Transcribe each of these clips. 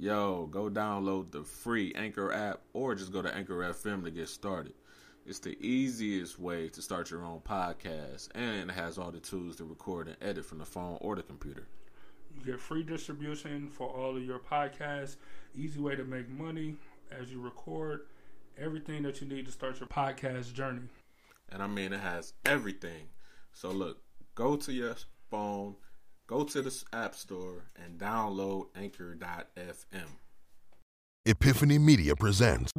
yo, go download the free Anchor app or just go to Anchor FM to get started. It's the easiest way to start your own podcast and it has all the tools to record and edit from the phone or the computer. You get free distribution for all of your podcasts. Easy way to make money as you record. Everything that you need to start your podcast journey. And I mean, it has everything. So look, go to your phone, go to the App Store, and download Anchor.fm. Epiffany Media presents.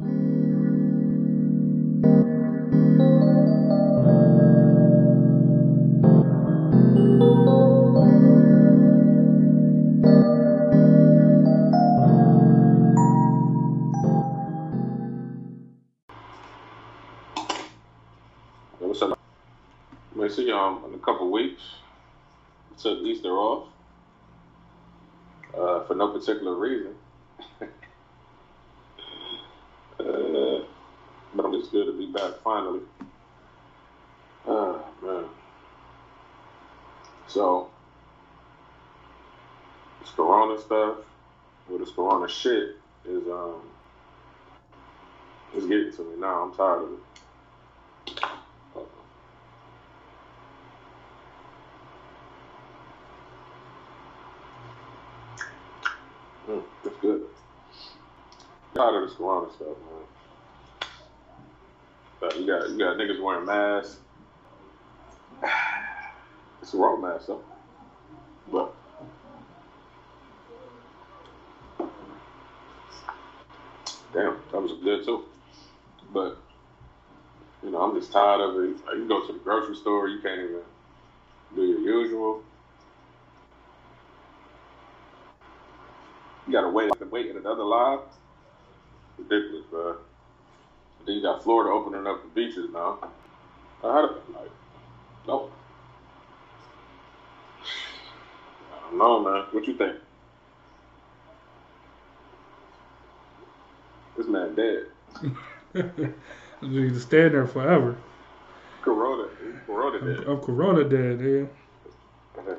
What's up? May see y'all in a couple weeks. Took Easter off uh, for no particular reason. uh, but it's good to be back finally. Oh man. So this Corona stuff, or this Corona shit is um is getting to me now. I'm tired of it. Mm, that's good. Tired of this Corona stuff, man. Uh, you got you got niggas wearing masks. It's a wrong mask though. But damn, that was good too. But you know, I'm just tired of it. You go to the grocery store, you can't even do your usual. You gotta wait wait in another line. Ridiculous, bro. Then you got Florida opening up the beaches now. I had it like, nope. I don't know, man. What you think? This man dead. you can stand there forever. Corona, Corona dead. of Corona dead, yeah.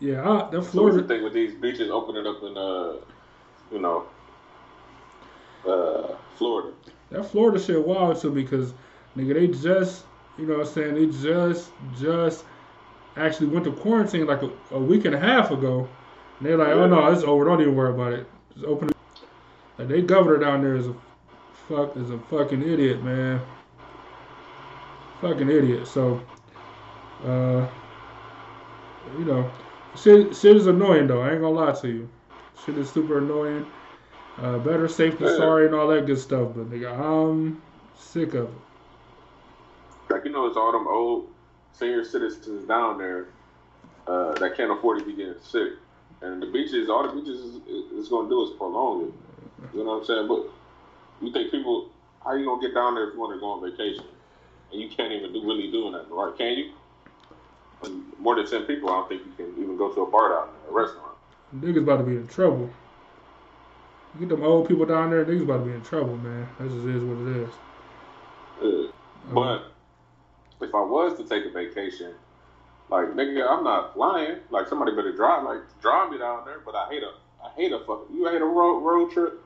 Yeah, I, that So what you Florida. think with these beaches opening up in, uh, you know, uh, Florida? That Florida shit wild too because nigga they just you know what I'm saying they just just actually went to quarantine like a, a week and a half ago. And they're like, oh no, it's over. Don't even worry about it. Just open it. Like they governor down there is a fuck is a fucking idiot, man. Fucking idiot. So, uh, you know, shit shit is annoying though. I ain't gonna lie to you. Shit is super annoying. Uh, better safe than sorry and all that good stuff. But nigga, I'm sick of it. Like you know, it's all them old senior citizens down there uh, that can't afford to be getting sick, and the beaches, all the beaches is, is going to do is prolong it. You know what I'm saying? But you think people, how you gonna get down there if you want to go on vacation, and you can't even do really doing that, right? Can you? More than ten people, I don't think you can even go to a bar down there, a restaurant. Niggas about to be in trouble. You get them old people down there, niggas about to be in trouble, man. That just is what it is. Yeah. But if I was to take a vacation, like nigga, I'm not flying. Like somebody better drive, like drive me down there. But I hate a, I hate a fuck. You hate a road road trip,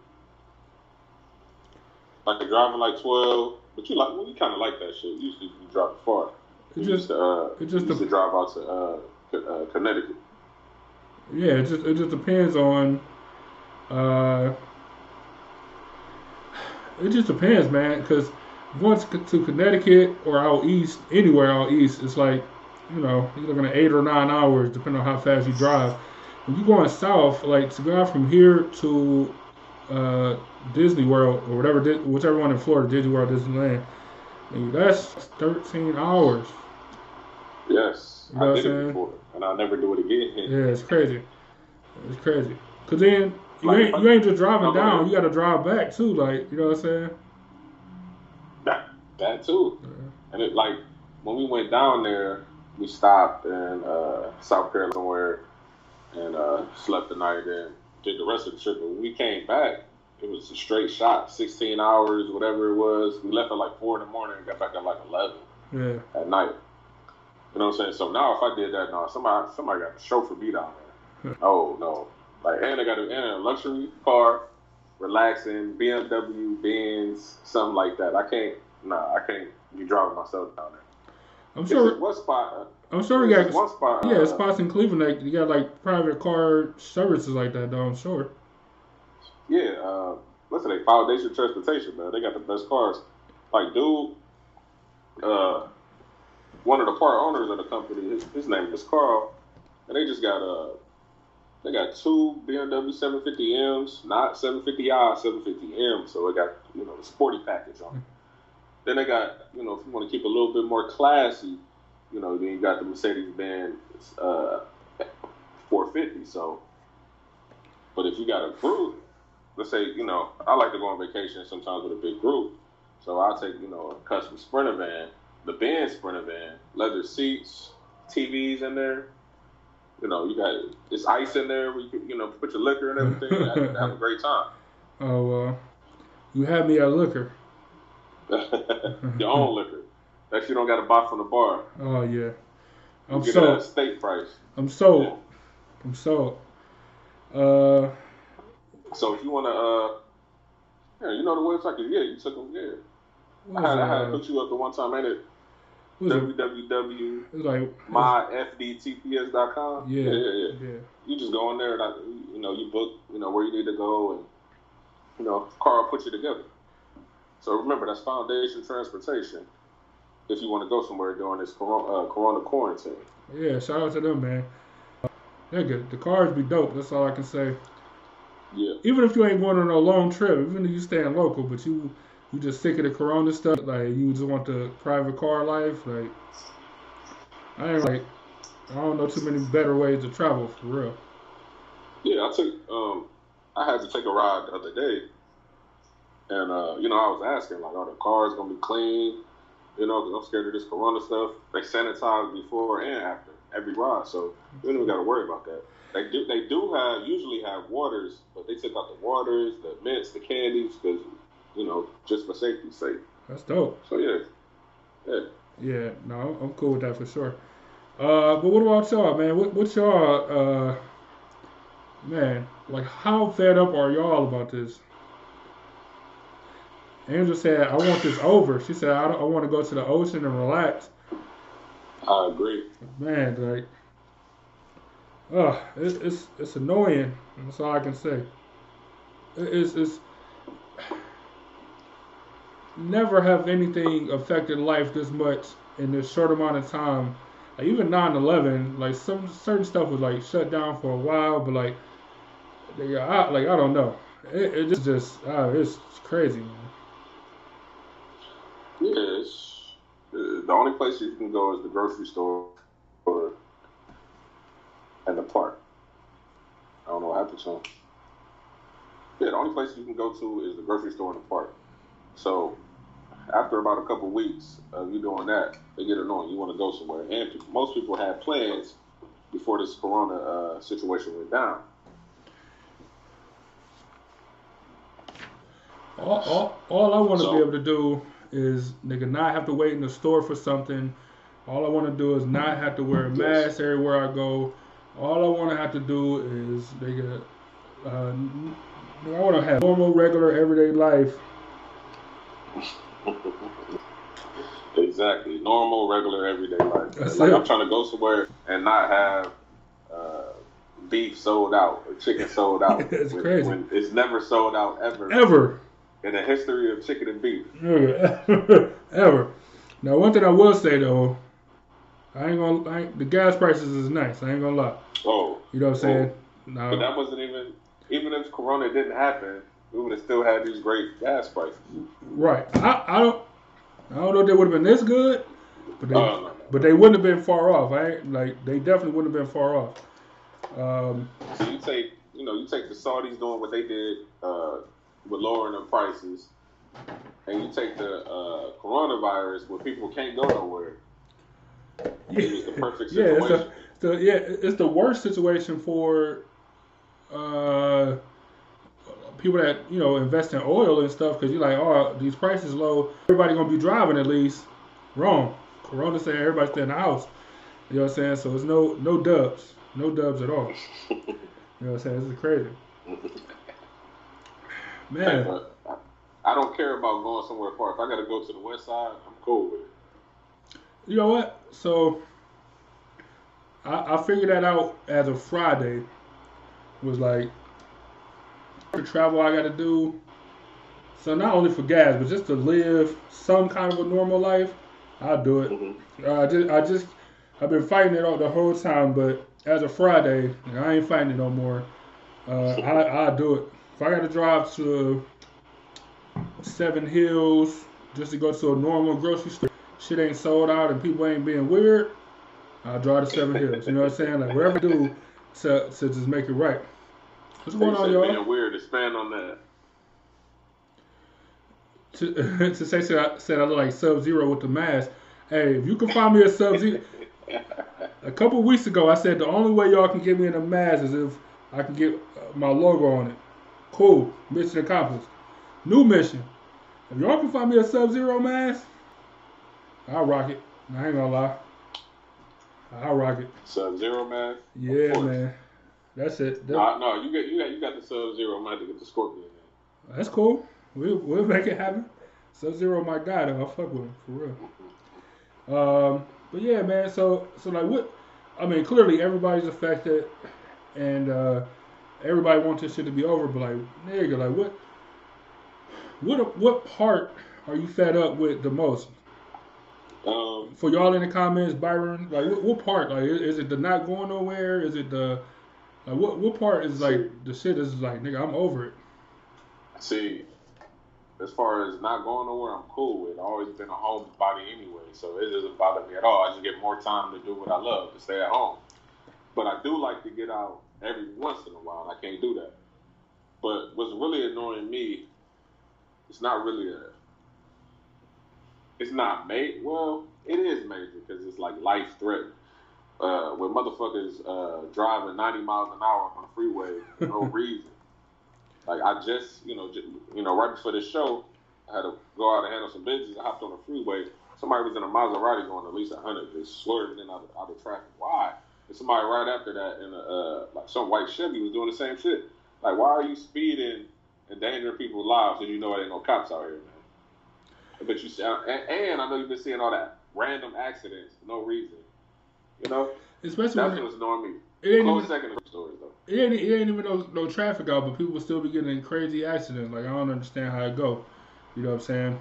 like a driving like twelve. But you like, well, you kind of like that shit. You used to be driving far. It You just, used to, uh, it just used to drive out to uh, uh, Connecticut. yeah, it just it just depends on. Uh, it just depends, man. Because going to, to Connecticut or out east, anywhere out east, it's like, you know, you're looking at eight or nine hours, depending on how fast you drive. When you're going south, like to go out from here to uh, Disney World or whatever, whichever one in Florida, Disney World, Disneyland, that's 13 hours. Yes, You know I did it before, and I'll never do it again. Yeah, it's crazy. It's crazy. Cause then you Like, ain't you ain't just driving I'm down, gonna- you gotta drive back too. Like you know what I'm saying? That, that too. And it like when we went down there, we stopped in uh, South Carolina somewhere and uh, slept the night and did the rest of the trip. But when we came back, it was a straight shot, 16 hours, whatever it was. We left at like four in the morning and got back at like 11 Yeah. at night. You know what I'm saying? So now if I did that, now somebody somebody got to chauffeur me down there. Oh no, Like, and I got a, and a luxury car, relaxing, BMW, Benz, something like that. I can't, nah, I can't be driving myself down there. I'm Sure. What spot? I'm sure we got one spot. yeah uh, spots in Cleveland. Like you got like private car services like that. Though I'm sure. Yeah, uh, what's it? Foundation Transportation, man. They got the best cars. Like, dude, uh, one of the part owners of the company, his, his name is Carl, and they just got uh, they got two BMW 750Ms, not 750i, 750M. So it got you know the sporty package on. it. Then they got you know if you want to keep a little bit more classy, you know then you got the Mercedes Benz uh, 450. So, but if you got a group let's say, you know, I like to go on vacation sometimes with a big group. So I'll take, you know, a custom Sprinter van, the Benz Sprinter van, leather seats, TVs in there. You know, you got it's ice in there where you can, you know, put your liquor and everything. have, have a great time. Oh, uh, you had me at liquor. your own liquor. That you don't got to buy from the bar. Oh yeah. I'm a sold. state price. I'm sold. I'm sold. Uh, So if you want to, uh, yeah, you know the website. Yeah, you took them. Yeah, I had, I had to put you up the one time, ain't it? Www. It like myfdtps.com. Yeah, yeah, yeah, yeah. yeah. You just go in there and I, you know you book you know where you need to go and you know Carl put you together. So remember that's foundation transportation. If you want to go somewhere during this corona, uh, corona quarantine. Yeah, shout out to them, man. They're good. The cars be dope. That's all I can say. Yeah, Even if you ain't going on a long trip, even if you staying local, but you you just sick of the Corona stuff, like you just want the private car life, like I ain't like I don't know too many better ways to travel for real. yeah. I took um I had to take a ride the other day, and uh, you know I was asking like, are the cars gonna be clean? You know, because I'm scared of this corona stuff. They sanitize before and after every ride, so we don't even got to worry about that. They do. They do have usually have waters, but they took out the waters, the mints, the candies, because you know just for safety's sake. That's dope. So yeah, yeah. Yeah, no, I'm- cool with that for sure. Uh, but what about y'all, man? What what y'all uh man, like how fed up are y'all about this? Angel said, I want this over. She said, I, I want to go to the ocean and relax. I agree. Man, like, uh, it, it's it's annoying. That's all I can say. It, it's it's never have anything affected life this much in this short amount of time. Like even 9/11, like some certain stuff was like shut down for a while, but like, I, like I don't know. It, it just just uh, it's crazy, man. Uh, the only place you can go is the grocery store or and the park. I don't know what happened to him. Yeah, the only place you can go to is the grocery store and the park. So after about a couple weeks of you doing that, they get annoying. You want to go somewhere, and most people had plans before this corona uh, situation went down. All, all, all I want to So- be able to do is nigga not have to wait in the store for something. All I want to do is not have to wear a mask everywhere I go. All I want to have to do is nigga, uh, I want to have normal, regular, everyday life. Exactly. Normal, regular, everyday life. That's like it. I'm trying to go somewhere and not have uh, beef sold out or chicken sold out. It's when, crazy. When it's never sold out ever, Ever, in the history of chicken and beef. ever, ever. Now, one thing I will say though, I ain't gonna. I ain't, the gas prices is nice. I ain't gonna lie. Oh, You know what I'm saying? No. But that wasn't even. Even if Corona didn't happen, we would have still had these great gas prices. right. I, I don't. I don't know if they would have been this good, but they, no. but they wouldn't have been far off. I like they definitely wouldn't have been far off. Um, So you take, you know, you take the Saudis doing what they did uh, with lowering the prices, and you take the uh, coronavirus where people can't go nowhere. It was the perfect yeah, it's situation. the, the yeah, it's the worst situation for uh, people that you know invest in oil and stuff because you're like, oh, these prices low, everybody gonna be driving at least. Wrong. Corona saying everybody stay in the house. You know what I'm saying? So it's no no dubs, no dubs at all. You know what I'm saying? This is crazy. Man, I, I don't care about going somewhere far. If I got to go to the west side, I'm cool with it. you know what? So I, I figured that out as of Friday. Was like travel I got to do. So not only for gas, but just to live some kind of a normal life, I'll do it. Mm-hmm. Uh, I just, I just, I've been fighting it all the whole time, but as of Friday, I ain't fighting it no more. Uh, I, I'll do it. If I got to drive to Seven Hills just to go to a normal grocery store, shit ain't sold out and people ain't being weird, I'll drive to Seven Hills. You know what I'm saying? Like whatever I do to, to just make it right. What's going on, y'all? being weird. Expand on that. to, to say said I, said I look like Sub Zero with the mask. Hey, if you can find me a Sub Zero, a couple weeks ago I said the only way y'all can get me in a mask is if I can get uh, my logo on it. Cool, mission accomplished. New mission. If y'all can find me a Sub Zero mask, I'll rock it. I ain't gonna lie. I'll rock it. Sub Zero mask? Yeah, man. That's it. That- No, no, you got you got you got the Sub Zero. I'm gonna get the Scorpion. That's cool. We'll, we'll make it happen. Sub Zero, my guy, though. I'll fuck with him for real. Um, but yeah, man. So, so like, what? I mean, clearly everybody's affected, and uh, everybody wants this shit to be over. But like, nigga, like, what? What? What part are you fed up with the most? Um, For y'all in the comments, Byron, like, what, what part? Like, is, is it the not going nowhere? Is it the like what? What part is like the shit is like, nigga, I'm over it. see, as far as not going nowhere, I'm cool with. I've always been a homebody anyway, so it doesn't bother me at all. I just get more time to do what I love, to stay at home. But I do like to get out every once in a while. I can't do that. But what's really annoying me, it's not really a. It's not made. Well, it is major because it's like life threatening. Uh, when motherfuckers uh, driving 90 miles an hour on the freeway for no reason. Like I just, you know, j- you know, right before the show, I had to go out and handle some business. I hopped on the freeway. Somebody was in a Maserati going at least 100, just swerving in out of, out of traffic. Why? And somebody right after that in a uh, like some white Chevy was doing the same shit. Like, why are you speeding, and endangering people's lives and you know there ain't no cops out here, man? But you see, and, and I know you've been seeing all that random accidents for no reason. You know, Especially that's when annoying me. it ain't Close even, second stories though. it ain't, it ain't even no, no traffic out, but people still be getting in crazy accidents. Like I don't understand how it go. You know what I'm saying?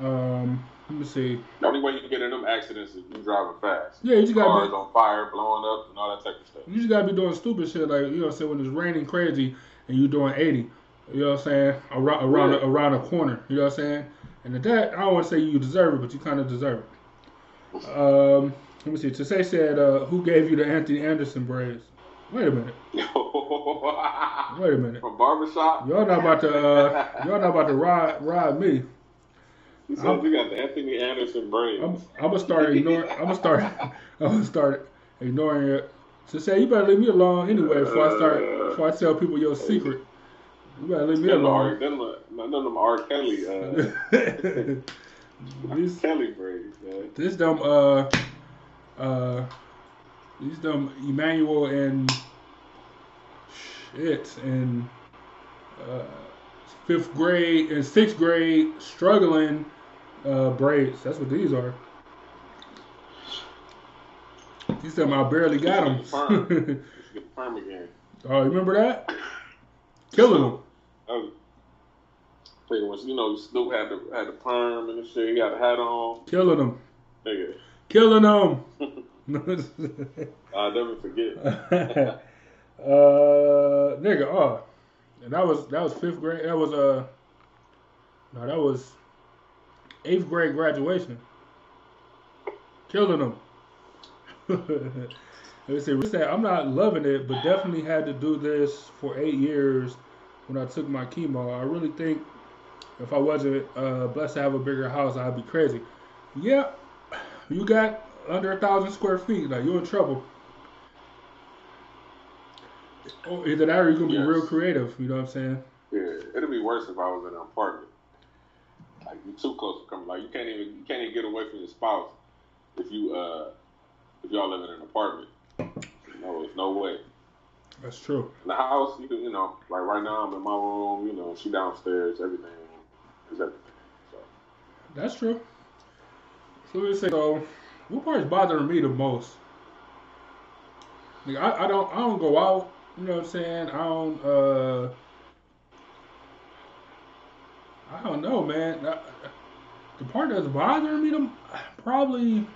Um, let me see. The only way you can get in them accidents is you driving fast. Yeah, you just gotta Cars be, on fire, blowing up, and all that type of stuff. you just gotta be doing stupid shit like you know what I'm saying when it's raining crazy and you doing 80. You know what I'm saying? Around around Yeah. a, around a corner. You know what I'm saying? And at that, I don't want to say you deserve it, but you kind of deserve it. Um, let me see. To say said, uh, who gave you the Anthony Anderson braids? Wait a minute. Wait a minute. From barbershop. Y'all not about to uh, y'all not about to ride ride me. You said you got the Anthony Anderson brain. I'm, I'm gonna start ignoring. I'm gonna start. I'm gonna start ignoring it. To say you better leave me alone anyway. Before I start, before I tell people your secret, you better leave me alone. them, none of them R. Kelly, uh, these Kelly braids, man. this dumb uh uh these dumb Emmanuel and shit and uh, fifth grade and sixth grade struggling uh, braids. That's what these are. These them I barely got them. You should perm again. oh, you remember that? Killing them. Oh, Nigga, when you know Snoop had the had the perm and the shit, he had a hat on. Killing them. Nigga, Killing them. I'll never forget. uh, nigga, oh, and that was that was fifth grade. That was uh, no, that was eighth grade graduation. Killing them. Let me see. Rick said, I'm not loving it, but definitely had to do this for eight years when I took my chemo. I really think if I wasn't uh, blessed to have a bigger house, I'd be crazy. Yeah, you got under a thousand square feet. Like you're in trouble. Or Either that or you're gonna be real creative. You know what I'm saying? Yeah, it'd be worse if I was in an apartment. Like you're too close to coming. Like you can't even you can't even get away from your spouse if you uh if y'all live in an apartment. No, there's no way. That's true. In the house, you can, you know, like right now I'm in my room, you know, she downstairs, everything is everything. So That's true. Let me say, so what part is bothering me the most? Like, I, I don't I don't go out. You know what I'm saying? I don't. uh I don't know, man. I- the part that's bothering me, the, probably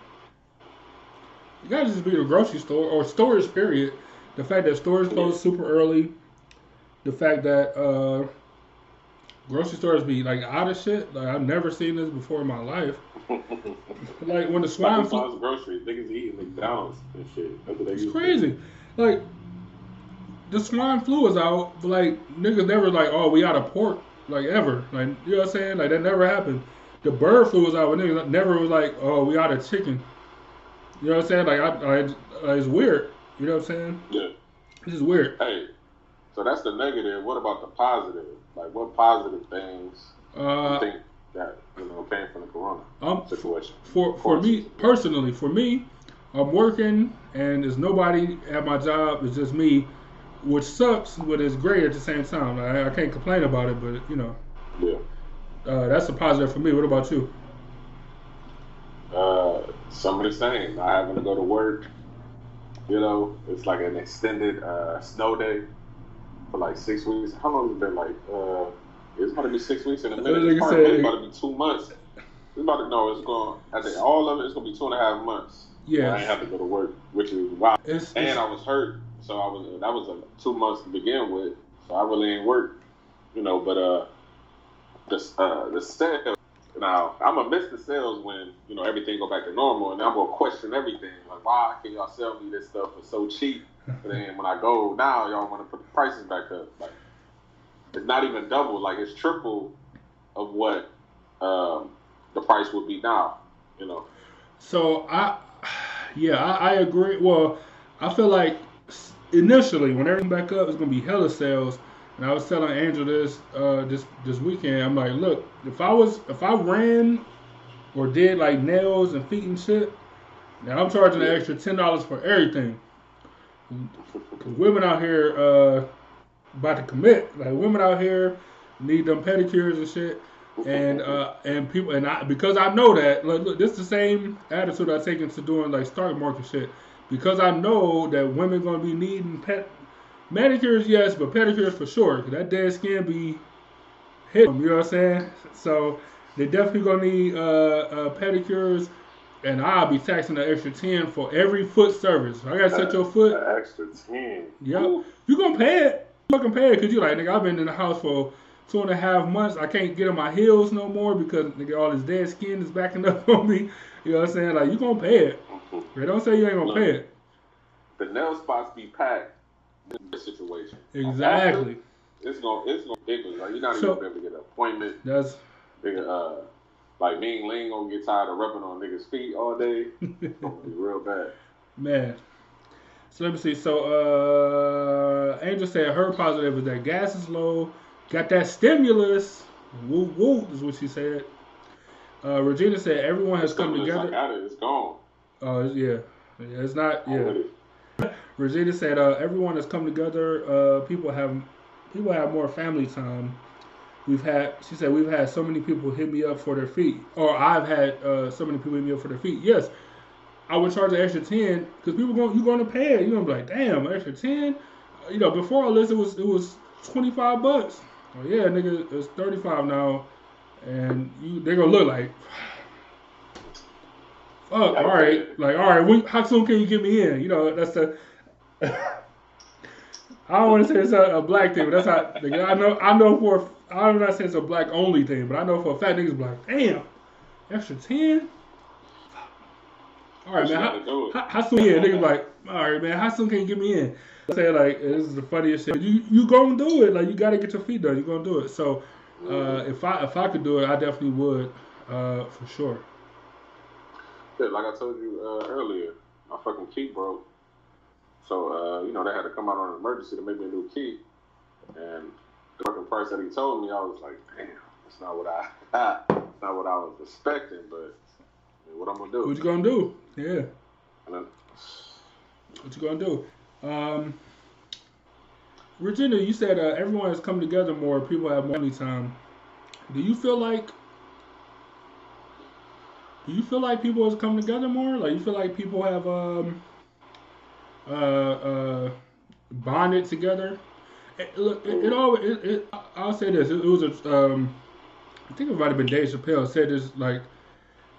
you gotta just be the grocery store or stores. Period. The fact that stores close super early. The fact that uh grocery stores be like out of shit. Like I've never seen this before in my life. Like when the swine flu. Groceries, niggas eating McDonald's and shit. That's what they It's to crazy. Like the swine flu is out, but like niggas never like, oh, we out of pork, like ever. Like you know what I'm saying? Like that never happened. The bird flu was out, but niggas never was like, oh, we out of chicken. You know what I'm saying? Like I, I, uh, it's weird. You know what I'm saying? Yeah. This is weird. Hey, so that's the negative. What about the positive? Like, what positive things you Uh, think that you know came from the corona um, situation? for for me personally, for me, I'm working and there's nobody at my job. It's just me, which sucks, but it's great at the same time. I, I can't complain about it, but you know, Yeah. uh, that's a positive for me. What about you? Uh, some of the same. Not having to go to work. You know, it's like an extended uh, snow day for like six weeks. How long has it been? Like, uh, it's about to be six weeks in a minute. It's probably said- about to be two months. It's about to no. It's going. I think all of it is gonna be two and a half months. Yeah. I have to go to work, which is wild. It's, And it's I was hurt, so I was that was uh, two months to begin with. So I really ain't work, you know. But uh, the uh the sales now I'm gonna miss the sales when you know everything go back to normal, and I'm gonna question everything like why can y'all sell me this stuff for so cheap? But then when I go now, y'all want to put the prices back up. Like it's not even double, like it's triple of what um, the price would be now. You know. so I, yeah, I, I agree. Well, I feel like initially when everything back up, it's gonna be hella sales. And I was telling Angel this uh, this this weekend. I'm like, look, if I was if I ran or did like nails and feet and shit, now I'm charging an extra ten dollars for everything. Cause women out here uh, about to commit. Like women out here need them pedicures and shit. And uh, and people and I because I know that look, look this is the same attitude I take into doing like stock market shit. Because I know that women gonna be needing pet manicures, yes, but pedicures for sure. 'cause that dead skin be hit You know what I'm saying? So they definitely gonna need uh, uh, pedicures, and I'll be taxing the extra ten for every foot service. I gotta set your foot. An extra ten. Yep. You gonna pay it. You fucking pay it because you like, nigga, I've been in the house for two and a half months. I can't get on my heels no more because nigga, all this dead skin is backing up on me. You know what I'm saying? Like, you gonna pay it. They don't say you ain't gonna pay it. the nail spots be packed in this situation. Exactly. It's gonna it's gonna big like you're not So- even gonna be able to get an appointment. That's Nigga, uh like Ming Ling gonna get tired of rubbing on niggas' feet all day. It's gonna be real bad. man. So let me see. So uh Angel said her positive is that gas is low. Got that stimulus. Woo woo is what she said. Uh, Regina said everyone has come together. out of it, it's gone. Oh yeah, yeah. It's not. Yeah. Regina said, uh, "Everyone has come together. Uh, people have people have more family time. We've had." She said, "We've had so many people hit me up for their feet, or I've had uh, so many people hit me up for their feet. Yes, I would charge an extra ten because people going you going to pay it. You gonna be like, damn, an extra ten. You know, before all this, it was it was twenty five bucks. Oh yeah, nigga, it's thirty five now, and you they're gonna look like." Fuck, all right, like, all right, when, how soon can you get me in? You know, that's the. I don't want to say it's a, a black thing, but that's how. I know, I know for. I'm not saying it's a black only thing, but I know for a fact niggas be like, damn, extra ten. All right, man. How, how, how soon? Yeah, niggas like, all right, man. How soon can you get me in? I say like, this is the funniest shit. You you gonna do it? Like, you gotta get your feet done. You gonna do it? So, uh, if I if I could do it, I definitely would, uh, for sure. Yeah, like I told you uh, earlier, my fucking key broke. So, uh, you know, they had to come out on an emergency to make me a new key. And the fucking price that he told me, I was like, damn, that's not what I, that's not what I was expecting, but I mean, what I'm gonna do? What you gonna do? Yeah. And then, What you gonna do? Um, Virginia, you said uh, everyone has come together more. People have more time. Do you feel like? Do you feel like people has come together more? Like you feel like people have um, uh, uh, bonded together? It, look, it, it all. It, it, I'll say this. It, it was a. Um, I think it might have been Dave Chappelle said this like.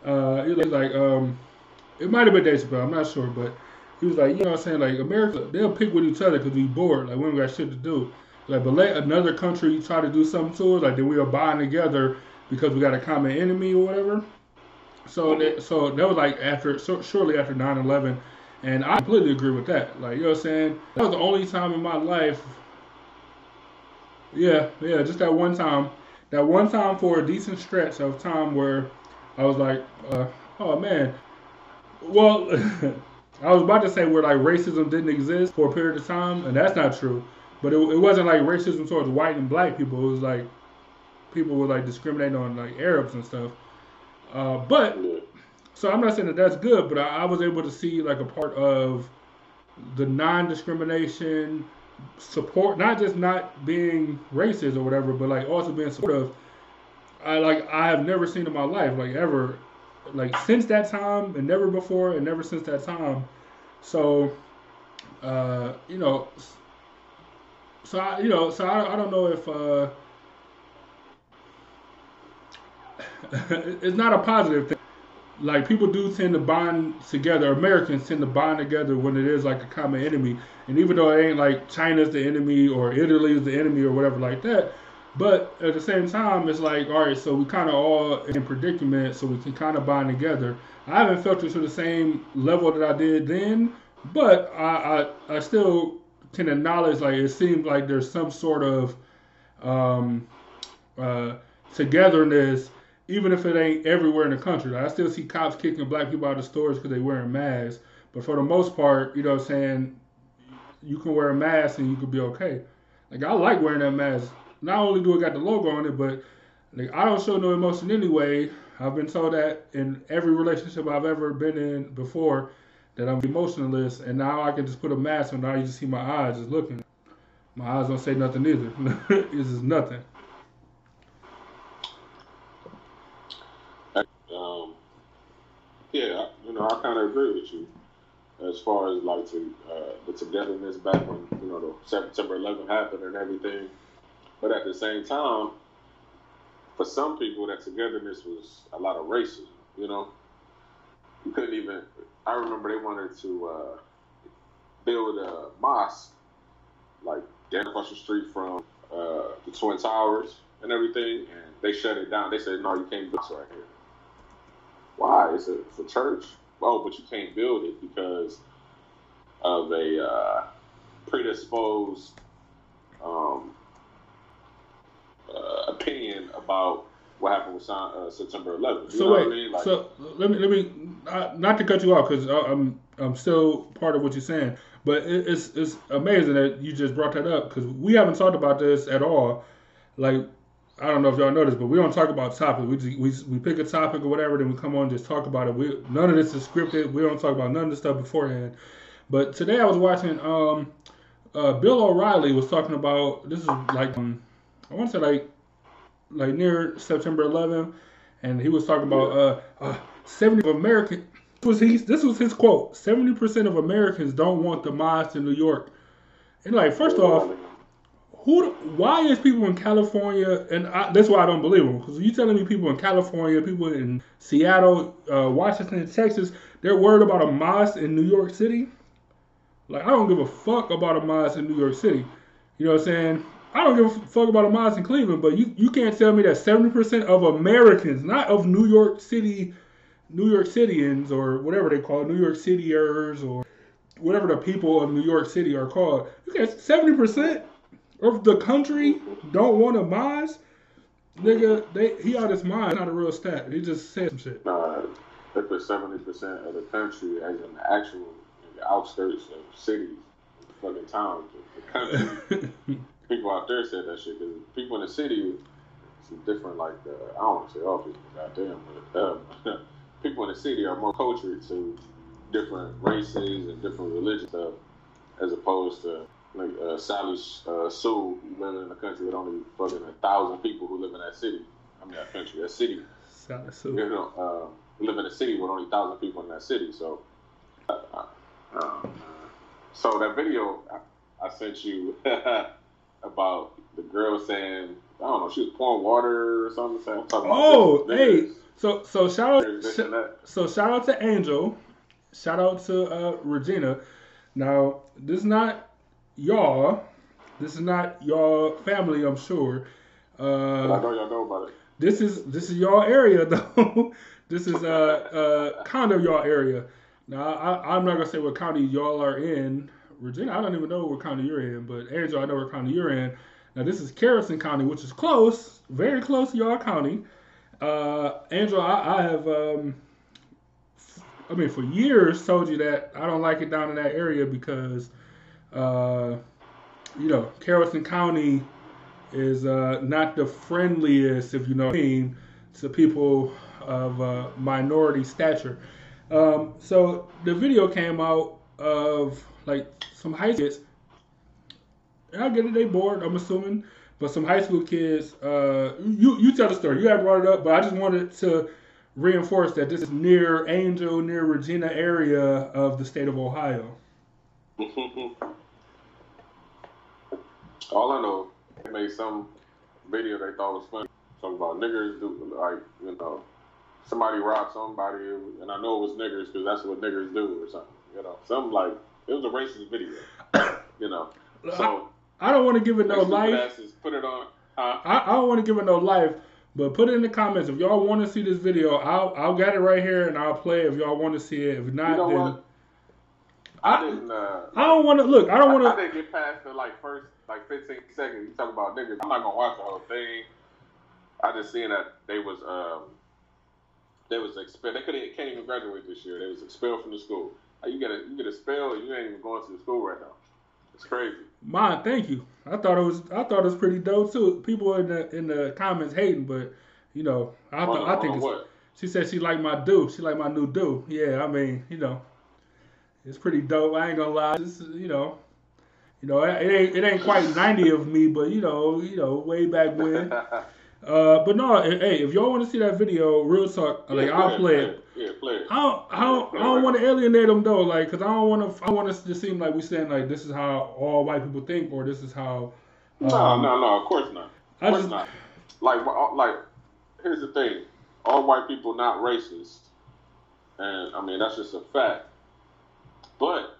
Uh, it was like um, it might have been Dave Chappelle. I'm not sure, but he was like, you know what I'm saying? Like, America, they'll pick with each other because we bored. Like, we don't got shit to do. Like, but let another country try to do something to us, like, then we'll bind together because we got a common enemy or whatever. So that, so that was like after, so, shortly after 9 11. And I completely agree with that. Like, you know what I'm saying? That was the only time in my life. Yeah, yeah, just that one time. That one time for a decent stretch of time where I was like, uh, oh man. Well, I was about to say where like racism didn't exist for a period of time, and that's not true. But it, it wasn't like racism towards white and black people. It was like people were like discriminating on like Arabs and stuff. Uh, but so I'm not saying that that's good, but I, I was able to see like a part of the non-discrimination support, not just not being racist or whatever, but like also being supportive. I like I have never seen in my life, like ever, like since that time and never before and never since that time. So, uh, you know, so I, you know, so I, I don't know if uh, it's not a positive thing. Like people do tend to bond together. Americans tend to bond together when it is like a common enemy. And even though it ain't like China's the enemy or Italy is the enemy or whatever like that, but at the same time, it's like, all right, so we kind of all in predicament, so we can kind of bond together. I haven't felt it to the same level that I did then, but I, I, I still can acknowledge, like, it seems like there's some sort of um, uh, togetherness, even if it ain't everywhere in the country. Like, I still see cops kicking black people out of stores because they wearing masks, but for the most part, you know what I'm saying, you can wear a mask and you could be okay. Like, I like wearing that mask not only do it got the logo on it, but like I don't show no emotion anyway. I've been told that in every relationship I've ever been in before that I'm emotionless, and now I can just put a mask on. Now you just see my eyes just looking. My eyes don't say nothing either. it's just nothing. Um, yeah, you know, I kind of agree with you as far as like to, uh, the togetherness back when you know the September 11 happened and everything. But at the same time, for some people, that togetherness was a lot of racism. You know, you couldn't even. I remember they wanted to uh, build a mosque like down across the street from uh, the Twin Towers and everything, and they shut it down. They said, "No, you can't build this right here." Why? Is it for church? Oh, but you can't build it because of a uh, predisposed um, uh, opinion about what happened with uh, September 11th. You so wait, I mean? like, so let me let me uh, not to cut you off because I'm I'm still part of what you're saying, but it's it's amazing that you just brought that up because we haven't talked about this at all. Like I don't know if y'all noticed, but we don't talk about topics. We just, we we pick a topic or whatever, then we come on and just talk about it. We none of this is scripted. We don't talk about none of this stuff beforehand. But today I was watching. Um, uh, Bill O'Reilly was talking about this is like um, I want to say like like near September 11th, and he was talking about uh, uh 70 of American. Was he? This was his quote. 70 percent of Americans don't want the mosque in New York. And like, first off, who? Why is people in California? And I, that's why I don't believe them. Because you telling me people in California, people in Seattle, uh, Washington, Texas, they're worried about a mosque in New York City. Like, I don't give a fuck about a mosque in New York City. You know what I'm saying? I don't give a fuck about a mosque in Cleveland, but you, you can't tell me that 70% of Americans, not of New York City, New York Cityans or whatever they call it, New York Cityers or whatever the people of New York City are called, you can't, 70% of the country don't want a mosque? Nigga, they, he out his mind. Not a real stat. He just said some shit. Uh, if it's 70% of the country, as in the actual in the outskirts of cities, fucking towns, the country. people out there said that shit because people in the city, it's different. Like uh, I don't want to say all people, goddamn, but um, people in the city are more cultured to different races and different religions stuff, as opposed to like uh, Sally uh, Sue living in a country with only fucking a thousand people who live in that city. I mean that country, that city. Sally Sue. You know, uh, live in a city with only thousand people in that city. So, uh, uh, so that video I, I sent you about the girl saying I don't know she was pouring water or something. Saying, Oh, hey. So so shout out that. so shout out to Angel. Shout out to uh, Regina. Now this is not y'all. This is not y'all family. I'm sure. But I Uh, know y'all know about it. this is this is y'all area though. this is uh, uh kind of y'all area. Now I, I'm not gonna say what county y'all are in. Regina, I don't even know what county you're in, but Angel, I know what county you're in. Now this is Carrollton County, which is close, very close to y'all county. Uh, Angel, I, I have, um, I mean, for years told you that I don't like it down in that area because, uh, you know, Carrollton County is uh, not the friendliest, if you know to people of uh, minority stature. Um, so the video came out of like some high kids. And I get it, they bored, I'm assuming. But some high school kids, uh, you you tell the story. You haven't brought it up, but I just wanted to reinforce that this is near Angel, near Regina area of the state of Ohio. All I know, they made some video they thought was funny. Talking about niggers do like you know, somebody robbed somebody, and I know it was niggers because that's what niggers do or something. You know, something like it was a racist video. you know, so I don't want to give it no life. asses put it on. Huh? I, I don't want to give it no life, but put it in the comments if y'all want to see this video. I'll I'll get it right here and I'll play it if y'all want to see it. If not, You know then what? I didn't. Uh, I don't want to look. I don't want to. didn't get past the like first like 15 seconds. You talk about niggas. I'm not gonna watch the whole thing. I just seen that they was um they was expelled. They couldn't can't even graduate this year. They was expelled from the school. Like, you get a you get expelled. and You ain't even going to the school right now. It's crazy. Mine, thank you. I thought it was I thought it was pretty dope too. People in the in the comments hating, but you know I I think it's, she said she liked my do. She liked my new do. Yeah, I mean you know it's pretty dope. I ain't gonna lie. This is, you know you know it ain't it ain't quite ninety of me, but you know you know way back when. Uh, but no, hey, if y'all want to see that video, real talk, like Yeah, I'll play it. Yeah, play it. I don't, I don't, I don't want to alienate them though, like, cause I don't want to, I want us to seem like we saying like this is how all white people think, or this is how. No, um, no, no. Of course not. Of I course just- not. Like, like, here's the thing: all white people not racist, and I mean that's just a fact. But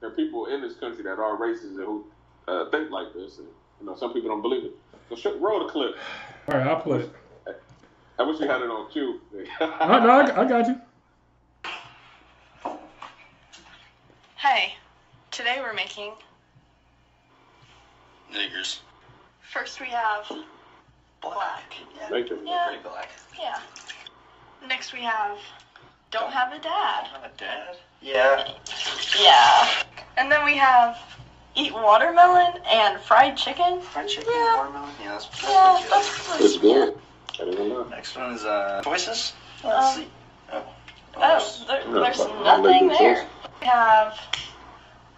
there are people in this country that are racist and who uh, think like this, and you know some people don't believe it. So sh- roll the clip. All right, I'll play. it. I wish you had it on cue. No, no, I, I got you. Hey, today we're making. Niggers. First we have black. Make it. Yeah, Pretty black. yeah. Next we have don't have a dad. Have a dad? Yeah. Yeah. And then we have eat watermelon and fried chicken. Fried chicken Yeah. watermelon? Yeah, that's, that's Yeah, pretty good. that's It's good. I didn't know. Next one is uh, choices. Let's Um, see. Oh. Oh, there, No, there's but nothing make there. first. We have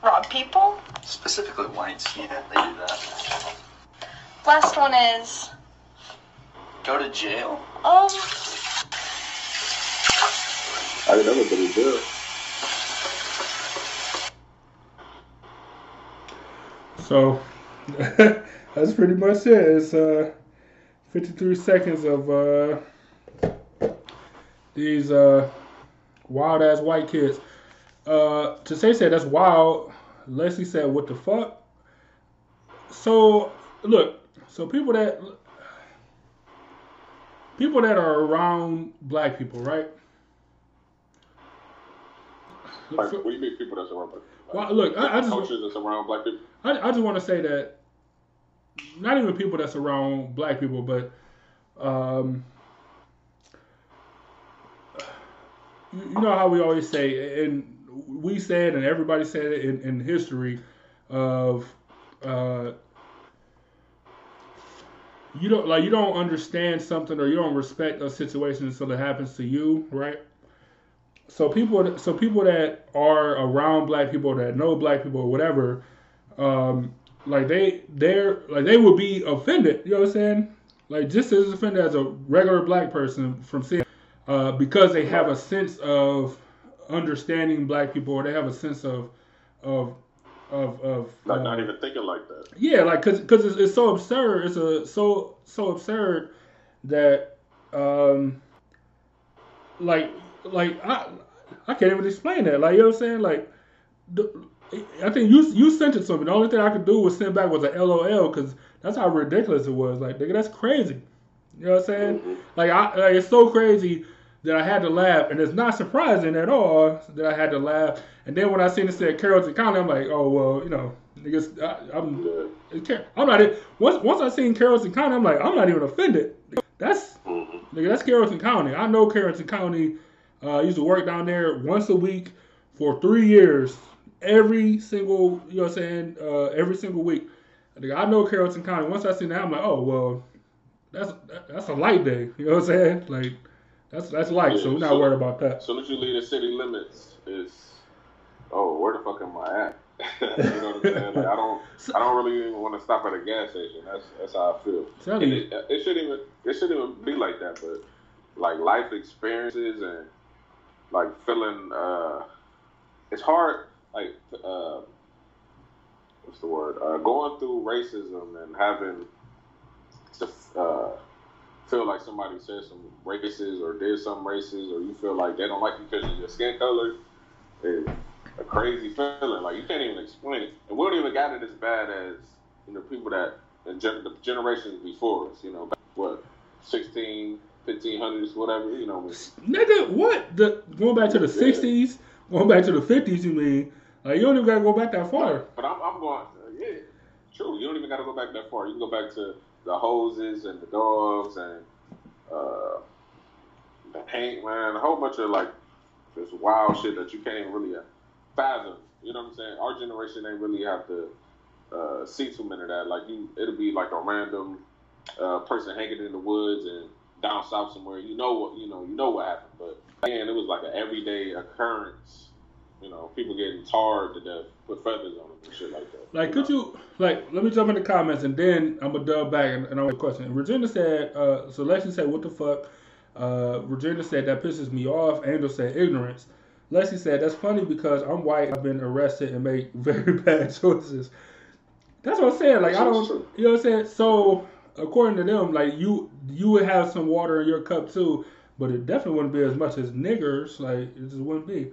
rob people. Specifically whites. Yeah, they do that. Last one is Go to jail. um I didn't know but it's. So that's pretty much it. It's uh, 53 seconds of uh, these uh, wild ass white kids. Uh, to say said that's wild. Leslie said, "What the fuck?" So look, so people that people that are around black people, right? Like, what do you mean people that's around black people? Well, look, I- I just- cultures that's around black people. I, I just want to say that not even people that's around black people, but um, you, you know how we always say, and we said, and everybody said it in, in history of uh, you don't like you don't understand something or you don't respect a situation until it happens to you, right? So people, so people that are around black people that know black people or whatever, um, like they they're like they would be offended. You know what I'm saying? Like just as offended as a regular black person from seeing, uh, because they have a sense of understanding black people, or they have a sense of of of of Like uh, not even thinking like that. yeah, like cause, cause it's, it's so absurd. It's a so so absurd that um like like I I can't even explain that. Like you know what I'm saying? Like the, I think you you sent it to me. The only thing I could do was send back was a LOL because that's how ridiculous it was. Like nigga, that's crazy. You know what I'm saying? Mm-hmm. Like I like it's so crazy that I had to laugh, and it's not surprising at all that I had to laugh. And then when I seen it said Carrollton County, I'm like, oh well, you know, niggas, I, I'm Yeah. it can't- I'm not once once I seen Carrollton County, I'm like, I'm not even offended. That's mm-hmm. nigga, that's Carrollton County. I know Carrollton County. Uh, I used to work down there once a week for three years, every single you know what I'm saying, uh, every single week. I know Carrollton County. Once I seen that, I'm like, oh well, that's that's a light day. You know what I'm saying? Like that's that's light, so we're not worried about that. As soon as you leave the city limits, it's oh, where the fuck am I at? you know what I'm saying? Like I don't, I don't really even want to stop at a gas station. That's that's how I feel. Tell it, it shouldn't even, it shouldn't even be like that. But like life experiences and like feeling, uh, it's hard. Like uh, what's the word? Uh, going through racism and having to uh, feel like somebody said some racist or did some racist, or you feel like they don't like you because of your skin color, is a crazy feeling. Like you can't even explain it. And we don't even got it as bad as you know people that the generations before us. You know, what 16, 1500s, whatever. You know, Nigga, what? The going back to the Yeah. '60s, going back to the '50s? You mean? Like you don't even gotta go back that far. But I'm, I'm going, uh, yeah, true. You don't even got to go back that far. You can go back to the hoses and the dogs and uh, the paint, man. A whole bunch of like this wild shit that you can't even really fathom. You know what I'm saying? Our generation ain't really have to uh, see too many of that. Like you, it'll be like a random uh, person hanging in the woods and down south somewhere. You know what? You know, you know what happened. But again, it was like an everyday occurrence. You know, people getting tarred to death, put feathers on them and shit like that. Like, could you like? Let me jump in the comments and then I'm gonna dub back and, and I'll have a question. Regina said, uh, so Lexi said, "What the fuck?" Uh, Regina said that pisses me off. Angel said ignorance. Leslie said that's funny because I'm white. I've been arrested and made very bad choices. That's what I'm saying. Like I don't, you know what I'm saying. So according to them, like you, you would have some water in your cup too, but it definitely wouldn't be as much as niggers. Like it just wouldn't be.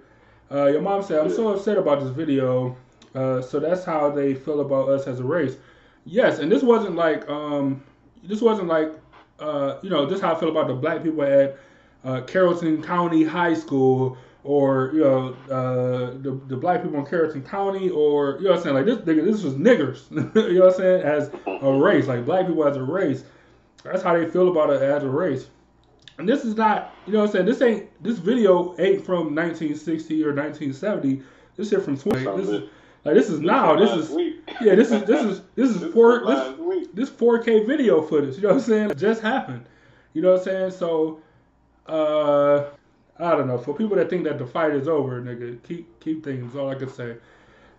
Uh, your mom said, "I'm so upset about this video." Uh, so that's how they feel about us as a race. Yes, and this wasn't like um, this wasn't like uh, you know, this is how I feel about the black people at uh, Carrollton County High School, or you know, uh, the the black people in Carrollton County, or you know what I'm saying, like this nigga, this was niggers, you know what I'm saying, as a race, like black people as a race. That's how they feel about it as a race. And this is not, you know what I'm saying, this ain't this video ain't from 1960 or 1970. This shit from 20. This is like this is now. This is yeah. This is this is this is four this, this 4K video footage. You know what I'm saying? It just happened. You know what I'm saying? So, uh, I don't know. For people that think that the fight is over, nigga, keep keep. That's all I can say.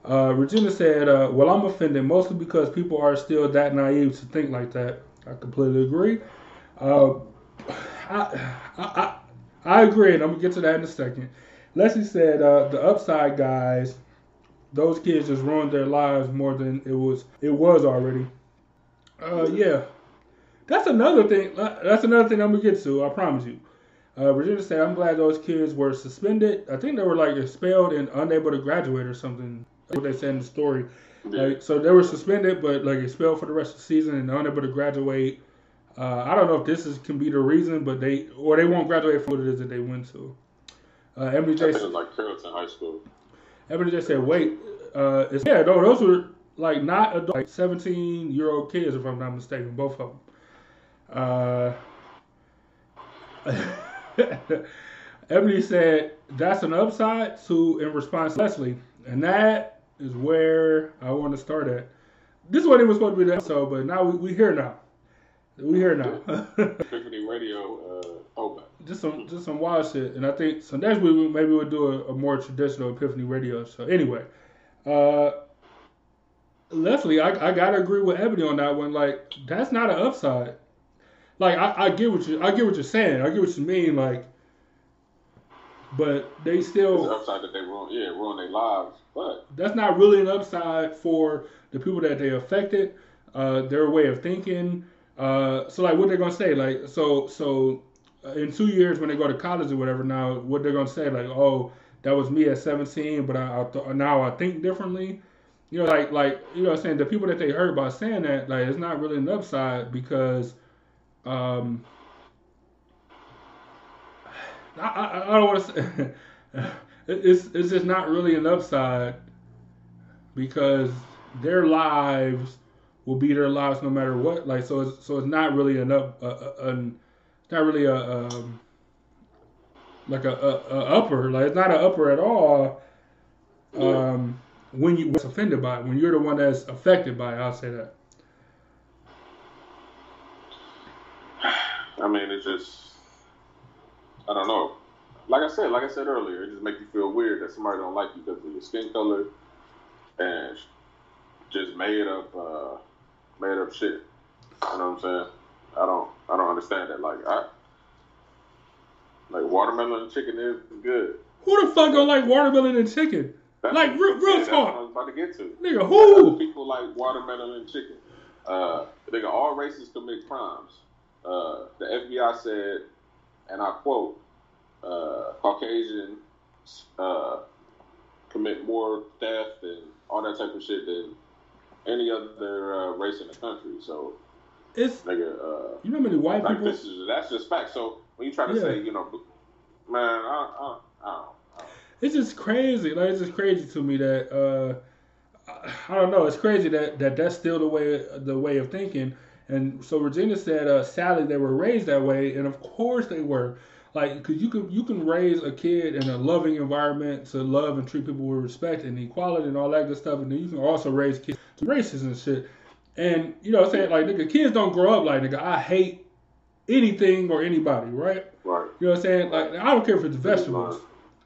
Uh, Regina said, uh, "Well, I'm offended mostly because people are still that naive to think like that." I completely agree. Uh, I, I I I agree, and I'm gonna get to that in a second. Leslie said, uh, "The upside guys." Those kids just ruined their lives more than it was it was already. Uh, yeah, that's another thing. uh, That's another thing I'm gonna get to. I promise you. Uh, Virginia said, "I'm glad those kids were suspended. I think they were like expelled and unable to graduate or something." That's what they said in the story. Like, so they were suspended, but like expelled for the rest of the season and unable to graduate. Uh, I don't know if this is can be the reason, but they or they won't graduate from what it is that they went to. Uh, Emily J. was like Carrollton High School. Everybody just said, "Wait, uh, yeah, no, those were like not adult, like seventeen year old kids, if I'm not mistaken, both of them." Uh, Ebony said, "That's an upside to in response to Leslie, and that is where I want to start at. This one it was supposed to be the episode, but now we we here now. We here now." Epiffany Radio uh, throwback. just some just some wild shit. And I think so next week we maybe we'll do a, a more traditional Epiffany radio show. Anyway, uh, Leslie, I, I gotta agree with Ebony on that one. Like, that's not an upside. Like, I, I get what you I get what you're saying. I get what you mean. Like, but they It's an still upside that they ruin, yeah, ruin their lives. But that's not really an upside for the people that they affected, uh, their way of thinking. Uh, so like, what they're gonna say? Like, so so uh, in two years when they go to college or whatever, now what they're gonna say? Like, oh, that was me at 17, but I, I th- now I think differently. You know, like like you know, what I'm saying the people that they heard by saying that, like, it's not really an upside because, um, I I, I don't want to say. it's it's just not really an upside because their lives will be their lives no matter what. Like so, it's, so it's not really an up, uh, an, not really a um, like a, a, a upper. Like it's not an upper at all. Um, when you was offended by it, when you're the one that's affected by it, I'll say that. I mean, it's just, I don't know. Like I said, like I said earlier, it just makes you feel weird that somebody don't like you because of your skin color and just made up, uh, made up shit. You know what I'm saying? I don't, I don't understand that. Like, I, like watermelon and chicken is good. Who the fuck don't like watermelon and chicken? That's- Like, real- real yeah, talk. I was about to get to. Nigga, who? people like watermelon and chicken. Uh, nigga, all races commit crimes. Uh, the FBI said, and I quote, uh, Caucasians uh, commit more theft and all that type of shit than any other uh, race in the country. So, It's nigga, uh, you know how many white like people. this is that's just fact. So when you try to Yeah. say, you know, man, I, I, I don't. I don't it's just crazy. Like it's just crazy to me that uh, I- I don't know. It's crazy that, that that's still the way the way of thinking. And so Regina said, uh, sadly, they were raised that way, and of course they were. Like, because you can you can raise a kid in a loving environment to love and treat people with respect and equality and all that good stuff, and then you can also raise kids to racism and shit. And you know, what I'm saying like nigga, kids don't grow up like nigga. I hate anything or anybody, right? Right. You know what I'm saying? Like I don't care if it's vegetables.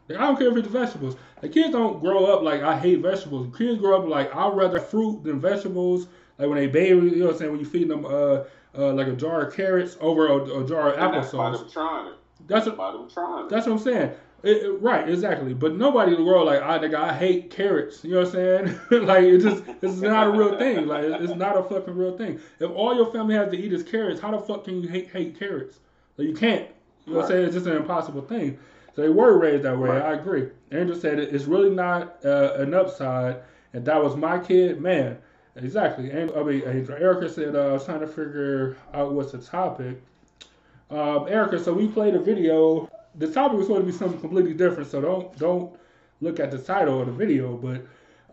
Like, I don't care if it's vegetables. Like kids don't grow up like I hate vegetables. Kids grow up like I'd rather fruit than vegetables. Like when they baby, you know what I'm saying? When you feed them uh, uh like a jar of carrots over a, a jar of And that's applesauce. That's what, By them trying that's what I'm saying. It, it- right, exactly. But nobody in the world like I nigga, I hate carrots. You know what I'm saying? like it just it's not a real thing. Like it's not a fucking real thing. If all your family has to eat is carrots, how the fuck can you hate hate carrots? Like you can't. You know what I'm Right. saying? It's just an impossible thing. So they were raised that way. Right. I agree. Angel said it, it's really not uh, an upside. And that was my kid, man. Exactly. And I mean. Erica said uh, I was trying to figure out what's the topic. Um, Erica, so we played a video. The topic was supposed to be something completely different, so don't don't look at the title of the video. But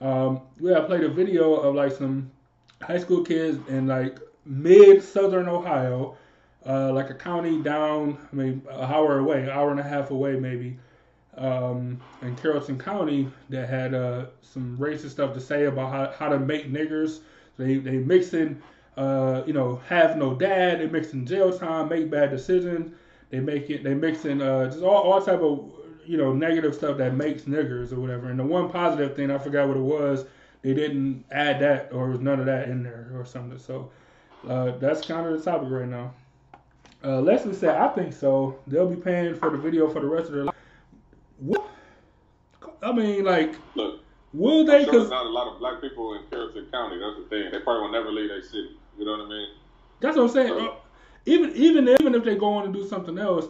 um, we have played a video of like some high school kids in like mid southern Ohio, uh, like a county down, I mean, an hour away, an hour and a half away maybe, um, in Carrollton County that had uh, some racist stuff to say about how, how to make niggers. They they mixing, uh, you know, have no dad. They mixing jail time, make bad decisions. They make it. They mixing uh, just all, all type of you know negative stuff that makes niggers or whatever. And the one positive thing I forgot what it was. They didn't add that or was none of that in there or something. So uh, that's kind of the topic right now. Uh, Leslie said, I think so. They'll be paying for the video for the rest of their life. What? I mean, like, Look, will they? sure there's Because not a lot of black people in Carrollton County. That's the thing. They probably will never leave their city. You know what I mean? that's what I'm saying. Uh, even even even if they go on and do something else,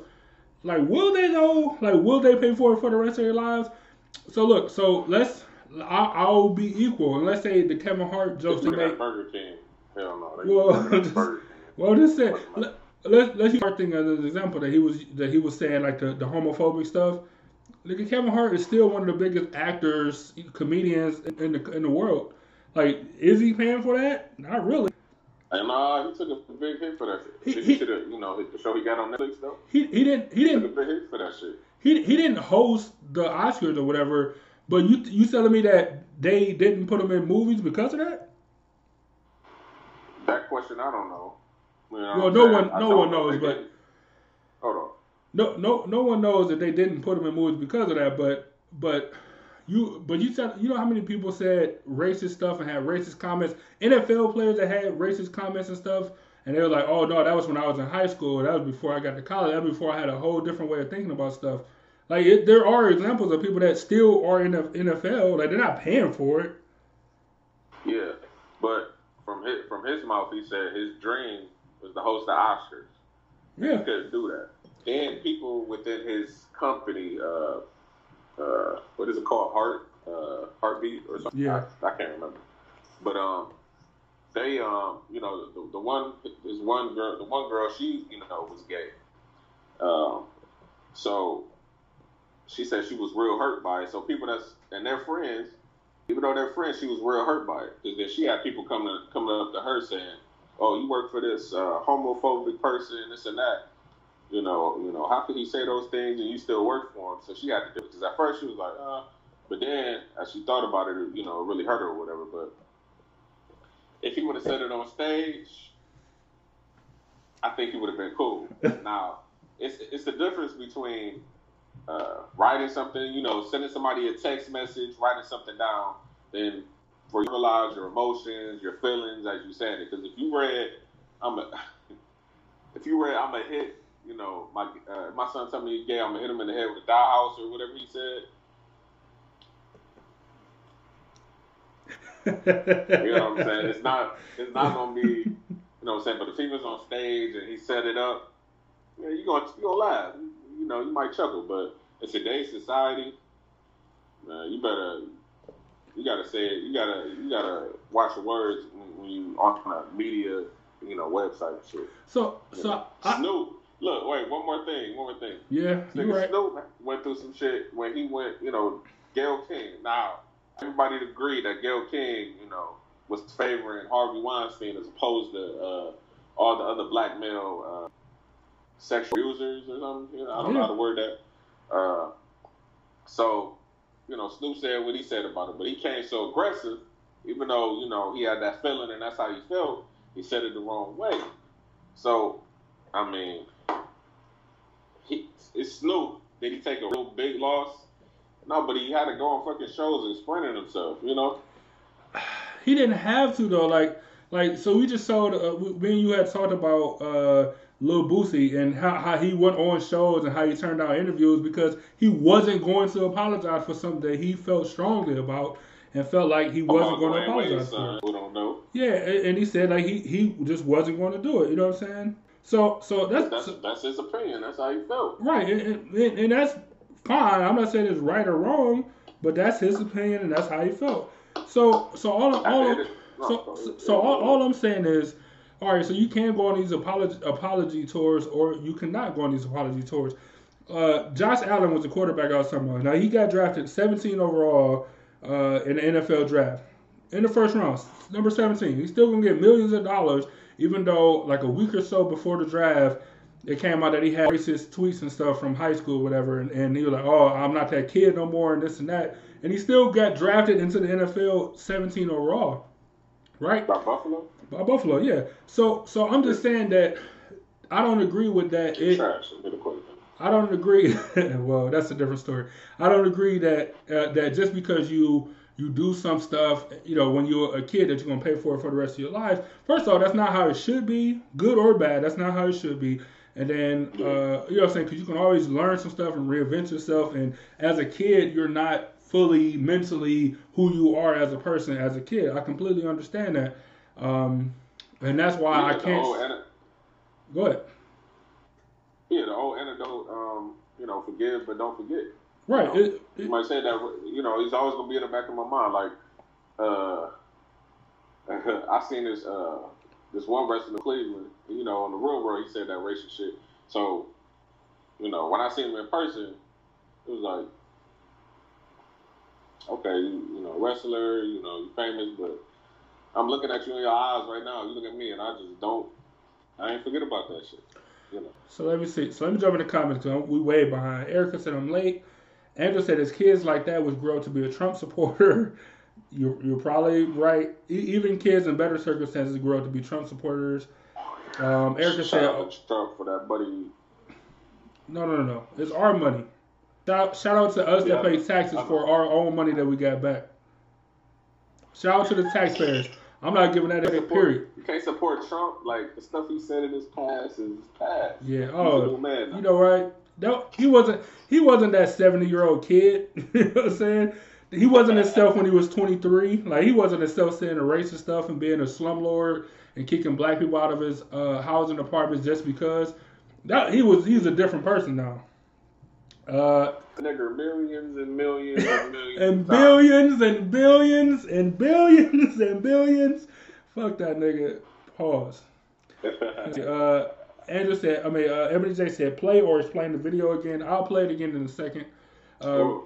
like, will they go? Like, will they pay for it for the rest of their lives? So look, so let's. I, I'll be equal, and let's say the Kevin Hart jokes he Look at made. that Burger King. Hell no. They Well, look at that Burger King. Well, just say let, let's let's use Hart thing as an example that he was that he was saying like the, the homophobic stuff. Nigga, Kevin Hart is still one of the biggest actors, comedians in, the in the world. Like, is he paying for that? Not really. And uh, he took a big hit for that He- shit. he- He should have, you know, the show he got on Netflix though. He he didn't he He took a big hit for that shit. he, he didn't host the Oscars or whatever. But you you telling me that they didn't put him in movies because of that? That question, I don't know. You know Well, no saying? one- no one knows, but- hold on. No, no, no one knows that they didn't put him in movies because of that. But, but, you but you said you know how many people said racist stuff and had racist comments. NFL players that had racist comments and stuff, and they were like, "Oh no, that was when I was in high school. That was before I got to college. That was before I had a whole different way of thinking about stuff." Like it, there are examples of people that still are in the NFL, like they're not paying for it. Yeah, but from his from his mouth, he said his dream was to host the Oscars. Yeah, He couldn't do that. And people within his company, uh, uh, what is it called, Hart, uh, Hartbeat or something? Yeah. I, I can't remember. But um, they um, you know, the, the one this one girl, the one girl, she you know was gay. Um, so she said she was real hurt by it. So people that's and their friends, even though they're friends, she was real hurt by it because then she had people coming coming up to her saying, "Oh, you work for this uh, homophobic person, this and that." You know, you know, how could he say those things and you still work for him? So she had to do it because at first she was like, "Uh," but then as she thought about it, you know, it really hurt her or whatever. But if he would have said it on stage, I think he would have been cool. now, it's it's the difference between uh, writing something, you know, sending somebody a text message, writing something down, then for you to realize your emotions, your feelings as you said it. Because if you read, I'm a, if you read, I'm a hit. You know, my uh, my son told me he's gay. I'm gonna hit him in the head with a dollhouse or whatever he said. You know what I'm saying? It's not it's not gonna be you know what I'm saying. But if he was on stage and he set it up, yeah, you gonna you gonna laugh. You know, you might chuckle, but in today's society, man, you better you gotta say it. You gotta you gotta watch your words when, when you on a media, you know, website and shit. So You so know? I, Snoop. Look, wait, one more thing, one more thing. yeah, Nigga you're right. Snoop went through some shit when he went, you know, Gayle King. Now, everybody agreed that Gayle King, you know, was favoring Harvey Weinstein as opposed to uh, all the other black male uh, sexual abusers or something. You know, I don't know how to word that. Uh, so, you know, Snoop said what he said about it, but he came so aggressive, even though, you know, he had that feeling and that's how he felt, he said it the wrong way. So, I mean, it's Snoop. Did he take a real big loss? No, but he had to go on fucking shows and explaining himself, you know? He didn't have to though. Like, like so we just saw. Uh, we- me and you had talked about uh, Lil Boosie and how, how he went on shows and how he turned down interviews because he wasn't going to apologize for something that he felt strongly about and felt like he wasn't going to apologize for. son, who don't know. Yeah, and, and he said like he he just wasn't going to do it. You know what I'm saying? So so that's, That's that's his opinion. That's how he felt. right, and, and, and that's fine. I'm not saying it's right or wrong, but that's his opinion and that's how he felt. So so all all. I did it. No, So, so, so all, all I'm saying is, all right. So you can go on these apology apology tours, or you cannot go on these apology tours. Uh, Josh Allen was a quarterback I was talking about. Now he got drafted 17 overall uh, in the NFL draft in the first round, number 17. He's still gonna get millions of dollars, even though like a week or so before the draft, it came out that he had racist tweets and stuff from high school, whatever, and, and he was like, "Oh, I'm not that kid no more," and this and that, and he still got drafted into the NFL 17 overall, right? By Buffalo? By Buffalo, yeah. So, so I'm just saying that I don't agree with that. It, Trash. Admit the quarterback. I don't agree. well, that's a different story. I don't agree that uh, that just because you you do some stuff, you know, when you're a kid, that you're gonna pay for it for the rest of your life. First of all, that's not how it should be, good or bad. That's not how it should be. And then, uh, you know what I'm saying? Because you can always learn some stuff and reinvent yourself. And as a kid, you're not fully mentally who you are as a person as a kid. I completely understand that. Um, and that's why yeah, I can't. Go ahead. yeah, the old antidote, um, you know, forgive but don't forget. Right. You, It, you might say that, you know, he's always going to be in the back of my mind. Like, uh, I seen this uh, this one wrestler in Cleveland, you know, on the real world, he said that racist shit. So, you know, when I seen him in person, it was like, okay, you, you know, wrestler, you know, you famous, but I'm looking at you in your eyes right now. You look at me, and I just don't, I ain't forget about that shit. You know, So let me see. So let me jump in the comments because we way behind. Erica said I'm late. Angela said his kids like that would grow up to be a Trump supporter. You're, you're probably right. E- even kids in better circumstances grow up to be Trump supporters. Um, Erica shout said, out to Trump for that buddy. no, no, no, no. It's our money. Shout, shout out to us Yeah. that pay taxes for our own money that we got back. Shout out to the taxpayers. I'm not giving that a period. You can't support Trump. Like the stuff he said in his past is past. Yeah. Oh, man. you know, right? No, he wasn't. He wasn't that 70 year old kid. you know what I'm saying? He wasn't himself when he was 23. Like he wasn't himself saying the racist stuff and being a slumlord and kicking black people out of his uh, housing apartments just because. That he was. He's a different person now. Uh, nigga millions and millions and millions and billions and billions and billions and billions. Fuck that nigga. Pause. Uh, Andrew said, I mean, uh, Ebony J said, play or explain the video again. I'll play it again in a second. Uh,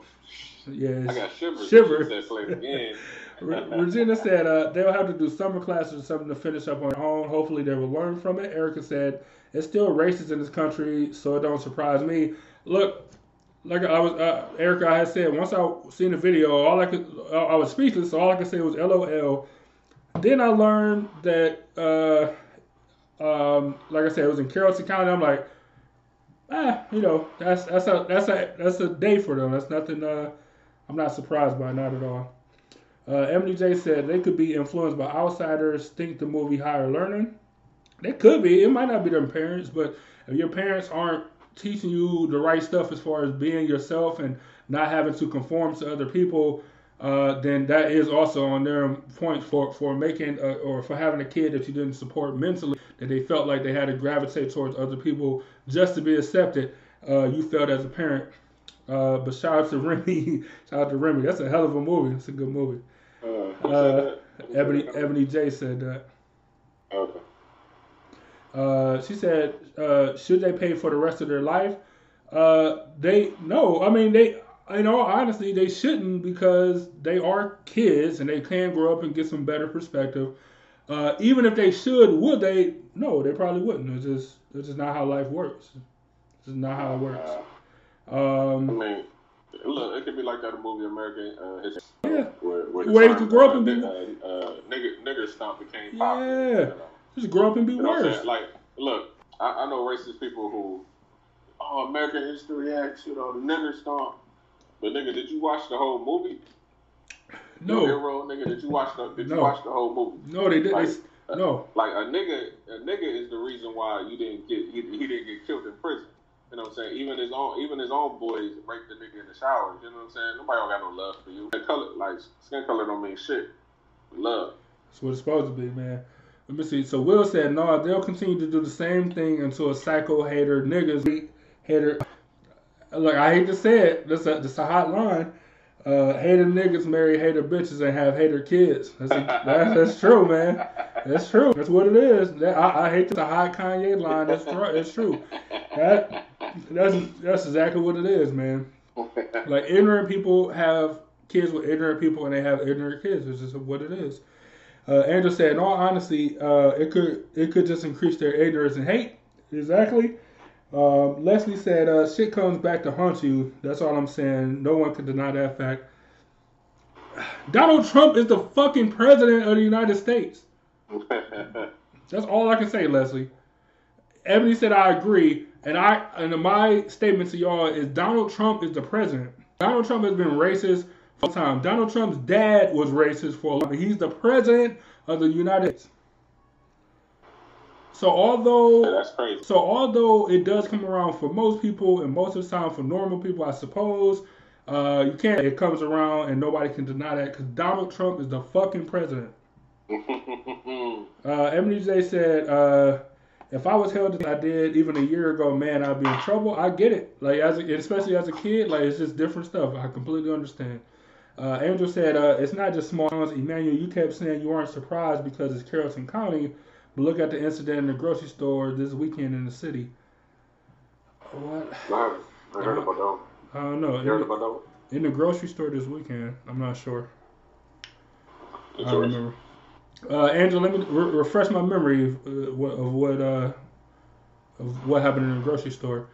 I got shivers. Shiver. Said play again. Regina said uh, they'll have to do summer classes or something to finish up on their own. Hopefully, they will learn from it. Erica said it's still racist in this country, so it don't surprise me. Look, like I was, uh, Erica, I had said once I seen the video, all I could, I I was speechless. So all I could say was LOL. Then I learned that, uh, um, like I said, it was in Carrollton County. I'm like, ah, you know, that's that's a that's a that's a day for them. That's nothing. Uh, I'm not surprised by, not at all. Uh, Emily J said they could be influenced by outsiders, think the movie higher learning. They could be. It might not be their parents, but if your parents aren't teaching you the right stuff as far as being yourself and not having to conform to other people, uh, then that is also on their point for for making uh, or for having a kid that you didn't support mentally, that they felt like they had to gravitate towards other people just to be accepted. Uh, you felt as a parent. Uh, but shout out to Remy. shout out to Remy. That's a hell of a movie. It's a good movie. Uh, said that? Who Ebony? Ebony J said that. Okay. Uh, she said, uh, should they pay for the rest of their life? Uh, they no. I mean, they. In all honesty, they shouldn't because they are kids and they can grow up and get some better perspective. Uh, even if they should, would they? No, they probably wouldn't. It's just it's just not how life works. It's just not how it works. I Um, mean, look, it could be like that movie American uh, History. Yeah. Where, where, Where you term, could grow up and be- uh, uh, nigger, nigger stomp became popular. Yeah. You know? just grow up and be You know worse. Like, look, I, I know racist people who, oh, American History X, you know, the nigger stomp. But nigga, did you watch the whole movie? No, hero, nigga, did you watch the? Did No. you watch the whole movie? no, they did. Like, They, no, uh, Like a nigga, a nigga is the reason why you didn't get he, he didn't get killed in prison. You know what I'm saying? Even his own even his own boys raped the nigga in the showers. You know what I'm saying? Nobody don't got no love for you. The color, like skin color, don't mean shit. Love. That's what it's supposed to be, man. Let me see. So Will said, no, they'll continue to do the same thing until a psycho hater niggas hater. Look, I hate to say it. That's a, that's a hot line. Uh, hater niggas marry hater bitches and have hater kids. That's, a, that's, that's true, man. That's true. That's what it is. That, I, I hate the hot Kanye line. That's true. It's true. That that's that's exactly what it is, man. Like ignorant people have kids with ignorant people, and they have ignorant kids. It's just what it is. Uh, Andrew said, in all honesty, uh, it could it could just increase their ignorance and hate. Exactly. Um, Leslie said, uh, "Shit comes back to haunt you." That's all I'm saying. No one can deny that fact. Donald Trump is the fucking president of the United States. That's all I can say, Leslie. Ebony said I agree, and I and my statement to y'all is Donald Trump is the president. Donald Trump has been racist for a time. Donald Trump's dad was racist for a long time. He's the president of the United States. So although That's crazy. so although it does come around for most people and most of the time for normal people, I suppose, uh, you can't. It comes around and nobody can deny that because Donald Trump is the fucking president. Uh, Emily J said, uh, "If I was held as I did even a year ago, man, I'd be in trouble. I get it. Like as a, especially as a kid, like it's just different stuff. I completely understand." Uh, Angel said, uh, "It's not just small towns. Emmanuel, you kept saying you weren't surprised because it's Carrollton County, but look at the incident in the grocery store this weekend in the city. What? I heard, I heard about that. I don't know. You heard In, about that? one? in the grocery store this weekend, I'm not sure. I don't remember. Uh, Angela, let me re- refresh my memory of, uh, what- of what uh, of what happened in the grocery store.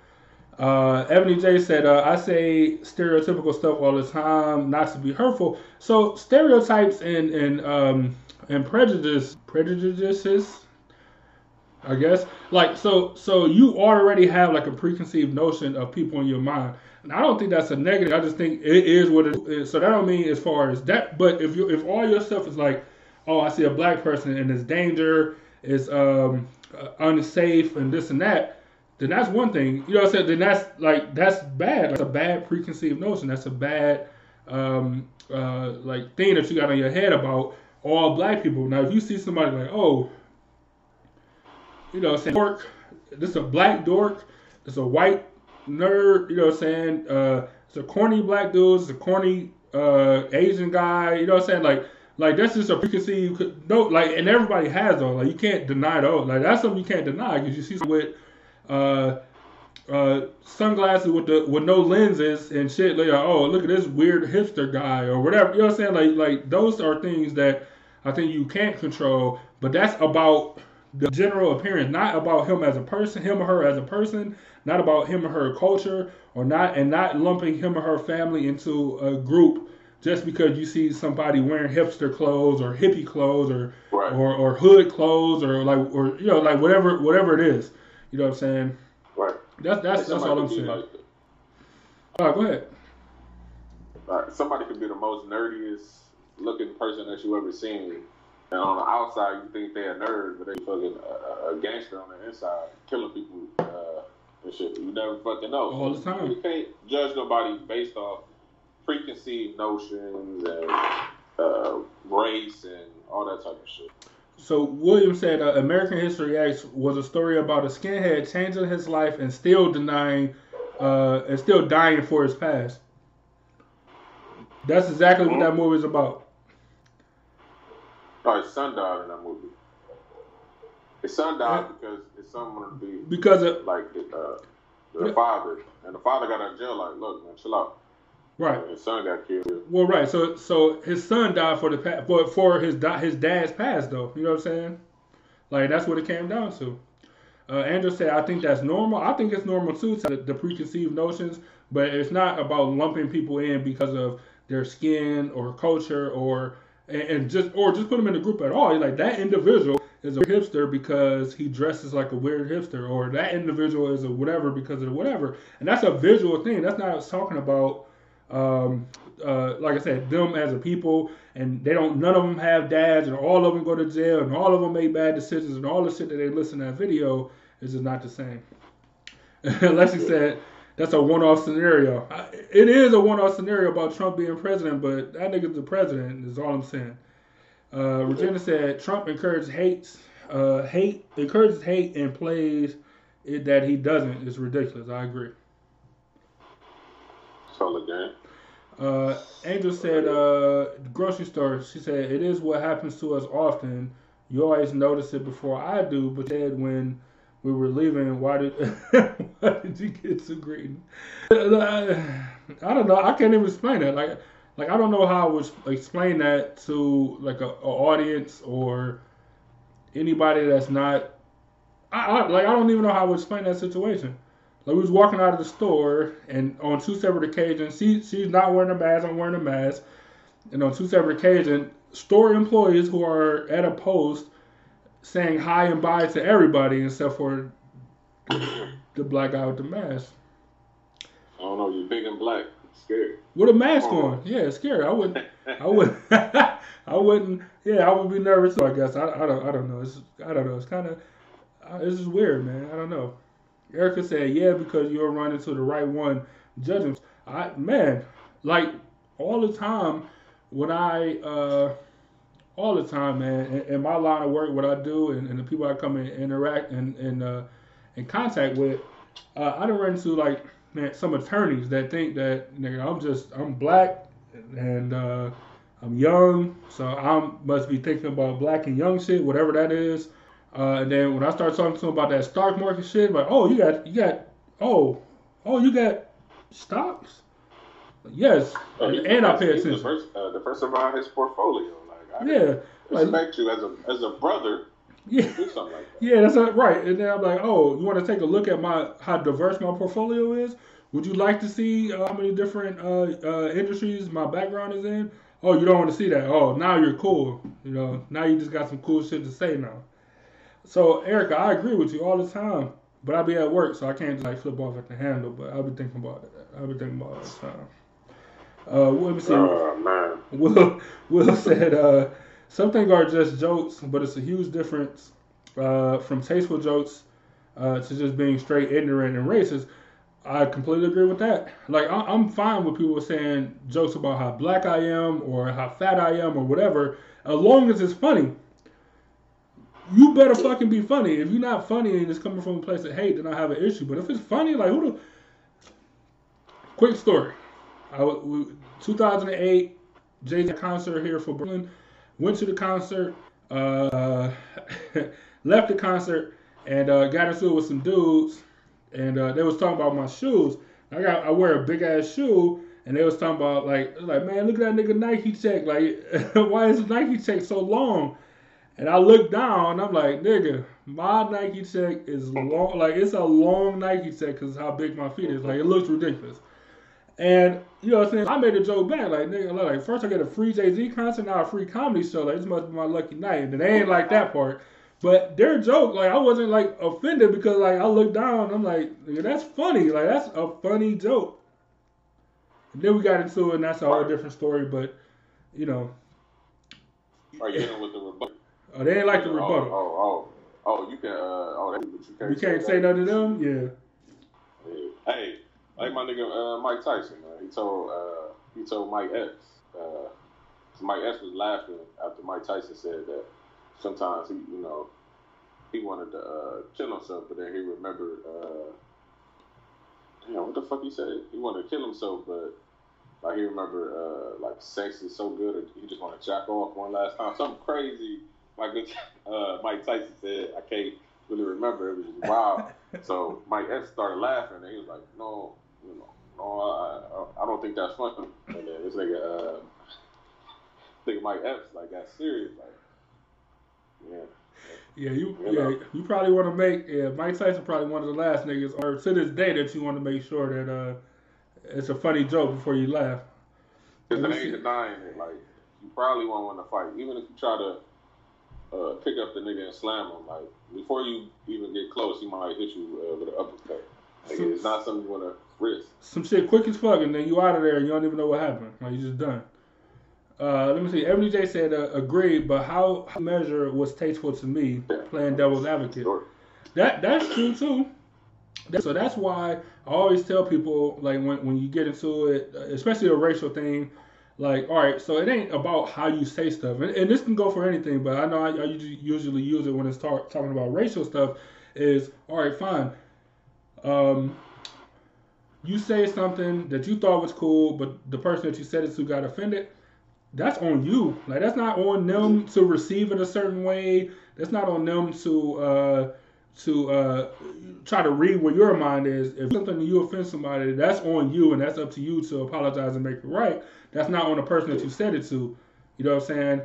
Uh, Ebony J said, uh, "I say stereotypical stuff all the time, not to be hurtful. So stereotypes and and um, and prejudice prejudices. I guess. Like so so you already have like a preconceived notion of people in your mind. And I don't think that's a negative. I just think it is what it is. So that don't mean as far as that but if you if all your stuff is like, oh I see a black person and it's danger, it's um uh, unsafe and this and that, then that's one thing. You know what I'm saying? Then that's like that's bad. That's a bad preconceived notion. That's a bad um uh like thing that you got on your head about all black people. Now if you see somebody like, oh, you know, what I'm saying dork. This is a black dork. Is a white nerd. You know what I'm saying? Uh, it's a corny black dude. It's a corny uh, Asian guy. You know what I'm saying? Like, like that's just a preconceived no. Like, and everybody has those. Like, you can't deny those. Like, that's something you can't deny because you see with uh, uh, sunglasses with the with no lenses and shit. Like, oh, look at this weird hipster guy or whatever. You know what I'm saying? Like, like those are things that I think you can't control. But that's about the general appearance, not about him as a person, him or her as a person, not about him or her culture, or not, and not lumping him or her family into a group just because you see somebody wearing hipster clothes or hippie clothes or Right. or, or hood clothes or like or you know like whatever whatever it is. You know what I'm saying? Right. That's that's that's all I'm saying. like- All right, go ahead. Like, somebody could be the most nerdiest looking person that you ever seen, and on the outside you think they're a nerd, but they fucking a, a gangster on the inside, killing people uh, and shit. You never fucking know. All the time. You can't judge nobody based off preconceived notions and uh, race and all that type of shit. So William said uh, American History X was a story about a skinhead changing his life and still denying uh, and still dying for his past. That's exactly what that movie is about. Oh, his son died in that movie. His son died because his son wanted to be Because of like uh, the father, and the father got out of jail. Like, look, man, chill out. right, And his son got killed. well, right. So so his son died for the pa- for for his his dad's past though. You know what I'm saying? Like that's what it came down to. Uh, Andrew said, "I think that's normal. I think it's normal too, to the, the preconceived notions, but it's not about lumping people in because of their skin or culture or and, just or just put them in a group at all. Like that individual is a hipster because he dresses like a weird hipster, or that individual is a whatever because of whatever. And that's a visual thing. That's not talking about." um, uh, like I said, them as a people, and they don't. None of them have dads, and all of them go to jail, and all of them make bad decisions, and all the shit that they listen to that video is just not the same. Lexi said that's a one-off scenario. I- It is a one-off scenario about Trump being president, but that nigga's the president. Is all I'm saying. Uh, Regina said Trump encourages hates, uh, hate encourages hate and plays it that he doesn't. It's ridiculous. I agree. So again, Uh, Angel said, uh, grocery store. She said, it is what happens to us often. You always notice it before I do, but said when we were leaving, why did why did you get so green? I don't know. I can't even explain that. Like, like I don't know how I would explain that to like a, a audience or anybody that's not. I, I like I don't even know how I would explain that situation. Like we was walking out of the store, and on two separate occasions, she she's not wearing a mask. I'm wearing a mask, and on two separate occasions, store employees who are at a post saying hi and bye to everybody except for the, the black guy with the mask. I don't know. You're big and black, scared. With a mask Oh. on, yeah, it's scary. I wouldn't, I wouldn't, I wouldn't. Yeah, I would be nervous. I guess I, I don't, I don't know. It's, I don't know. It's kind of, This is weird, man. I don't know. Erica said, yeah, because you're running to the right one judging. I man, like all the time when I, uh, all the time, man, in, in my line of work, what I do, and, and the people I come and interact and and uh, in contact with, uh, I don't run into like man some attorneys that think that nigga I'm just I'm black and uh, I'm young, so I must be thinking about black and young shit, whatever that is. Uh, and then when I start talking to them about that stock market shit, like, oh, you got, you got, oh, oh, you got stocks? Yes, Oh, and I pay attention. The first, uh, the first around his portfolio. Like, I Yeah, like, respect you as a as a brother. yeah. Do something like that. Yeah, that's not right. And then I'm like, oh, you want to take a look at my how diverse my portfolio is? Would you like to see uh, how many different uh, uh, industries my background is in? Oh, you don't want to see that. Oh, now you're cool. You know, now you just got some cool shit to say now. So Erica, I agree with you all the time, but I be at work, so I can't just like flip off at the handle. But I'll be thinking about it. I'll be thinking about it all the time. Uh, me see. Oh man. Will Will said uh, something are just jokes, but it's a huge difference uh, from tasteful jokes uh, to just being straight ignorant and racist. I completely agree with that. Like I, I'm fine with people saying jokes about how black I am or how fat I am or whatever, as long as it's funny. You better fucking be funny. If you're not funny and it's coming from a place of hate, then I have an issue. But if it's funny, like who the quick story. I, we, 2008 Jay Z concert here for Brooklyn. Went to the concert, uh, left the concert, and uh, got into it with some dudes, and uh, they was talking about my shoes. I got I wear a big ass shoe, and they was talking about like like man, look at that nigga Nike check. Like why is Nike check so long? And I look down, I'm like, nigga, my Nike check is long. Like it's a long Nike check because how big my feet is. Like it looks ridiculous. And you know what I'm saying? I made a joke back, like nigga, like first I get a free Jay Z concert, now a free comedy show. Like this must be my lucky night. And they ain't like that part. But their joke, like I wasn't like offended because like I looked down, I'm like, that's funny. Like that's a funny joke. And then we got into it, and that's a whole different story. But you know, Are you with the rebuttal? uh, they ain't like the Oh, rebuttal. oh, oh, oh, you can. Uh, oh, that, you can't. We can't say nothing to them. Yeah. Yeah. Hey, like my nigga uh, Mike Tyson, man. He told uh, he told Mike Epps. Uh, Mike Epps was laughing after Mike Tyson said that sometimes he, you know, he wanted to uh, kill himself, but then he remembered. Uh, damn, what the fuck he said? He wanted to kill himself, but like he remembered uh, like sex is so good, or he just want to jack off one last time. Something crazy. Like uh, Mike Tyson said, I can't really remember. It was just wild. So Mike Epps started laughing, and he was like, "No, you know, no, I, I, I don't think that's funny." And then this nigga, uh, nigga Mike Epps, like got serious, like, yeah, Yeah, you You yeah, you probably want to make yeah, Mike Tyson probably one of the last niggas, or to this day that you want to make sure that uh, it's a funny joke before you laugh. because it ain't denying it. Like, you probably won't want to fight, even if you try to uh, pick up the nigga and slam him. Like, before you even get close, he might hit you uh, with an uppercut. Like, So- it's not something you want to risk. Some shit quick as fuck, and then you out of there and you don't even know what happened. Like you just done. Uh, let me see. Ebony J said uh, agreed, but how, how measure was tasteful to me playing devil's advocate. Sure. That that's true too. That- So that's why I always tell people like when when you get into it, especially a racial thing, like all right, so it ain't about how you say stuff, and, and this can go for anything, but I know I, I usually usually use it when it's talk, talking about racial stuff. Is all right, fine. Um, you say something that you thought was cool, but the person that you said it to got offended. That's on you. Like that's not on them to receive it a certain way. That's not on them to uh, to uh, try to read where your mind is. If something you offend somebody, that's on you, and that's up to you to apologize and make it right. That's not on the person that you said it to. You know what I'm saying?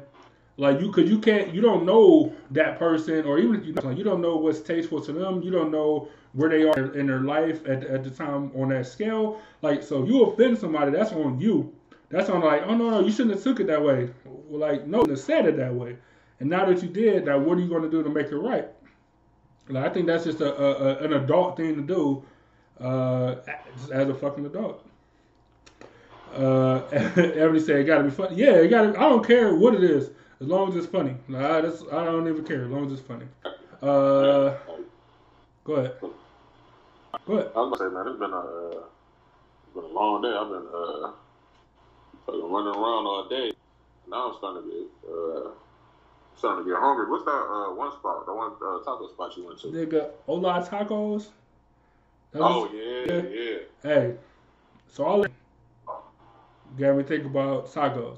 Like you, cause you can't, you don't know that person, or even if you know, you don't know what's tasteful to them. You don't know where they are in their life at, at the time on that scale. Like so, you offend somebody, that's on you. That's on like, oh no, no, you shouldn't have took it that way. Like, no, you said it that way. And now that you did, now what are you going to do to make it right? Like, I think that's just a, a, a an adult thing to do, uh, as a fucking adult. Uh, everybody say it got to be funny. Yeah, it got. to I don't care what it is, as long as it's funny. Like, I, that's, I don't even care as long as it's funny. Uh, go ahead. Go ahead. I was gonna say, man, it's been a uh, it's been a long day. I've been uh, fucking running around all day. Now I'm starting to get uh, starting to get hungry. What's that uh, one spot? The one uh, taco spot you went to? Nigga, Hola Tacos. That Oh was- yeah, yeah. Hey, so all that got me think about tacos.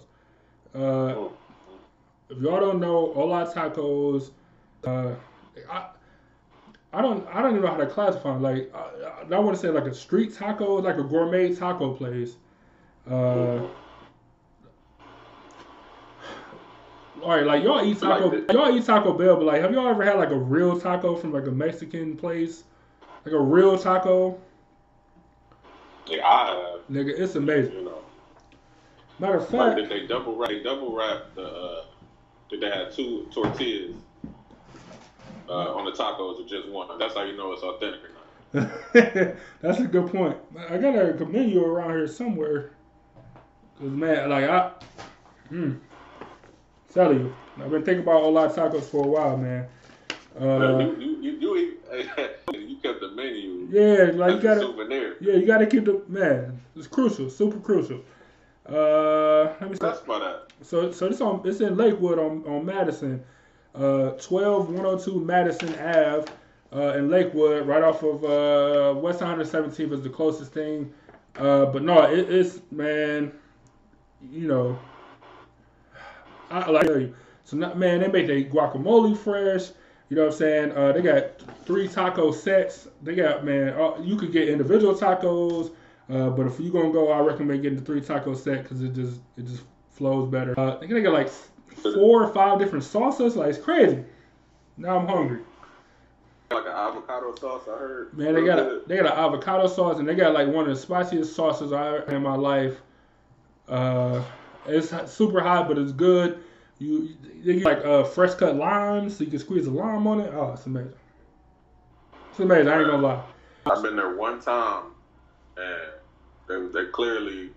Uh, Mm. If y'all don't know, Hola Tacos, uh, I, I don't, I don't even know how to classify. 'em. Like, I, I want to say like a street taco, like a gourmet taco place. Uh, all right, like y'all eat taco, Like y'all eat Taco Bell, but like, have y'all ever had like a real taco from like a Mexican place, like a real taco? Yeah, I have. Nigga, it's amazing. You know, Matter of like fact, did they double wrap? They double wrap the. Uh, did they have two tortillas? uh, on the tacos or just one. That's how you know it's authentic or not. That's a good point. I got a menu around here somewhere. Cause man, like I, mm, tell you, I've been thinking about Hola tacos for a while, man. Uh, you, you, you, you, you kept the menu. yeah, like you a gotta, souvenir. yeah, you gotta keep the man. It's crucial, super crucial. Uh, let me see. By that. So, so this on it's in Lakewood on on Madison, uh, twelve one hundred two Madison Ave, uh, in Lakewood, right off of uh, West 117th is the closest thing. Uh, but no, it, it's man, you know, I, I like tell you. So not, man, they make their guacamole fresh. You know what I'm saying? Uh, they got three taco sets. They got man, uh, you could get individual tacos. Uh, but if you're gonna go, I recommend getting the three taco set because it just it just flows better. Uh, I think they got like four or five different sauces. Like it's crazy. Now I'm hungry. Like an avocado sauce, I heard. Man, they Real got a, they got an avocado sauce and they got like one of the spiciest sauces I ever had in my life. Uh, it's super hot, but it's good. You they get like uh, fresh cut limes, so you can squeeze a lime on it. Oh, it's amazing. It's amazing. I ain't gonna lie. I've been there one time, and they, they clearly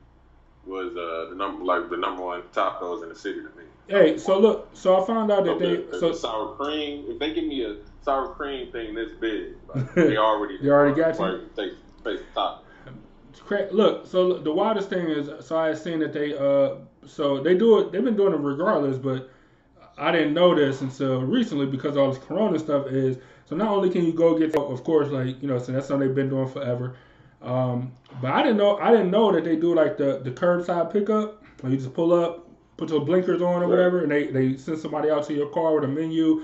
was uh, the number like the number one tacos in the city to me. Hey, so look, so I found out that Okay, they if so the sour cream. If they give me a sour cream thing this big, like, they already They already got you? Take, the top. Look, so the wildest thing is, so I had seen that they, uh, so they do it. They've been doing it regardless, but I didn't know this until recently because all this Corona stuff is. So not only can you go get, of course, like you know, so that's something they've been doing forever. Um, but I didn't know, I didn't know that they do like the the curbside pickup. Where you just pull up, put your blinkers on or whatever, and they they send somebody out to your car with a menu.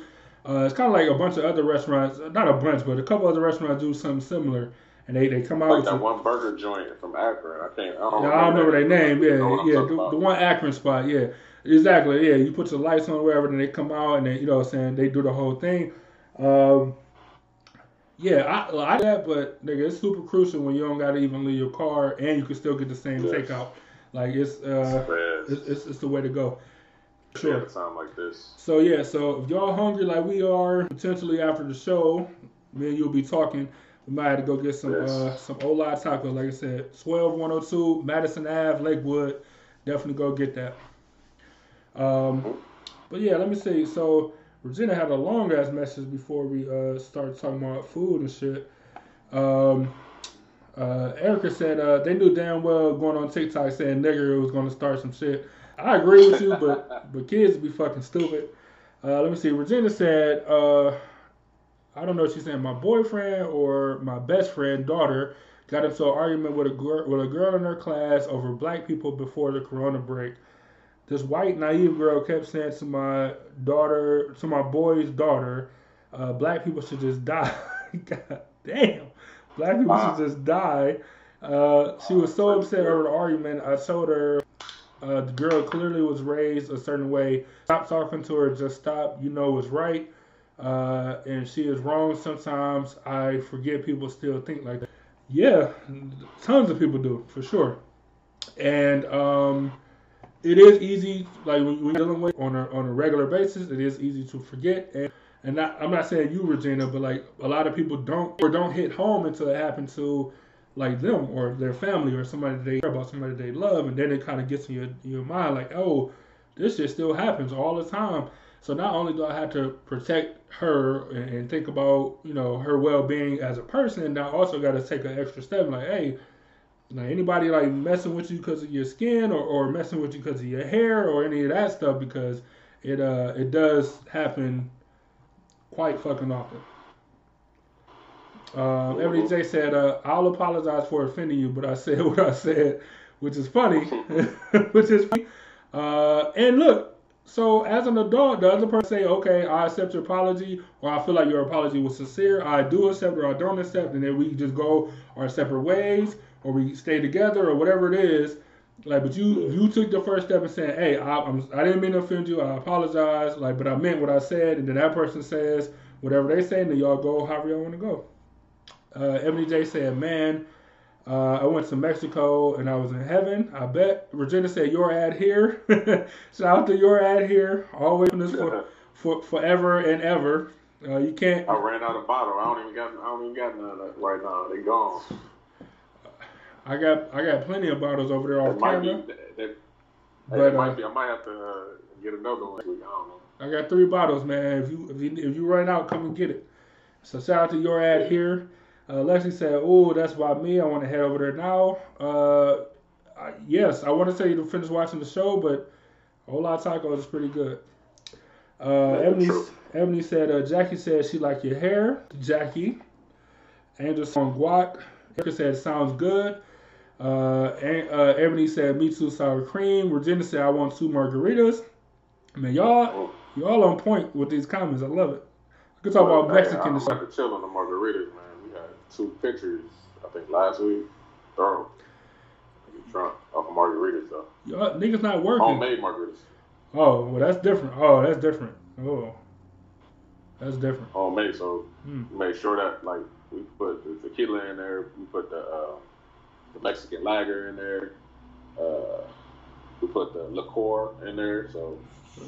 Uh, it's kind of like a bunch of other restaurants, not a bunch, but a couple other restaurants do something similar, and they they come out Like with that you- one burger joint from Akron. I can't. I don't, yeah, I don't remember their name. You know Yeah, yeah, the, the one Akron spot. Yeah, exactly. Yeah, you put your lights on wherever, and they come out, and then you know, what I'm saying they do the whole thing. Um, yeah, I I like that, but nigga, it's super crucial when you don't gotta even leave your car, and you can still get the same Yes. takeout. Like it's uh, it's, it's it's the way to go. Sure. a time like this. So yeah, so if y'all hungry like we are, potentially after the show, me and you'll be talking. We might have to go get some Yes. uh, some Hola tacos, like I said, twelve one hundred two Madison Ave, Lakewood. Definitely go get that. Um, but yeah, let me see. So Regina had a long ass message before we uh started talking about food and shit. Um, uh, Erica said uh, they knew damn well going on TikTok saying nigger was going to start some shit. I agree with you, but but kids be fucking stupid. Uh, let me see. Regina said, uh, I don't know if she's saying my boyfriend or my best friend daughter got into an argument with a girl with a girl in her class over black people before the Corona break. This white naive girl kept saying to my daughter, to my boy's daughter, uh, black people should just die. God damn, black people should just die. Uh, she was so upset over the argument. I told her uh, the girl clearly was raised a certain way. Stop talking to her. Just stop. You know what's right. Uh, and she is wrong sometimes. I forget people still think like that. Yeah, tons of people do for sure. And um, it is easy, like when we're dealing with on a on a regular basis. It is easy to forget. And and not, I'm not saying you, Regina, but like a lot of people don't or don't hit home until it happened to like them or their family or somebody they care about, somebody they love, and then it kind of gets in your your mind like, oh, this shit still happens all the time. So not only do I have to protect her and, and think about you know her well being as a person, I also got to take an extra step like, hey, like anybody like messing with you because of your skin or, or messing with you because of your hair or any of that stuff because it uh it does happen quite fucking often. Um, Ebony J said, uh, "I'll apologize for offending you, but I said what I said," which is funny, which is funny. Uh, and look, so as an adult, the other person say, "Okay, I accept your apology," or "I feel like your apology was sincere." I do accept or I don't accept, and then we just go our separate ways, or we stay together, or whatever it is. Like, but you you took the first step and saying, "Hey, I, I'm I didn't mean to offend you. I apologize." Like, but I meant what I said, and then that person says whatever they say, and then y'all go however y'all want to go. Uh, Ebony J said, "Man, uh, I went to Mexico and I was in heaven. I bet." Regina said, "Your ad here." Shout out to your ad here. Always from this for, for forever and ever. Uh, you can't. I ran out of bottle. I don't even got. I don't even got none of that right now. They gone. I got I got plenty of bottles over there off might be. camera. That, that, But, that uh, be. I might have to uh, get another one. I don't know. I got three bottles, man. If you if you if you run out, come and get it. So shout out to your ad here. Uh, Lexi said, "Oh, that's by me. I want to head over there now." Uh, I, yes, I want to tell you to finish watching the show, but Hola Tacos is pretty good. Uh, Ebony. Ebony said, uh, "Jackie said she like your hair." Jackie, Anderson on Guac. Erica said, "Sounds good." Uh, and, uh, Ebony said, "Me too, sour cream." Regina said, "I want two margaritas." Man, y'all, y'all on point with these comments. I love it. We can talk about Hey, Mexican I'm about to chill on the margaritas, man. We had two pictures. I think last week. Thorough. Drunk off of margaritas though. Y'all niggas not working. Homemade margaritas. Oh, well, that's different. Oh, that's different. Oh, that's different. Homemade. So Mm. we made sure that like we put the tequila in there. We put the uh, the Mexican lager in there. Uh, we put the liqueur in there. So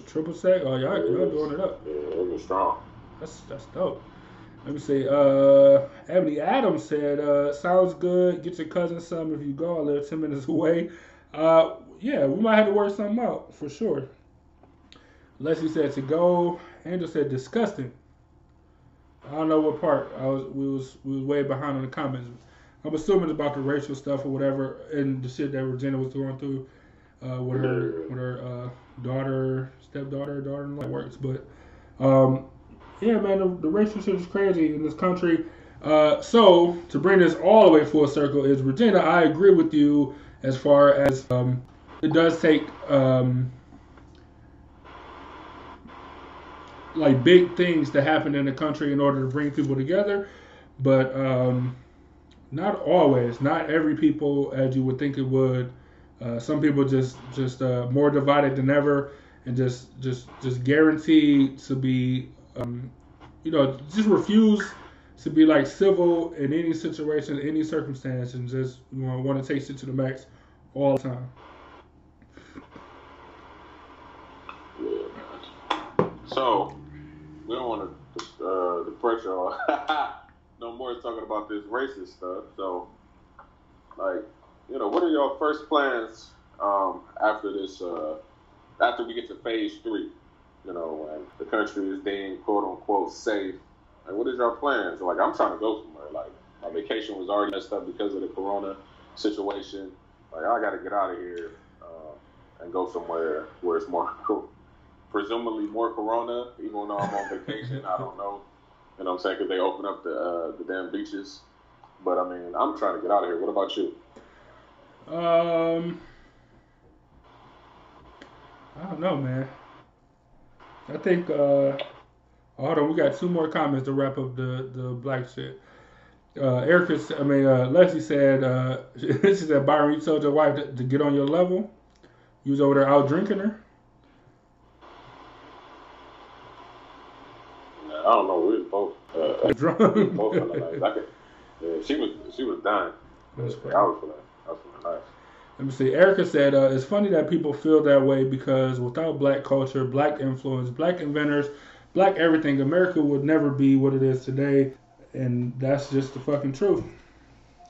Triple sec. Oh, y'all, y'all doing it up. yeah, it was strong. That's that's dope. Let me see. Uh, Ebony Adams said, uh, "Sounds good. Get your cousin some if you go. I live ten minutes away. Uh, yeah, we might have to work something out for sure." Leslie said to go. Angel said disgusting. I don't know what part. I was we was we was way behind on the comments. I'm assuming it's about the racial stuff or whatever and the shit that Regina was going through uh, with her with her uh, daughter, stepdaughter, daughter-in-law works. But um, yeah, man, the, the racial shit is crazy in this country. Uh, so to bring this all the way full circle is Regina. I agree with you as far as um, it does take um, like big things to happen in the country in order to bring people together, but um, not always. Not every people as you would think it would. Uh, some people just just uh, more divided than ever, and just just just guaranteed to be, um, you know, just refuse to be like civil in any situation, any circumstance, and just you know want to take shit to the max all the time. So we don't want to uh, depress y'all no more talking about this racist stuff. So, like, you know, what are your first plans um, after this? Uh, after we get to phase three, you know, and the country is deemed quote unquote safe. Like, what is your plans? Like, I'm trying to go somewhere. Like, my vacation was already messed up because of the corona situation. Like, I got to get out of here uh, and go somewhere where it's more presumably more corona, even though I'm on vacation. I don't know. You know what I'm saying? Because they open up the uh, the damn beaches. But I mean, I'm trying to get out of here. What about you? Um, I don't know, man. I think. Uh, hold on, we got two more comments to wrap up the the black shit. Uh, Erica, I mean uh, Leslie said. Uh, she said Byron, you told your wife to, to get on your level. You was over there out drinking her. I don't know. We was both. Uh, we Drunk. both feeling nice. I could, yeah, she was she was dying. That's funny. I was feeling I was feeling nice. Let me see. Erica said, uh, it's funny that people feel that way because without black culture, black influence, black inventors, black everything, America would never be what it is today. And that's just the fucking truth.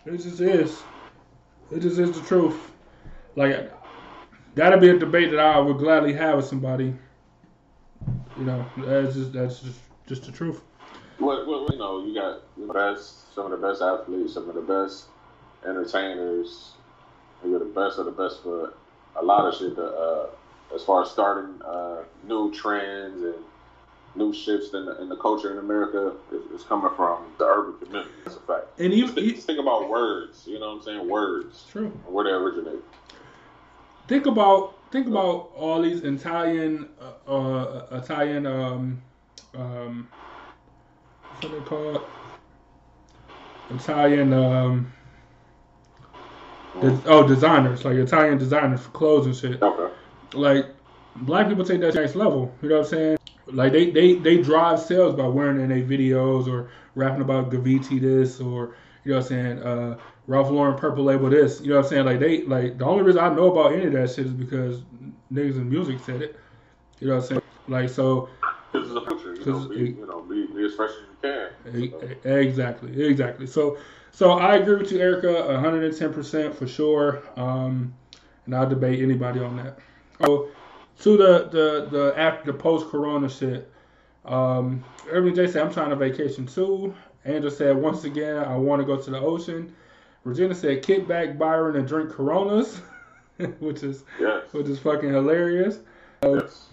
It just is. It just is the truth. Like, that'd be a debate that I would gladly have with somebody. You know, that's just that's just just the truth. Well, well, you know, you got the best, some of the best athletes, some of the best entertainers. You're the best of the best for a lot of shit. To, uh, as far as starting uh, new trends and new shifts in the, in the culture in America, is, coming from the urban community. That's a fact. And even, Just, just think about words. You know what I'm saying? Words. true. Where they originate. think about think about all these Italian uh, uh Italian um um what's they called Italian um des- oh designers like Italian designers for clothes and shit. Okay. like black people take that next level you know what I'm saying? Like they they they drive sales by wearing in their videos or rapping about Gaviti this or you know what I'm saying uh Ralph Lauren purple label this you know what I'm saying? Like they like the only reason I know about any of that shit is because niggas in music said it you know what I'm saying? Like so This is a picture. You know, be, you know, be, be as fresh as you can. E- Exactly, exactly. So, so I agree with you, Erica, 110% for sure. Um, and I'll debate anybody on that. So, to the the the after the post Corona shit. Um, Irving J said I'm trying to vacation too. Angel said once again I want to go to the ocean. Regina said kick back Byron and drink Coronas, which is Yes. which is fucking hilarious. yes.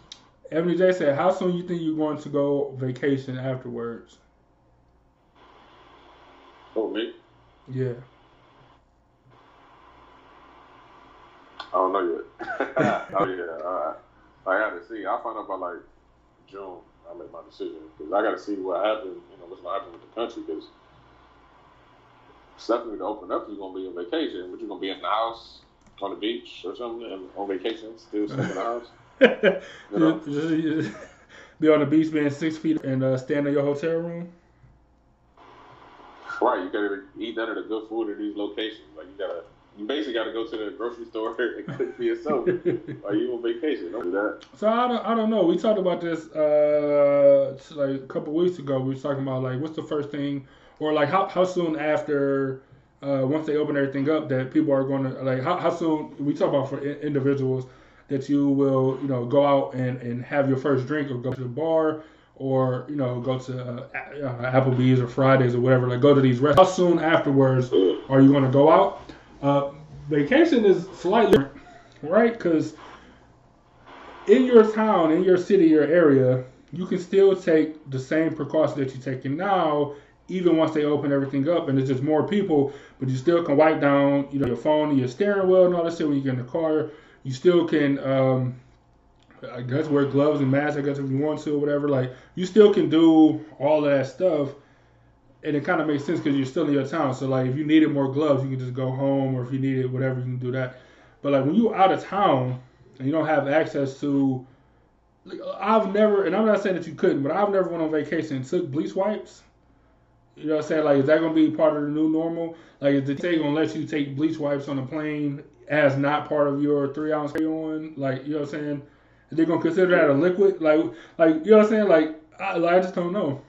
Ebony J said, "How soon you think you're going to go vacation afterwards?" Oh, me? Yeah. I don't know yet. oh yeah, uh, I got to see. I'll find out by like June. I'll make my decision because I got to see what happened. You know, what's gonna happen with the country because stuff going to open up. You're gonna be on vacation, but you're gonna be in the house on the beach or something, and on vacation, still stuck in the house. You know? Just- be on the beach, being six feet, and uh, stand in your hotel room. Right, you gotta eat none of the good food at these locations. Like you gotta, you basically gotta go to the grocery store and cook for yourself. Are you on vacation? Don't do that. So I don't, I don't know. We talked about this uh, like a couple weeks ago. We were talking about like what's the first thing, or like how, how soon after uh, once they open everything up that people are going to like how, how soon we talk about for in- individuals that you will you know go out and, and have your first drink or go to the bar or you know go to uh, uh, Applebee's or Fridays or whatever. Like go to these restaurants. How soon afterwards are you going to go out? Uh, vacation is slightly right? Because in your town, in your city, your area, you can still take the same precautions that you're taking now, even once they open everything up and it's just more people, but you still can wipe down, you know, your phone and your steering wheel and all that shit when you get in the car. You still can, um, I guess, wear gloves and masks, I guess, if you want to or whatever. Like, you still can do all that stuff. And it kind of makes sense because you're still in your town. So, like, if you needed more gloves, you can just go home, or if you needed whatever, you can do that. But, like, when you're out of town, and you don't have access to like, I've never and I'm not saying that you couldn't, but I've never went on vacation and took bleach wipes. You know what I'm saying? Like is that gonna be part of the new normal? Like is the they gonna let you take bleach wipes on a plane as not part of your three ounce carry on? Like, you know what I'm saying? Are they gonna consider that a liquid? Like like you know what I'm saying? Like I, like, I just don't know.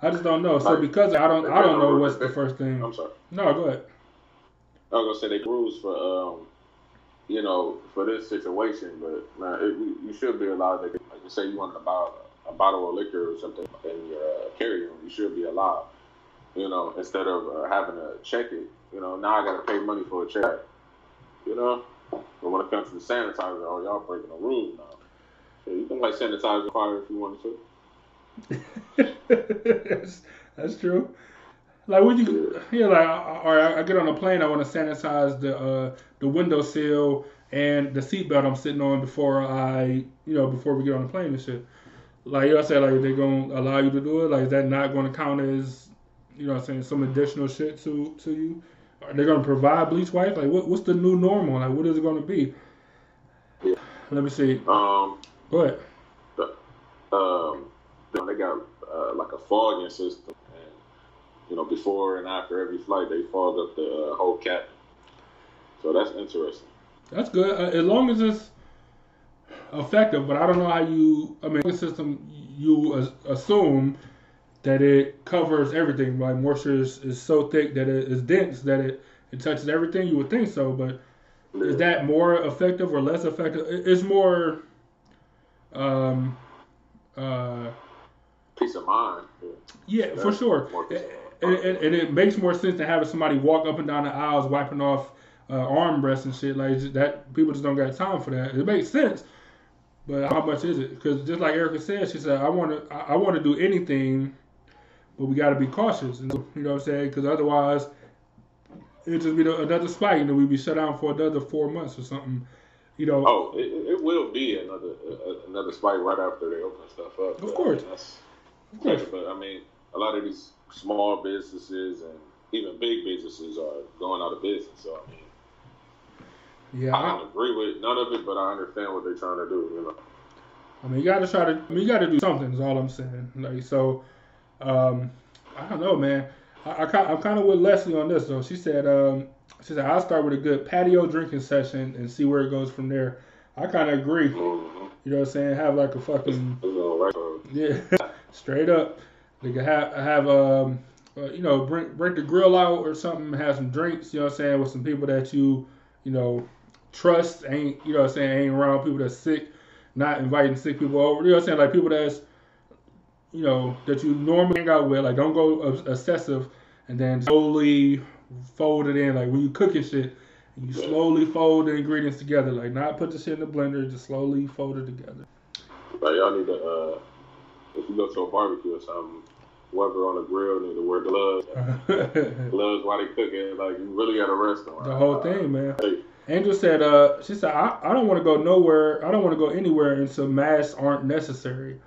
I just don't know. So because I don't I don't know what's the first thing. I'm sorry. No, go ahead. I was gonna say they rules for um, you know, for this situation, but man, it, you- you should be allowed to, like you say, you want to buy a bottle of liquor or something in your uh, carry on, you should be allowed. You know, instead of uh, having to check it. You know, now I gotta pay money for a check. You know, but when it comes to the sanitizer, oh y'all breaking the rules now. So you can like sanitize car if you wanted to. that's, that's true. Like when you, yeah, like or I, I get on a plane, I want to sanitize the uh, the windowsill and the seatbelt I'm sitting on before I, you know, before we get on the plane and shit. Like you know, what I'm saying, like they're gonna allow you to do it. Like is that not going to count as, you know, what I'm saying some additional shit to to you? Are they gonna provide bleach wipes? Like what, what's the new normal? Like what is it gonna be? Yeah. Let me see. Um, Go ahead. um, they got uh, like a fogging system, and you know, before and after every flight, they fog up the uh, whole cabin. So that's interesting. That's good uh, as long as it's effective. But I don't know how you. I mean, the system you as, assume that it covers everything. Like moisture is, is so thick that it is dense that it it touches everything. You would think so, but is that more effective or less effective? It- It's more. Um. Uh. Peace of mind. Yeah. Yeah, for sure. And, and, and it makes more sense than having somebody walk up and down the aisles wiping off uh, armrests and shit like that. People just don't got time for that. It makes sense, but how much is it? Because just like Erica said, she said, "I want to, I want to do anything, but we got to be cautious." And, you know what I'm saying? Because otherwise, it'll just be another spike, and then we'd be shut down for another four months or something. You know, Oh, it, it will be another uh, another spike right after they open stuff up. Of But, I course. mean, that's, of course. but I mean, a lot of these small businesses and even big businesses are going out of business. So I mean, Yeah, I I, don't agree with none of it, but I understand what they're trying to do. You know. I mean, you got to try to. I mean, you got to do something. Is all I'm saying. Like so, um, I don't know, man. I, I, I'm kind of with Leslie on this though. She said, um, she said I'll start with a good patio drinking session and see where it goes from there. I kind of agree. Mm-hmm. You know what I'm saying? Have like a fucking You know, right? So, yeah. Straight up, could have have um, uh, you know, bring break the grill out or something, have some drinks. You know what I'm saying with some people that you you know trust. Ain't you know what I'm saying ain't around people that's sick. Not inviting sick people over. You know what I'm saying like people that's you know that you normally hang out with. Like don't go obs- excessive, and then slowly fold it in. Like when you cooking shit. You slowly fold the ingredients together, like not put the shit in the blender, just slowly fold it together. Like y'all need to, uh, if you go to a barbecue or something, whoever on the grill need to wear gloves. Gloves while they cooking, like you really at a restaurant. The whole thing, man. Hey, Angel said, uh, she said, I, I don't want to go nowhere. I don't want to go anywhere until masks aren't necessary.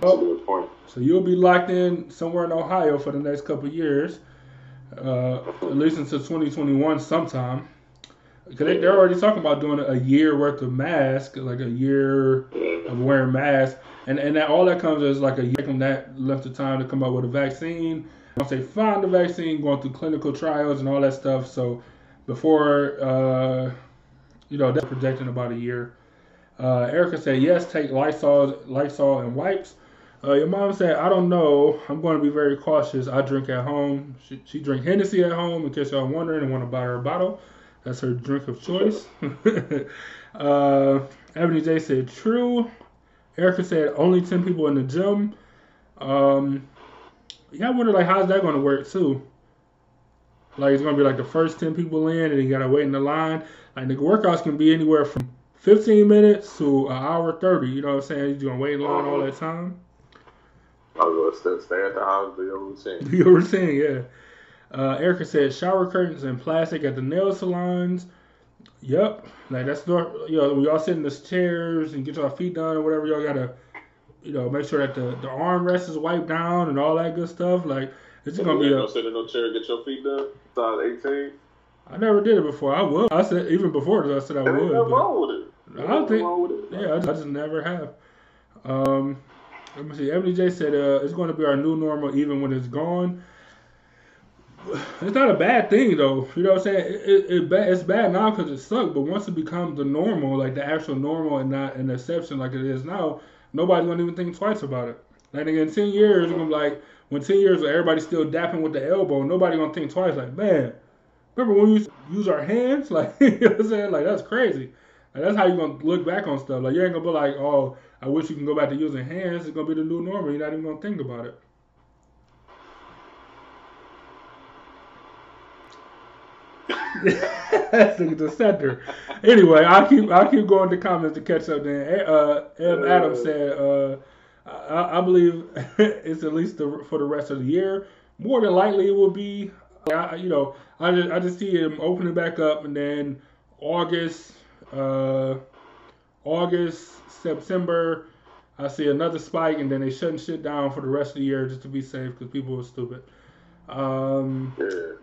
That's a Oh, good point. so you'll be locked in somewhere in Ohio for the next couple of years, uh, at least until 2021 sometime. Cause they, they're already talking about doing a year worth of masks, like a year of wearing masks, and and that all that comes is like a year from that length of time to come up with a vaccine. Once they find the vaccine, going through clinical trials and all that stuff. So before, uh, you know, they're projecting about a year. Uh, Erica said yes, take Lysol, Lysol and wipes. Uh, your mom said, I don't know. I'm going to be very cautious. I drink at home. She, she drink Hennessy at home, in case y'all wondering and want to buy her a bottle. That's her drink of choice. uh, Ebony J said, true. Erica said, only 10 people in the gym. Um, yeah, I wonder, like, how's that going to work, too? Like, it's going to be like the first 10 people in, and you got to wait in the line. Like, the workouts can be anywhere from 15 minutes to an hour 30. You know what I'm saying? You're going to wait in line all that time. I was gonna stay, at the house, do your routine. You were saying, yeah. Uh, Erica said shower curtains and plastic at the nail salons. Yep, like that's the you know we all sit in the chairs and get your feet done or whatever. Y'all gotta you know make sure that the the armrest is wiped down and all that good stuff. Like it's just gonna be ain't a. gonna sit in no chair and get your feet done. Size 18. I never did it before. I would. I said even before I said I ain't would. but- wrong with it. I don't think- wrong with it. Yeah, I just, I just never have. Um, let me see. Ebony J said uh, it's going to be our new normal even when it's gone. It's not a bad thing though. You know what I'm saying? It, it, it it's bad now because it sucked, but once it becomes the normal, like the actual normal and not an exception like it is now, nobody's gonna even think twice about it. Like in ten years, gonna like when ten years everybody's still dapping with the elbow, nobody gonna think twice. Like man, remember when we use our hands? Like you know what I'm saying? Like that's crazy. Like, that's how you gonna look back on stuff. Like you ain't gonna be like, oh, I wish you can go back to using hands. It's gonna be the new normal. You're not even gonna think about it. That's the, the center. Anyway, I keep I keep going to comments to catch up. Then uh, Eb Adams said, uh, I, I believe it's at least the, for the rest of the year. More than likely, it will be. I, you know, I just, I just see him opening back up, and then August, uh, August, September, I see another spike, and then they shutting shit down for the rest of the year just to be safe because people are stupid. Um, Yeah.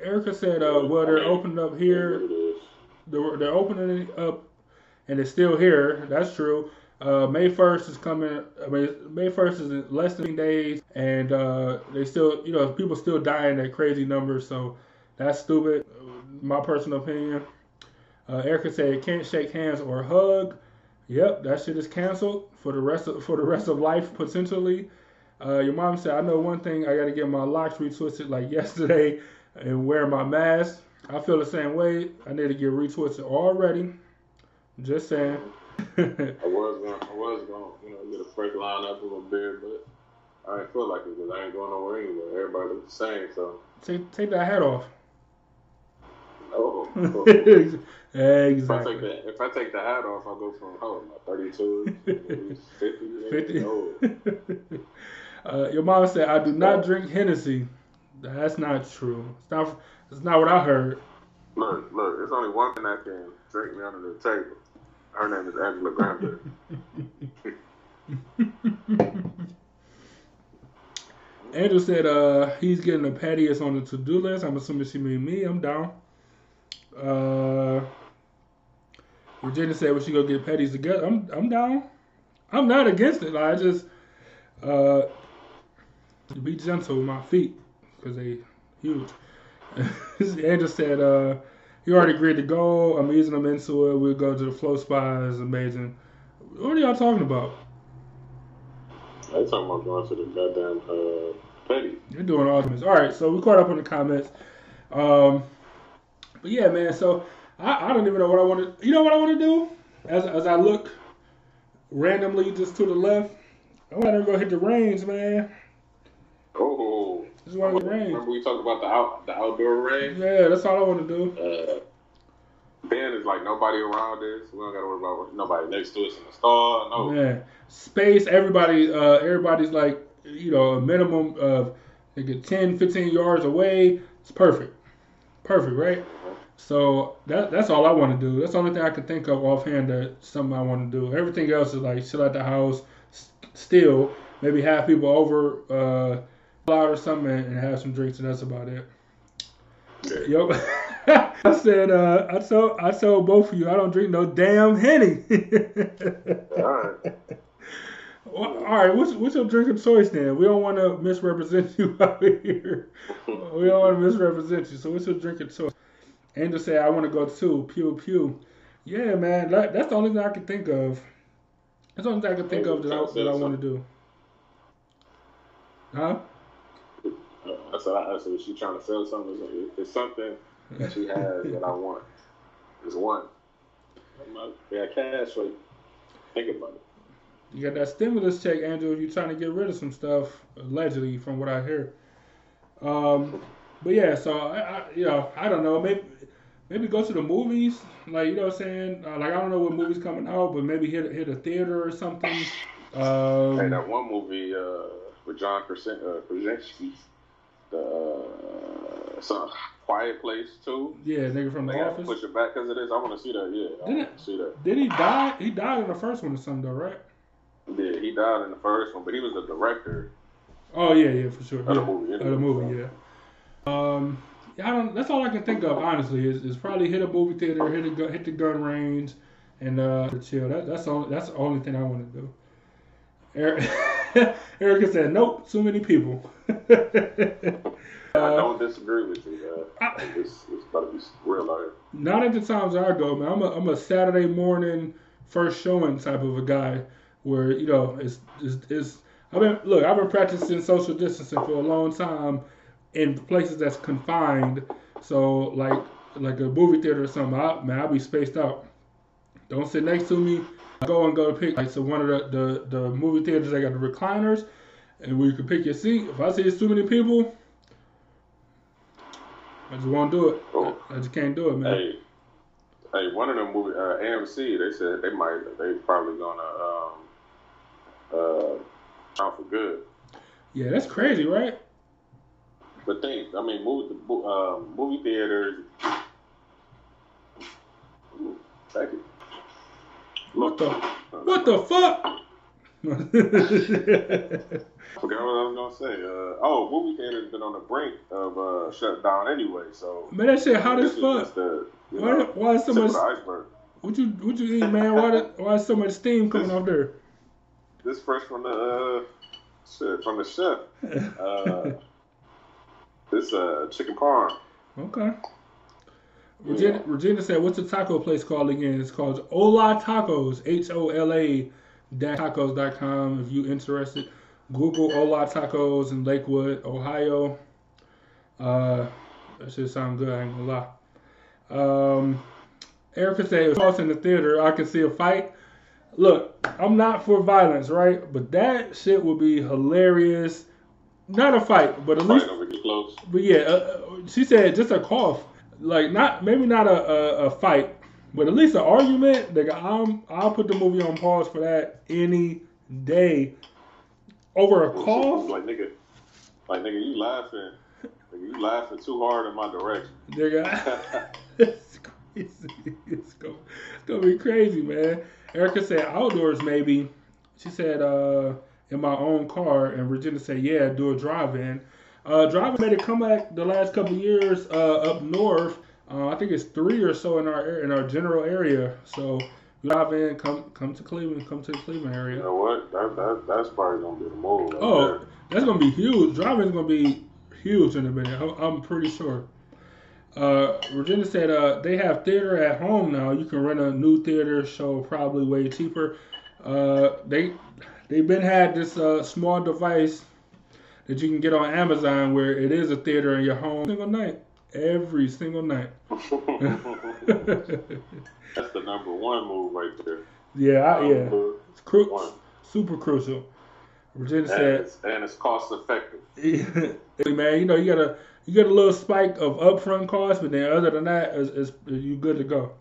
Erica said, uh, well, they're opening up here. They're, they're opening it up, and it's still here. That's true. Uh, May 1st is coming. I mean, May 1st is in less than days, and uh, they still, you know, people still dying at crazy numbers. So that's stupid. My personal opinion. Uh, Erica said, can't shake hands or hug. Yep, that shit is canceled for the rest of for the rest of life potentially. Uh, your mom said, I know one thing. I got to get my locks retwisted like yesterday and wear my mask. I feel the same way. I need to get retwisted already. Just saying. I was gonna, I was gonna, you know, get a freak line up a little bit, but I ain't feel like it because I ain't going nowhere anywhere. Everybody looks the same, so. take take that hat off. Oh. if I exactly. take the if I take the hat off, I'll go from oh, my 32, maybe 50, 50. uh, your mom said, I do not drink Hennessy. That's not true. It's not, it's not what I heard. Look, look, there's only one thing that can drink me under the table. Her name is Angela Granberry. Angel said uh, he's getting a patties on the to do list. I'm assuming she mean me. I'm down. Uh, Virginia said we should go get patties together. I'm I'm down. I'm not against it. Like, I just uh, be gentle with my feet because they huge. Angel said uh, he already agreed to go. I'm easing him into it. We'll go to the flow spa. It's amazing. What are y'all talking about? They talking about going to the goddamn uh, petty. You're doing awesome. All right, so we caught up on the comments. Um, but yeah, man. So I, I don't even know what I want to. You know what I want to do? As as I look randomly just to the left, I want to go hit the range, man. Oh, Just want to the range. remember we talked about the out the outdoor range? Yeah, that's all I want to do. Uh, Ben is like nobody around us. We don't gotta worry about nobody next to us in the stall. No, Man, space. Everybody, uh, everybody's like, you know, a minimum of get 10, 15 yards away. It's perfect, perfect, right? So that that's all I want to do. That's the only thing I can think of offhand that something I want to do. Everything else is like chill at the house, still maybe have people over, uh, out or something, and and have some drinks, and that's about it. Yep. I said, uh, I told I told both of you I don't drink no damn henny. all right. Well, all right, what's what's your drink of choice then? We don't want to misrepresent you out here. we don't want to misrepresent you. So what's your drink of choice? Angel said I want to go too. Pew pew. Yeah, man, that, that's the only thing I can think of. That's the only thing I can think of that I, that I want to do. Huh? Uh, I said, I said, she trying to sell something. It's, something that she has that I want. It's one. Yeah, cash you. Think about it. You got that stimulus check, Andrew. You're trying to get rid of some stuff, allegedly, from what I hear. Um, but yeah, so I, I, you know, I don't know. Maybe, maybe go to the movies. Like you know, what I'm saying, uh, like I don't know what movies coming out, but maybe hit hit a theater or something. Um, Hey, that one movie uh, with John Krasin- uh, Krasinski, the uh, some Quiet Place too. yeah, nigga from They the office. push it back because of this. I want to see that. Yeah, I Didn't want to see that. Did he die? He died in the first one or something, though, right? Yeah, he died in the first one, but he was the director Oh yeah, yeah, for sure. of the Yeah. movie. Of the movie, yeah. Um, yeah, I don't. That's all I can think of, honestly. Is, is probably hit a movie theater, hit a hit the gun range, and uh, chill. That, that's all. That's the only thing I want to do. Eric, Erica said, "Nope, too many people." I Uh, don't disagree with you. Uh, I- it's, it's about to be real out here. Not at the times I go, man. I'm a, I'm a Saturday morning first showing type of a guy, where you know it's it's, it's I've been look I've been practicing social distancing for a long time in places that's confined. So like like a movie theater or something, I, man, I'll be spaced out. Don't sit next to me. Go and go to pick like so one of the the, the movie theaters they got the recliners, and where you can pick your seat. If I see it's too many people, I just won't do it. Oh. I just can't do it, man. Hey, hey, one of them movie uh, AMC. They said they might. They probably gonna um uh out for good. Yeah, that's crazy, right? But think, I mean, movie uh, movie theaters. Thank you. What the what the fuck? Forgot what I was gonna say. Uh, oh, movie theaters been on the brink of uh, shutdown anyway. So man, that shit hot as fuck. the you Why, know, why is so much? What you what you eat, man? Why the, why is so much steam coming off there? This fresh from the uh, shit from the chef. Uh, this uh chicken parm. Okay. Regina, Regina said, "What's the taco place called again? It's called Hola Tacos. H O L A tacos.com. If you're interested, Google Hola Tacos in Lakewood, Ohio. Uh, that should sound good. I ain't gonna lie. Um, Erica said, was in the theater, I could see a fight. Look, I'm not for violence, right? But that shit would be hilarious. Not a fight, but at least over close. but yeah, uh, uh, she said just a cough, like not maybe not a, a, a fight, but at least an argument. Like I'm, I'll put the movie on pause for that any day. Over a cough, Like nigga, like nigga, you laughing. Nigga, you laughing too hard in my direction. nigga, it's crazy. It's gonna, it's gonna be crazy, man. Erica said outdoors maybe. She said uh, in my own car, and Regina said yeah, do a drive-in. Uh, drive-in made a comeback the last couple years uh, up north. Uh, I think it's three or so in our in our general area. So drive in, come come to Cleveland, come to the Cleveland area. You know what? That, that that's probably gonna be the move. Right Oh, there. that's gonna be huge. Driving's gonna be huge in a minute. I'm, I'm pretty sure. Uh, Regina said uh, they have theater at home now. You can rent a new theater show probably way cheaper. Uh, they they've been had this uh, small device that you can get on Amazon where it is a theater in your home every single night, every single night. That's the number one move right there. yeah, I, yeah, it's cru- one. super crucial. Virginia And said, it's, and it's cost effective. Man, you know, you got a you get a little spike of upfront cost, but then other than that, is is you good to go.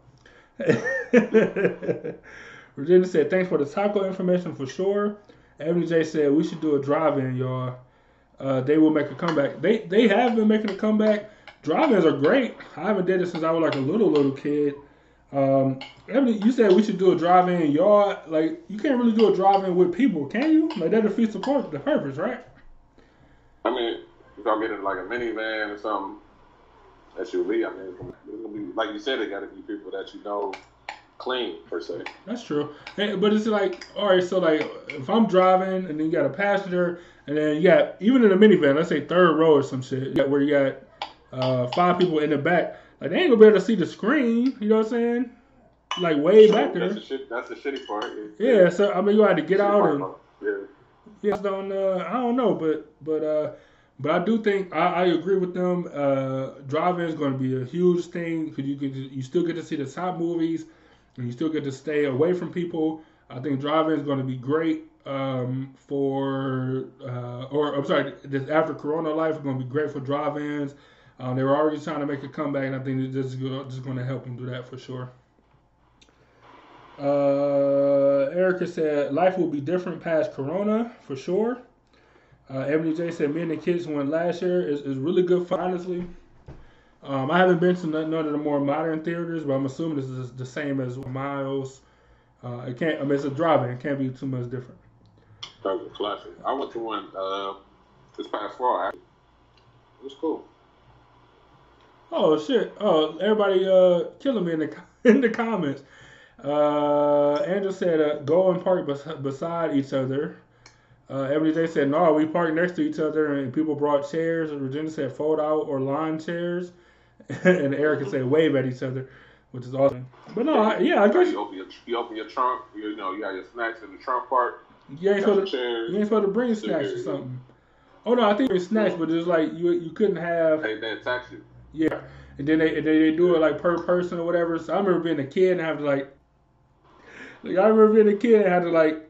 Virginia said, "Thanks for the taco information for sure." Ebony J said, "We should do a drive-in, y'all. Uh, they will make a comeback. They they have been making a comeback. Drive-ins are great. I haven't did it since I was like a little little kid. Um, Ebony, you said we should do a drive-in, y'all. Like you can't really do a drive-in with people, can you? Like that defeats the pur- the purpose, right? I mean, if y'all get in like a minivan or something, SUV, I mean, it's gonna be like you said, it got to be people that you know clean per se. That's true. Hey, but it's like, all right, so like if I'm driving and then you got a passenger and then you got even in a minivan, let's say third row or some shit, where you got uh, five people in the back, like they ain't gonna be able to see the screen. You know what I'm saying? Like way back there. That's the shit. That's the shitty part. Yeah. So I mean, you had to get out and yeah. yeah, don't uh, I don't know, but but uh, but I do think I, I agree with them. Uh, driving is going to be a huge thing because you to, you still get to see the top movies and you still get to stay away from people. I think driving is going to be great um, for uh, or I'm sorry, this after Corona life is going to be great for drive-ins. Um, they were already trying to make a comeback, and I think this is going to help them do that for sure. Uh, Erica said life will be different past Corona for sure. Uh, Ebony J said me and the kids went last year. is is really good fun, honestly. Um, I haven't been to none, of the more modern theaters, but I'm assuming this is the same as Miles. Uh, it can't. I mean, it's a drive-in. It can't be too much different. That was a classic. I went to one uh, this past fall. It was cool. Oh shit! Oh, everybody uh, killing me in the in the comments. Uh, Andrew said uh, go and park bes- beside each other. Uh, Ebony J said no, we parked next to each other, and people brought chairs. And Virginia said fold out or lawn chairs, and Erica said wave at each other, which is awesome. But no, I, yeah, I guess You open your, you open your trunk. You know, you got your snacks in the trunk part. you ain't supposed to you ain't supposed to bring snacks or something. Oh no, I think it's snacks, but it's like you you couldn't have They they tax you. Yeah, and then they and they, they do it like per person or whatever. So I remember being a kid and having to like, like I remember being a kid and had to like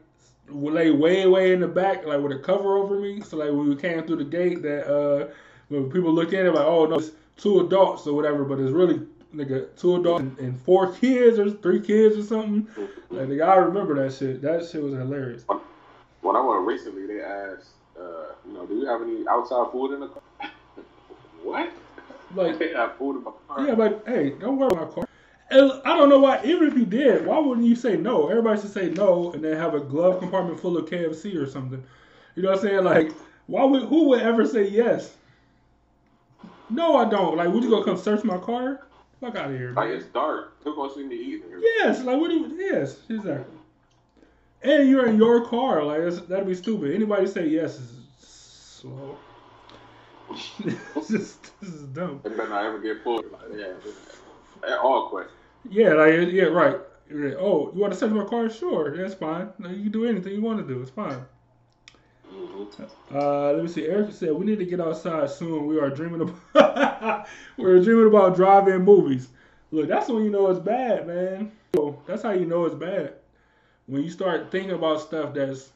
lay way way in the back like with a cover over me. So like when we came through the gate, that uh when people looked in, they're like, oh no, it's two adults or whatever, but it's really nigga two adults and, and four kids or three kids or something. Like nigga, I remember that shit. That shit was hilarious. When I went recently, they asked, uh, you know, do you have any outside food in the car? what? Like They have food in my car. Yeah, but hey, don't worry about my car. And I don't know why. Even if you did, why wouldn't you say no? Everybody should say no, and then have a glove compartment full of KFC or something. You know what I'm saying? Like, why would who would ever say yes? No, I don't. Like, would you go come search my car? Fuck out of here, Like man. it's dark. Who gonna see me eating here? Yes, like what do you? Yes, exactly. And you're in your car. Like that'd be stupid. Anybody say yes is slow. this, is, this is dumb. They better not ever get pulled. Like, yeah, yeah. all questions. Yeah, like yeah, right. Yeah, Oh, you want to search my car? Sure, that's fine. Like, you can do anything you want to do. It's fine. Mm-hmm. Uh, let me see. Erica said we need to get outside soon. We are dreaming about we're dreaming about drive-in movies. Look, that's when you know it's bad, man. So, that's how you know it's bad. When you start thinking about stuff that's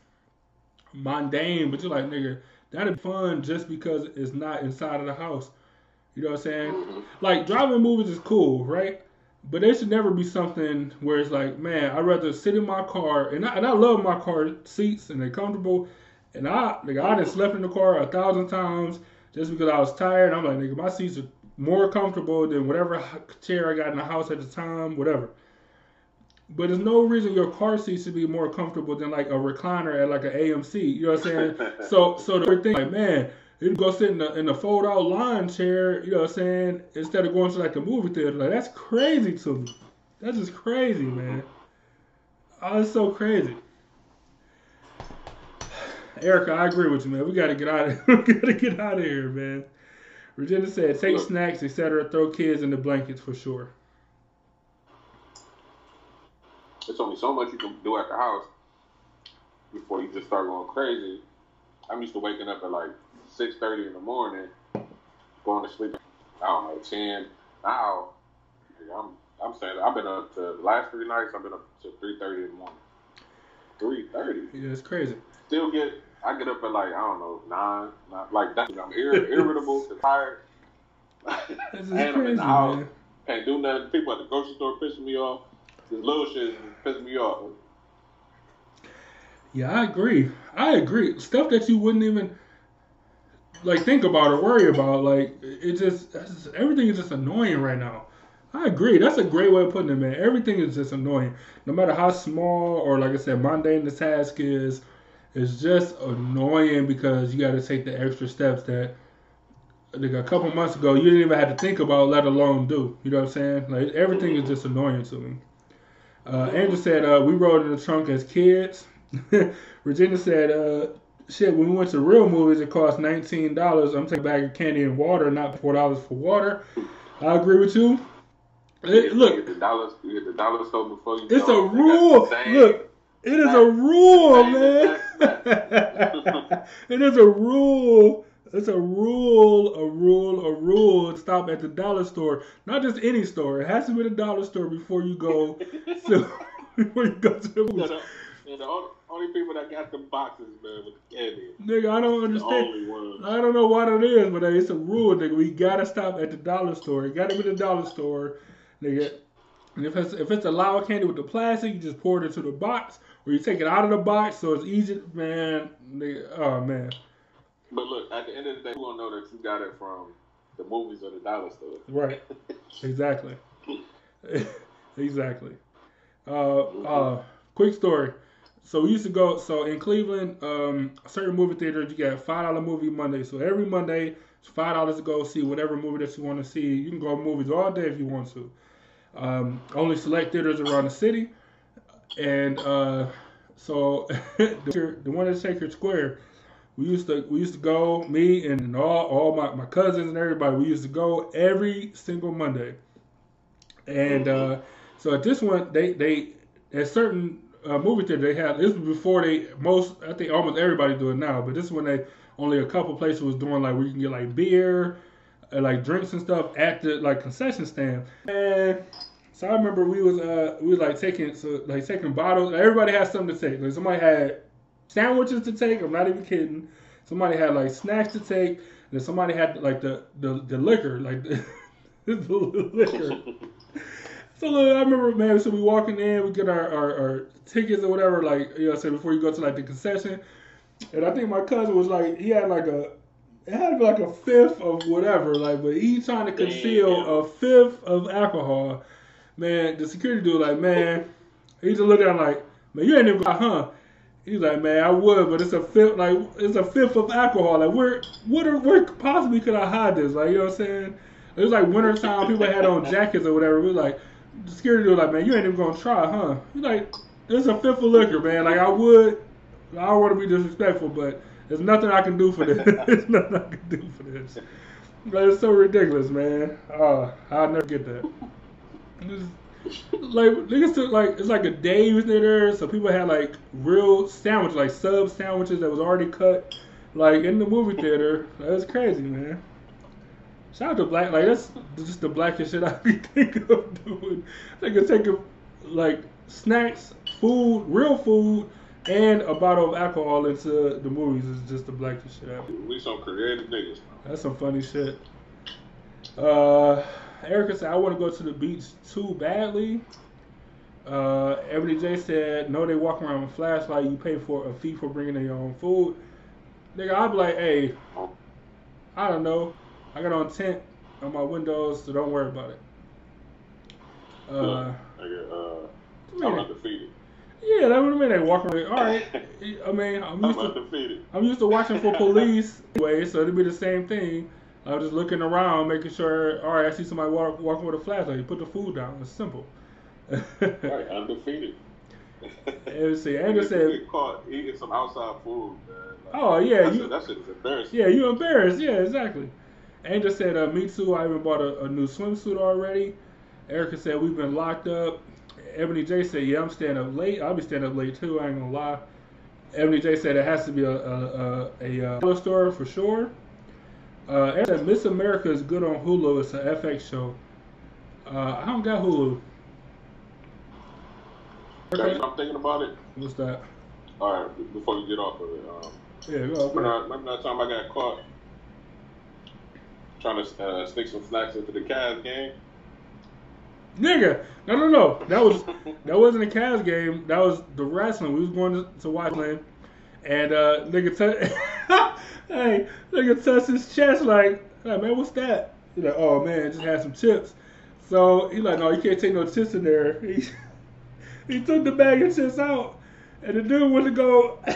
mundane, but you're like, nigga, that'd be fun just because it's not inside of the house. You know what I'm saying? Like driving movies is cool, right? But there should never be something where it's like, man, I'd rather sit in my car, and I, and I love my car seats and they're comfortable. And I, nigga, I done slept in the car a thousand times just because I was tired. I'm like, nigga, my seats are more comfortable than whatever chair I got in the house at the time, whatever. But there's no reason your car seats should be more comfortable than like a recliner at like an AMC. You know what I'm saying? so, so the thing, like, man, you go sit in the in the fold out lawn chair. You know what I'm saying? Instead of going to like a movie theater, like that's crazy to me. That's just crazy, man. Oh, it's so crazy. Erica, I agree with you, man. We gotta get out of we gotta get out of here, man. Regina said, take Look. snacks, etc. Throw kids in the blankets for sure. There's only so much you can do at the house. before you just start going crazy. I'm used to waking up at like six thirty in the morning, going to sleep. I don't know ten. Now, nigga, I'm I'm saying I've been up to the last three nights. I've been up to three thirty in the morning. Three thirty. Yeah, it's crazy. Still get. I get up at like I don't know nine. Not like that. I'm ir- irritable, tired. This is and I'm in crazy, the house. man. Can't do nothing. People at the grocery store pissing me off. This little shit is pissing me off. Yeah, I agree. I agree. Stuff that you wouldn't even like think about or worry about, like it just just- everything is just annoying right now. I agree. That's a great way of putting it, man. Everything is just annoying, no matter how small or like I said, mundane the task is. It's just annoying because you got to take the extra steps that like a couple months ago you didn't even have to think about, let alone do. You know what I'm saying? Like everything is just annoying to me. Uh, Angel said uh, we rode in the trunk as kids. Regina said, uh, "Shit, when we went to real movies, it cost nineteen dollars. I'm taking a bag of candy and water, not four dollars for water." I agree with you. It- look, you get the dollar, you get the dollar store before you. it's go. a rule. Look, it is a rule, man. it is a rule. It's a rule, a rule, a rule. Stop at the dollar store, not just any store. It has to be the dollar store before you go. to, before you go to the You movies. the, the only, only people that got the boxes, man, with the candy. Nigga, I don't understand. I don't know what it is, but it's a rule, nigga. We gotta stop at the dollar store. It gotta be the dollar store, nigga. And if it's if it's a lava candy with the plastic, you just pour it into the box, or you take it out of the box so it's easy. Man, nigga, oh man, But look, at the end of the day, you gonna know that you got it from the movies or the dollar store. right? Exactly, exactly. Uh, uh, quick story. So we used to go. So in Cleveland, um, certain movie theaters, you get five dollar movie Monday. So every Monday, it's five dollars to go see whatever movie that you want to see. You can go to movies all day if you want to. Um, only select theaters around the city, and uh, so the, one at Shaker Square, we used to we used to go me and all all my, my cousins and everybody. We used to go every single Monday, and uh, so at this one they they at certain uh, movie theater they had this was before they most I think almost everybody do it now, but this is when they only a couple places was doing like where you can get like beer and like drinks and stuff at the like concession stand. And so I remember we was uh we was like taking so like taking bottles. Everybody had something to take. Like somebody had sandwiches to take. I'm not even kidding. Somebody had like snacks to take. And then somebody had like the the, the liquor like the, the liquor. So look, I remember, man. So we walking in, we get our, our, our tickets or whatever, like you know, say before you go to like the concession. And I think my cousin was like, he had like a, it had to be like a fifth of whatever, like, but he trying to conceal Damn. a fifth of alcohol. Man, the security dude like, man, he just looked at him like, man, you ain't even huh? He's like, man, I would, but it's a fifth, like, it's a fifth of alcohol. Like, where, what, are, where possibly could I hide this? Like, you know what I'm saying? It was like winter time. People had on jackets or whatever. We was like, the security dude like, man, you ain't even gonna try, huh? He's like, it's a fifth of liquor, man. Like, I would, I don't want to be disrespectful, but there's nothing I can do for this. there's nothing I can do for this. But it's so ridiculous, man. Uh, I'll never get that. It's- like niggas took like it's like a Dave's there, so people had like real sandwiches, like sub sandwiches that was already cut, like in the movie theater. That was crazy, man. Shout out to black, like that's just the blackest shit I can think of doing. Could take a, like snacks, food, real food, and a bottle of alcohol into the movies is just the blackest shit ever. We some creative niggas. That's some funny shit. Uh, Erica said, I want to go to the beach too badly. Uh, Ebony J said, no, they walk around with a flashlight. You pay for a fee for bringing in your own food. Nigga, I'd be like, hey, I don't know. I got on tent on my windows, so don't worry about it. Uh, Nigga, uh, I'm undefeated. yeah, that would mean they walk around. All right. I mean, I'm I'm to. undefeated. I'm used to watching for police anyway, so it'd be the same thing. I was just looking around, making sure. All right, I see somebody walk, walking with a flashlight. You put the food down. It's simple. Right, undefeated. And see, Andrew said, get caught eating some outside food, man. Like, "Oh yeah, that, you, shit, that shit is embarrassing. yeah, you embarrassed. Yeah, exactly." Angel said, uh, "Me too. I even bought a, a new swimsuit already." Erica said, "We've been locked up." Ebony J said, "Yeah, I'm staying up late. I'll be staying up late too. I ain't gonna lie." Ebony J said it has to be a a, a, a uh, dollar store for sure. Uh, Eric said Miss America is good on Hulu. It's an FX show. Uh, I don't got Hulu. Okay, I'm thinking about it. What's that? All right, before we get off of it, um, Yeah, go remember, remember that time I got caught trying to uh, stick some snacks into the Cavs game? Nigga, no, no, no. That was that wasn't a Cavs game. That was the wrestling. We was going to, to watch wrestling, and uh, nigga, t- hey, nigga touched his chest like, hey, man, what's that? He's like, oh man, just had some chips. So he like, no, you can't take no chips in there. He he took the bag of chips out, and the dude went to go,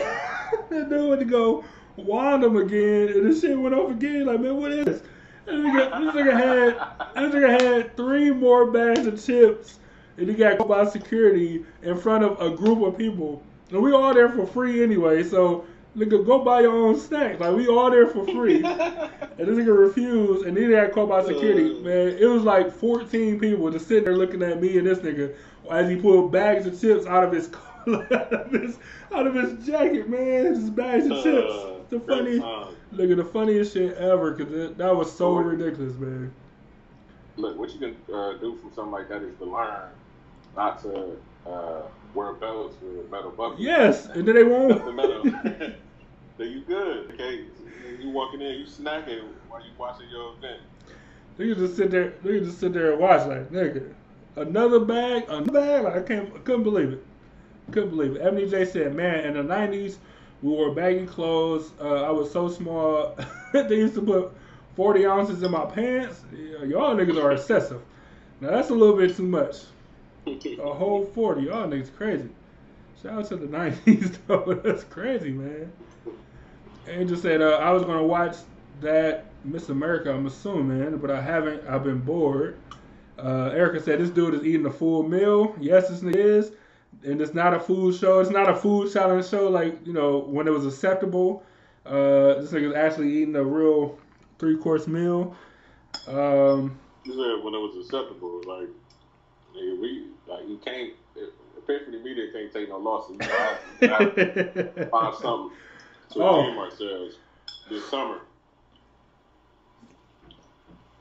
the dude went to go wand him again, and the shit went off again. Like, man, what is this? This nigga, this nigga had this nigga had three more bags of chips, and he got caught by security in front of a group of people. And we all there for free anyway, so nigga, go buy your own snacks. Like we all there for free. and this nigga refused, and then he got caught by security. Man, it was like 14 people just sitting there looking at me and this nigga as he pulled bags of chips out of his out of his, out of his jacket, man. Just bags of chips. The funny. Look at the funniest shit ever, cause it, that was so ridiculous, man. Look, what you can uh, do from something like that is to learn not to uh, wear belts with metal buckles. Yes, and then they That's the won't. metal. then you good. Okay, you walking in, you snacking while you watching your event. they just sit there. They just sit there and watch, like nigga, another bag, another bag. Like I can't, I couldn't believe it. Couldn't believe it. Ebony J said, "Man, in the '90s, we wore baggy clothes. Uh, I was so small. they used to put 40 ounces in my pants. Y'all niggas are excessive. Now that's a little bit too much. A whole 40. Y'all niggas crazy. Shout out to the 90s though. That's crazy, man. Angel said uh, I was gonna watch that Miss America. I'm assuming, but I haven't. I've been bored. Uh, Erica said this dude is eating a full meal. Yes, this nigga is, and it's not a food show. It's not a food challenge show like you know when it was acceptable. Uh, this nigga's actually eating a real three course meal. Um, You said when it was acceptable, like nigga, we like you can't. Epiffany Media can't take no losses. You have to find something to Oh. redeem ourselves this summer.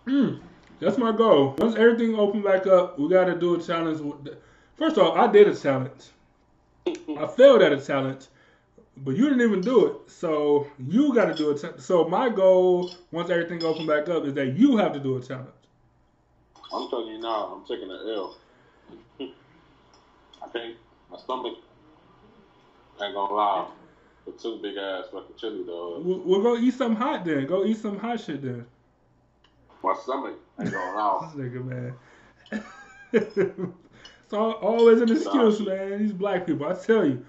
Mm, that's my goal. Once everything open back up, we got to do a challenge. First off, I did a challenge. I failed at a challenge, but you didn't even do it. So you got to do it. So my goal, once everything open back up, is that you have to do a challenge. I'm telling you now, I'm taking an L. I can't. My stomach ain't gonna lie for two big ass fucking chili dogs. We'll, we'll go eat some hot then. Go eat some hot shit then. My stomach ain't gonna allow. This nigga, man. it's al- always an excuse, man. These black people, I tell you.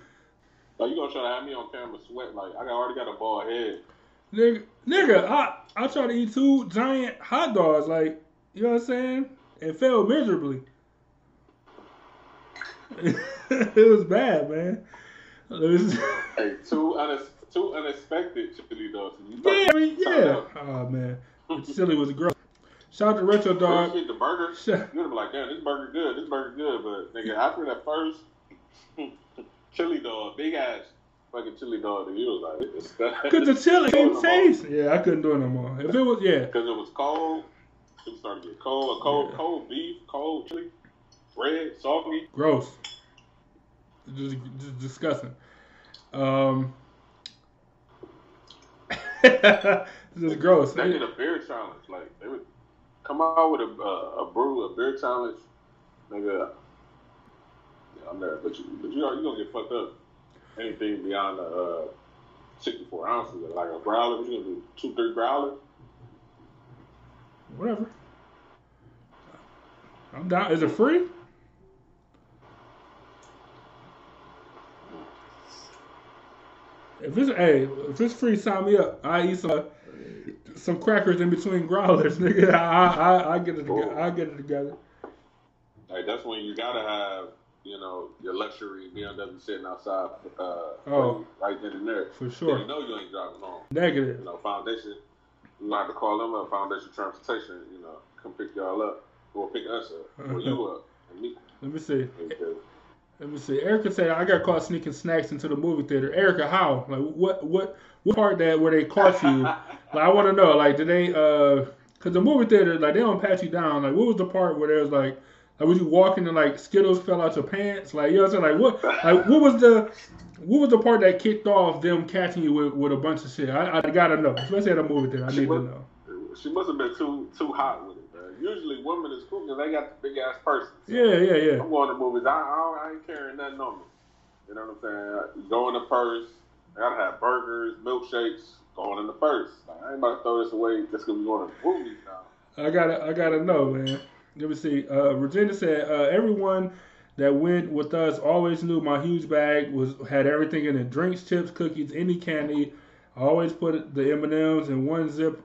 Like you gonna try to have me on camera sweat like I already got a bald head. Nigga, nigga, I I tried to eat two giant hot dogs, like you know what I'm saying, and failed miserably. it was bad, man. It was- Hey, two unex- two unexpected chili dogs. You yeah, I mean, yeah. Oh man, chili was gross. Shout out to Retro Dog. hit the burger. Shut- You'd be like, damn, this burger good. This burger good. But nigga, after that first chili dog, big ass fucking chili dog, that you was like, it's Cause the chili didn't no taste. Yeah, I couldn't do it no more. If it was, yeah, Because it was cold. It started to get cold. A cold, Yeah. cold beef, cold chili, red, salty. gross. Just, just disgusting. Um, just gross. They did a beer challenge. Like they would come out with a uh, a brew, a beer challenge. Nigga, yeah, I'm there. But you, but you are you gonna get fucked up. Anything beyond uh, 64 ounces, like a growler, you gonna do? Two, three growlers? Whatever. I'm down. Is it free? If it's hey, if it's free, sign me up. I eat some some crackers in between growlers, nigga. I I, I get it together. I get it together. Like that's when you gotta have, you know, your luxury BMW sitting outside, uh, Oh. right then and there. For Then sure. You know you ain't driving home. Negative. You know, Foundation. You have to call them up. Foundation Transportation. You know, come pick y'all up or pick us up or you up and me. Let me see. Because Let me see. Erica said I got caught sneaking snacks into the movie theater. Erica, how? Like what? What? What part that where they caught you? like I want to know. Like did they? uh Cause the movie theater like they don't pat you down. Like what was the part where there was like like was you walking and like Skittles fell out your pants? Like you know what I'm saying? Like what? Like what was the? What was the part that kicked off them catching you with, with a bunch of shit? I, I gotta know. Especially at a movie theater, I need to know. She must have been too too hot with it. Usually women is cool because they got the big ass purses. Yeah, yeah, yeah. I'm going to movies. I, I, I ain't carrying nothing on me. You know what I'm saying? Go in the purse. I gotta have burgers, milkshakes, going in the purse. Like, I ain't about to throw this away just because we going to the movies now. I gotta, I gotta know, man. Let me see. Uh, Regina said, uh, everyone that went with us always knew my huge bag was had everything in it: drinks, chips, cookies, any candy. I always put the M and M's in one zip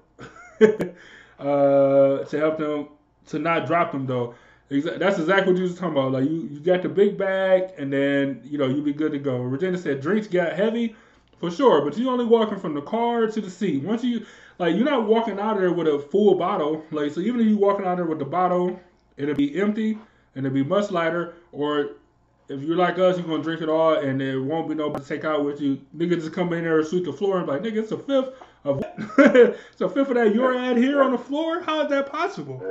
uh, to help them to not drop them though. That's exactly what you was talking about. Like you, you got the big bag, and then you know you be good to go. Regina said drinks got heavy, for sure, but you only walking from the car to the seat. Once you like, you're not walking out there with a full bottle. Like so, even if you walking out there with the bottle, it'll be empty and it'll be much lighter. Or if you're like us, you're gonna drink it all, and there won't be nobody to take out with you. Nigga just come in there and sweep the floor and be like, nigga, it's a fifth of a fifth of that your ad here on the floor. How is that possible?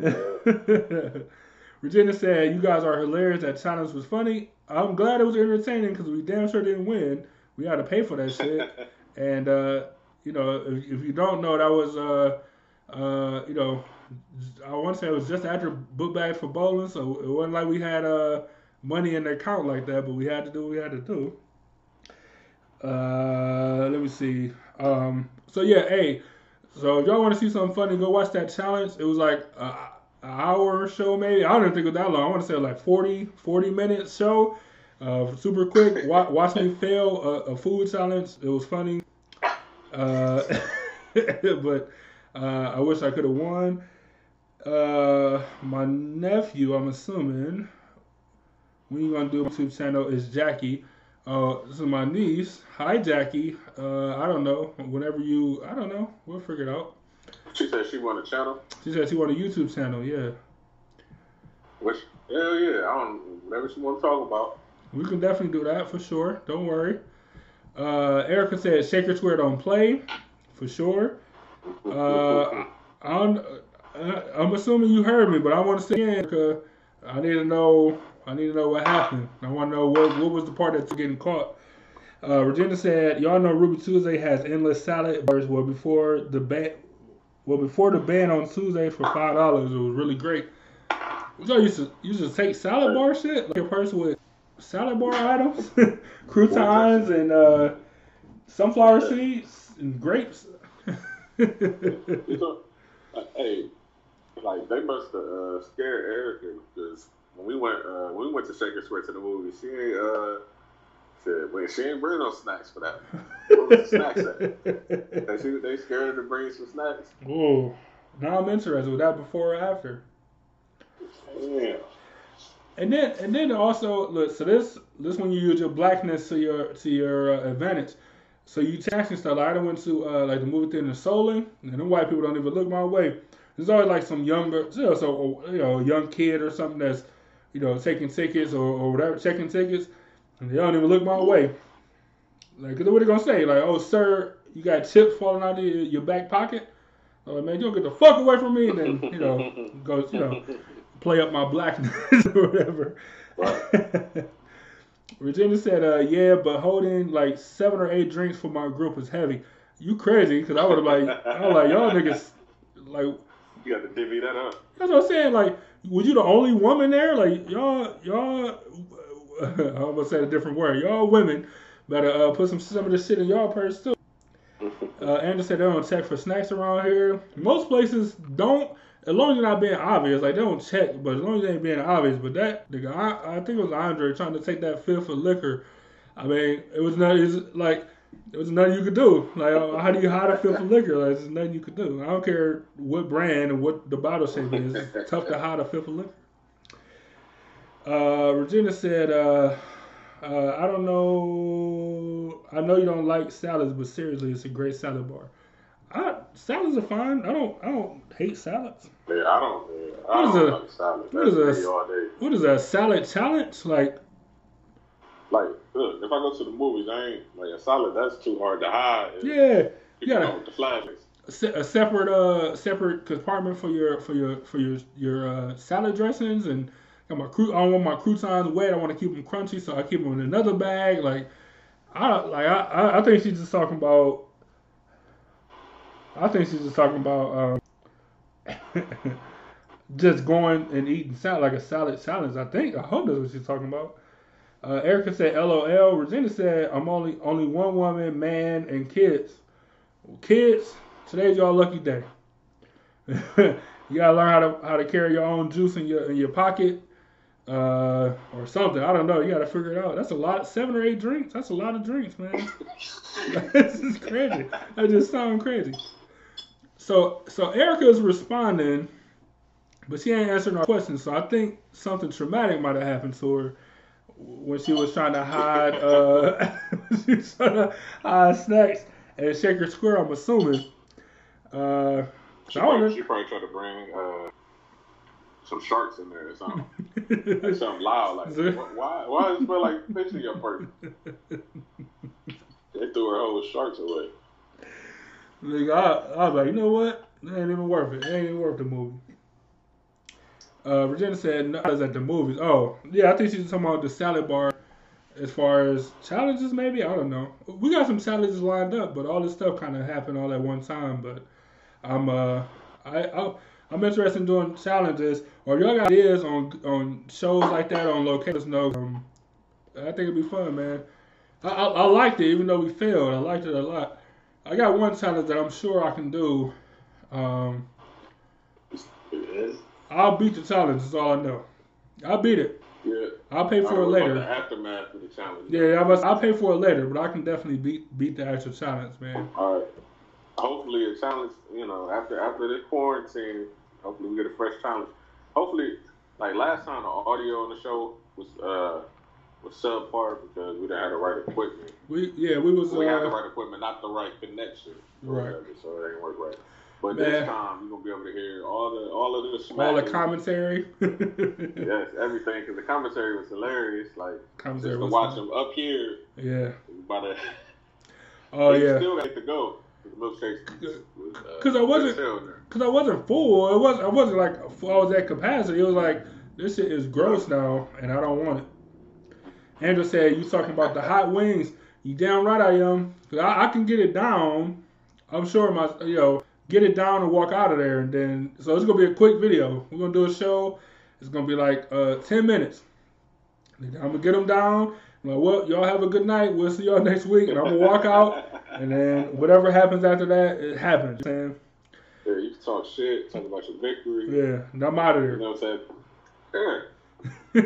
Yeah. Regina said, "You guys are hilarious. That challenge was funny. I'm glad it was entertaining because we damn sure didn't win. We had to pay for that shit. and uh, you know, if, if you don't know, that was uh, uh, you know, I want to say it was just after book bag for bowling, so it wasn't like we had uh money in the account like that, but we had to do what we had to do. Uh, let me see. Um, so yeah, hey, so if y'all want to see something funny, go watch that challenge. It was like a, an hour show, maybe. I don't even think it was that long. I want to say like 40, 40 minute show. Uh, super quick. Watch, watch me fail a, a food challenge. It was funny. Uh, but uh, I wish I could have won. Uh, my nephew, I'm assuming, when you gonna do a YouTube channel is Jackie. Uh, this is my niece. Hi, Jackie. Uh, I don't know. Whenever you, I don't know. We'll figure it out. She said she want a channel. She said she want a YouTube channel. Yeah, Which hell yeah, I don't whatever she want to talk about. we can definitely do that for sure. Don't worry. Uh, Erica said Shaker Square don't play for sure. Uh, I'm, uh, I'm assuming you heard me, but I want to say Erica, I need to know. I need to know what happened. I want to know what what was the part that's getting caught. Uh, Regina said, "Y'all know Ruby Tuesday has endless salad bars. Well, before the ban, well before the ban on Tuesday for five dollars, it was really great. Y'all used to used to take salad bar shit, like a person with salad bar items, croutons and uh, sunflower seeds and grapes. Hey, like they must have uh, scared Erica because when we went uh, when we went to Shaker Square to the movie, she ain't uh said wait she ain't bring no snacks for that. Where was the snacks at? They, she, they scared her to bring some snacks. Whoa. Now I'm interested. Was that before or after? Yeah. And then and then also look. So this this when you use your blackness to your to your uh, advantage. So you taxing stuff. Like I done went to uh, like the movie theater in Solon, and the white people don't even look my way. There's always like some younger, you know, so you know, young kid or something that's you know taking tickets or, or whatever, checking tickets, and they don't even look my way. Like, what are they gonna say? Like, oh sir, you got chips falling out of your, your back pocket. I'm like, man, you don't get the fuck away from me, and then you know goes, you know, play up my blackness or whatever. Regina said, uh, yeah, but holding like seven or eight drinks for my group is heavy. You crazy? Because I would have like, I was like, y'all niggas, like, You got to divvy that up. that's what I'm saying. Like, was you the only woman there? Like, y'all, y'all, I almost said a different word. Y'all women better uh, put some some of this shit in y'all purse too. Uh, Anderson said they don't check for snacks around here. Most places don't, as long as you're not being obvious. Like they don't check, but as long as they ain't being obvious. But that nigga, I, I think it was Andre trying to take that fifth of liquor. I mean, it was not. It's like it was nothing you could do. Like uh, how do you hide a fifth of liquor? Like there's nothing you could do. I don't care what brand and what the bottle shape is. It's tough to hide a fifth of liquor. Uh, Regina said, uh, uh, I don't know. I know you don't like salads, but seriously, it's a great salad bar. I, salads are fine. I don't. I don't hate salads. Yeah, I don't. Yeah, I What is don't a- like salad. what That's a-. What is that salad challenge? Like Like, look, if I go to the movies, I ain't like a salad. That's too hard to hide. Yeah, gotta- know the a se- a separate uh separate compartment for your for your for your your uh, salad dressings and got my cru- I don't want my croutons wet. I want to keep them crunchy, so I keep them in another bag. Like I like I I, I think she's just talking about. I think she's just talking about um, just going and eating salad like a salad salads. I think I hope that's what she's talking about. Uh, Erica said, "LOL." Regina said, "I'm only only one woman, man, and kids." Kids, today's y'all lucky day. you gotta learn how to how to carry your own juice in your in your pocket, uh, or something. I don't know. You gotta figure it out. That's a lot. Seven or eight drinks. That's a lot of drinks, man. this is crazy. That just sounds crazy. So so Erica is responding, but she ain't answering our questions. So I think something traumatic might have happened to her when she was trying to hide uh she was trying to hide snacks at Shaker Square. I'm assuming. Uh, She probably, she probably tried to bring uh, some sharks in there or something. like something loud. Like, why? Why does it smell like fish in your purse? They threw her whole sharks away. Nigga, I, I was like, you know what? It ain't even worth it. It ain't even worth the movie. Uh, Regina said, no, at the movies. Oh, yeah, I think she's talking about the salad bar as far as challenges, maybe. I don't know. We got some challenges lined up, but all this stuff kind of happened all at one time. But I'm, uh, I, I'm interested in doing challenges. Or y'all got ideas on on shows like that on locations, no, um, I think it'd be fun, man. I, I, I liked it, even though we failed. I liked it a lot. I got one challenge that I'm sure I can do. Um, I'll beat the challenge. Is all I know. I'll beat it. Yeah. I'll pay for it don't know about later. The aftermath of the challenge. Yeah, I must, I'll pay for it later, but I can definitely beat beat the actual challenge, man. All right. Hopefully, a challenge. You know, after after this quarantine, hopefully we get a fresh challenge. Hopefully, like last time, the audio on the show was uh was subpar because we didn't have the right equipment. We yeah, we was We had the uh, right equipment, not the right connection. Right. whatever, so it ain't work right. But Man. this time, you're gonna be able to hear all the all of the all the commentary. Yes, everything because the commentary was hilarious. Like commentary just to watch them up here, Yeah. by the Oh yeah. still got to go. Was, uh, 'Cause I wasn't- still in there. Cause I wasn't full. It was I wasn't like full. I was at capacity. It was like this shit is gross now, and I don't want it. Andrew said, "You talking about the hot wings? You damn right I am. 'Cause I, I can get it down. I'm sure my you know get it down and walk out of there, and then so it's gonna be a quick video. We're gonna do a show. It's gonna be like uh, ten minutes. I'm gonna get them down. I'm like, well, y'all have a good night. We'll see y'all next week, and I'm gonna walk out, and then whatever happens after that, it happens. You know what I'm saying? Yeah, you can talk shit, talk about your victory. Yeah, and I'm out of You know what I'm saying? Yeah,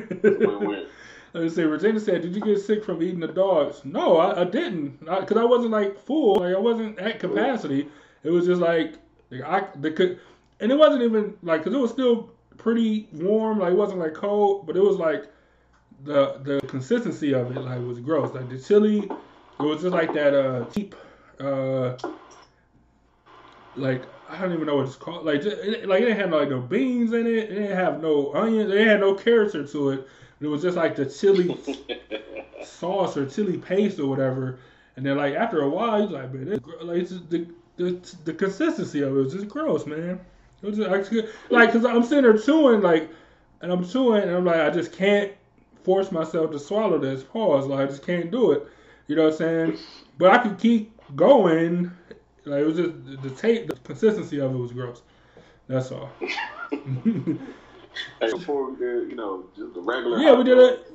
win-win. Let me say, Regina said, "Did you get sick from eating the dogs?" No, I, I didn't, because I, wasn't like full, like I wasn't at capacity. It was just like, like I the could, and it wasn't even like because it was still pretty warm, like it wasn't like cold, but it was like the the consistency of it like was gross. Like the chili, it was just like that uh cheap, uh, like I don't even know what it's called. Like just, it, like it didn't have like no beans in it. It didn't have no onions. It had no character to it. It was just like the chili sauce or chili paste or whatever. And then like after a while, you're like, man, this, like it's just the, the the consistency of it was just gross, man. It was just, actually, like because I'm sitting there chewing like, and I'm chewing and I'm like, I just can't force myself to swallow this. Pause. Like I just can't do it. You know what I'm saying? But I could keep going. Like it was just the, taste, the consistency of it was gross. That's all. Hey, before we did, you know, just the regular. yeah, we did it.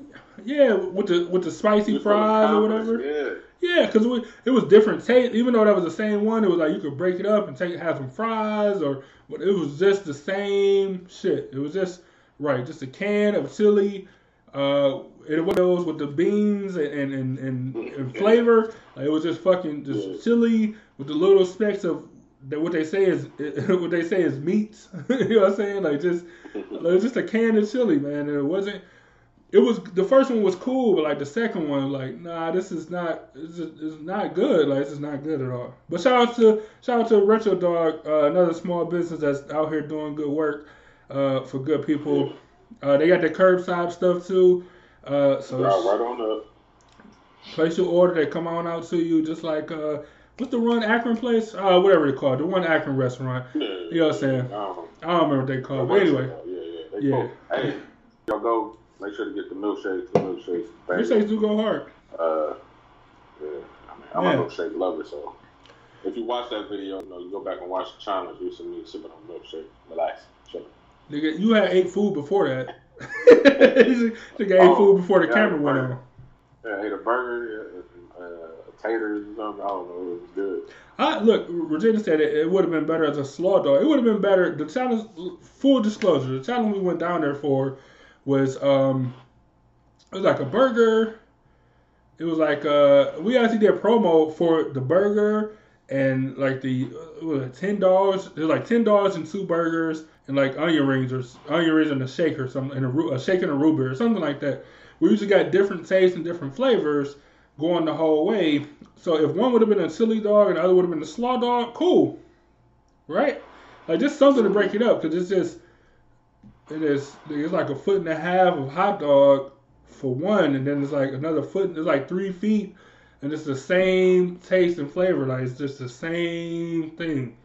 Yeah, with the with the spicy the fries or whatever. Yeah. Yeah, because it was different taste. Even though that was the same one, it was like you could break it up and take have some fries, or but it was just the same shit. It was just right, just a can of chili. Uh, it was those with the beans and and, and, and, flavor. Like, it was just fucking just Yeah. chili with the little specks of that. What they say is what they say is meats. you know what I'm saying? Like just like, it was just a can of chili, man. And it wasn't it was the first one was cool, but like the second one, like nah, this is not, this is, this is not good. Like this is not good at all. But shout out to shout out to Retro Dog, uh, another small business that's out here doing good work. uh, for good people. Uh, they got the curbside stuff too. Uh, so Right, right on up. place your order, they come on out to you, just like uh, what's the one Akron place? Uh, whatever they call it, the one Akron restaurant. Yeah, You know what I'm saying? I don't I don't remember what they call it, but anyway, Yeah, yeah. They Yeah. cool. Hey, y'all go. Make sure to get the milkshakes. The milkshakes. baby. these do go hard. Uh, yeah. I mean, I'm Yeah. a milkshake lover, so if you watch that video, you know, you go back and watch the challenge. You see me sipping on milkshake, relax. Nigga, you had ate food before that. Nigga ate Oh, food before the yeah, camera went on. Yeah, I ate a burger, uh, uh, taters or something. I don't know. It was good. I look, Regina said it, it would have been better as a slaw dog. It would have been better. The challenge, full disclosure, the challenge we went down there for was um, it was like a burger. It was like uh, we actually did a promo for the burger and like the uh, ten dollars. It was like ten dollars and two burgers and like onion rings or onion rings and a shake or something and a, a shake and a root beer or something like that. We usually got different tastes and different flavors going the whole way. So if one would have been a chili dog and the other would have been a slaw dog, cool, right? Like just something to break it up because it's just it is it's like a foot and a half of hot dog for one, and then it's like another foot. It's like three feet, and it's the same taste and flavor. Like it's just the same thing.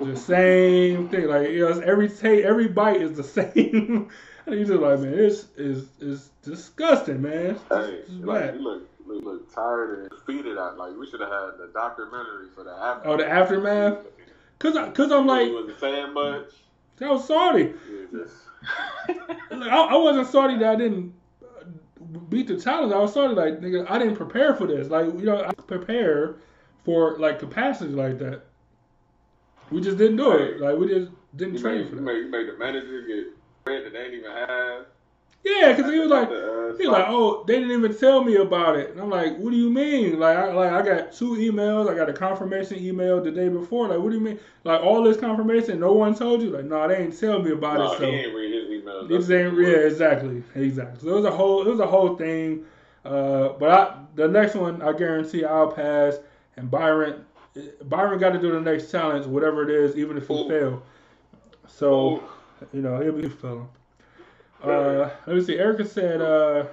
The same thing, like you know, it's every ta- every bite is the same. and you just like, man, this is is disgusting, man. Hey, is like, bad. you look, look, look tired and defeated. Out like we should have had the documentary for the aftermath. Oh, the aftermath. Cause, I, cause I'm like, you wasn't saying much. That was Like, I, I wasn't sorry that I didn't uh, beat the challenge. I was sorry like nigga, I didn't prepare for this. Like you know, I prepare for like capacity like that. We just didn't do it. Like we just didn't you train made, for you that. made, you made the manager get bread that they didn't even have. Yeah, because he was like, he was like, oh, they didn't even tell me about it. And I'm like, what do you mean? Like, I like I got two emails. I got a confirmation email the day before. Like, what do you mean? Like all this confirmation, no one told you? Like, no, they ain't tell me about no, it. So. he ain't read his emails. Just ain't yeah, exactly, exactly. So it was a whole, it was a whole thing. Uh, but I, the next one, I guarantee I'll pass. And Byron, Byron got to do the next challenge, whatever it is, even if he Ooh. fail. So you know he'll be failing. Uh, let me see. Erica said, uh,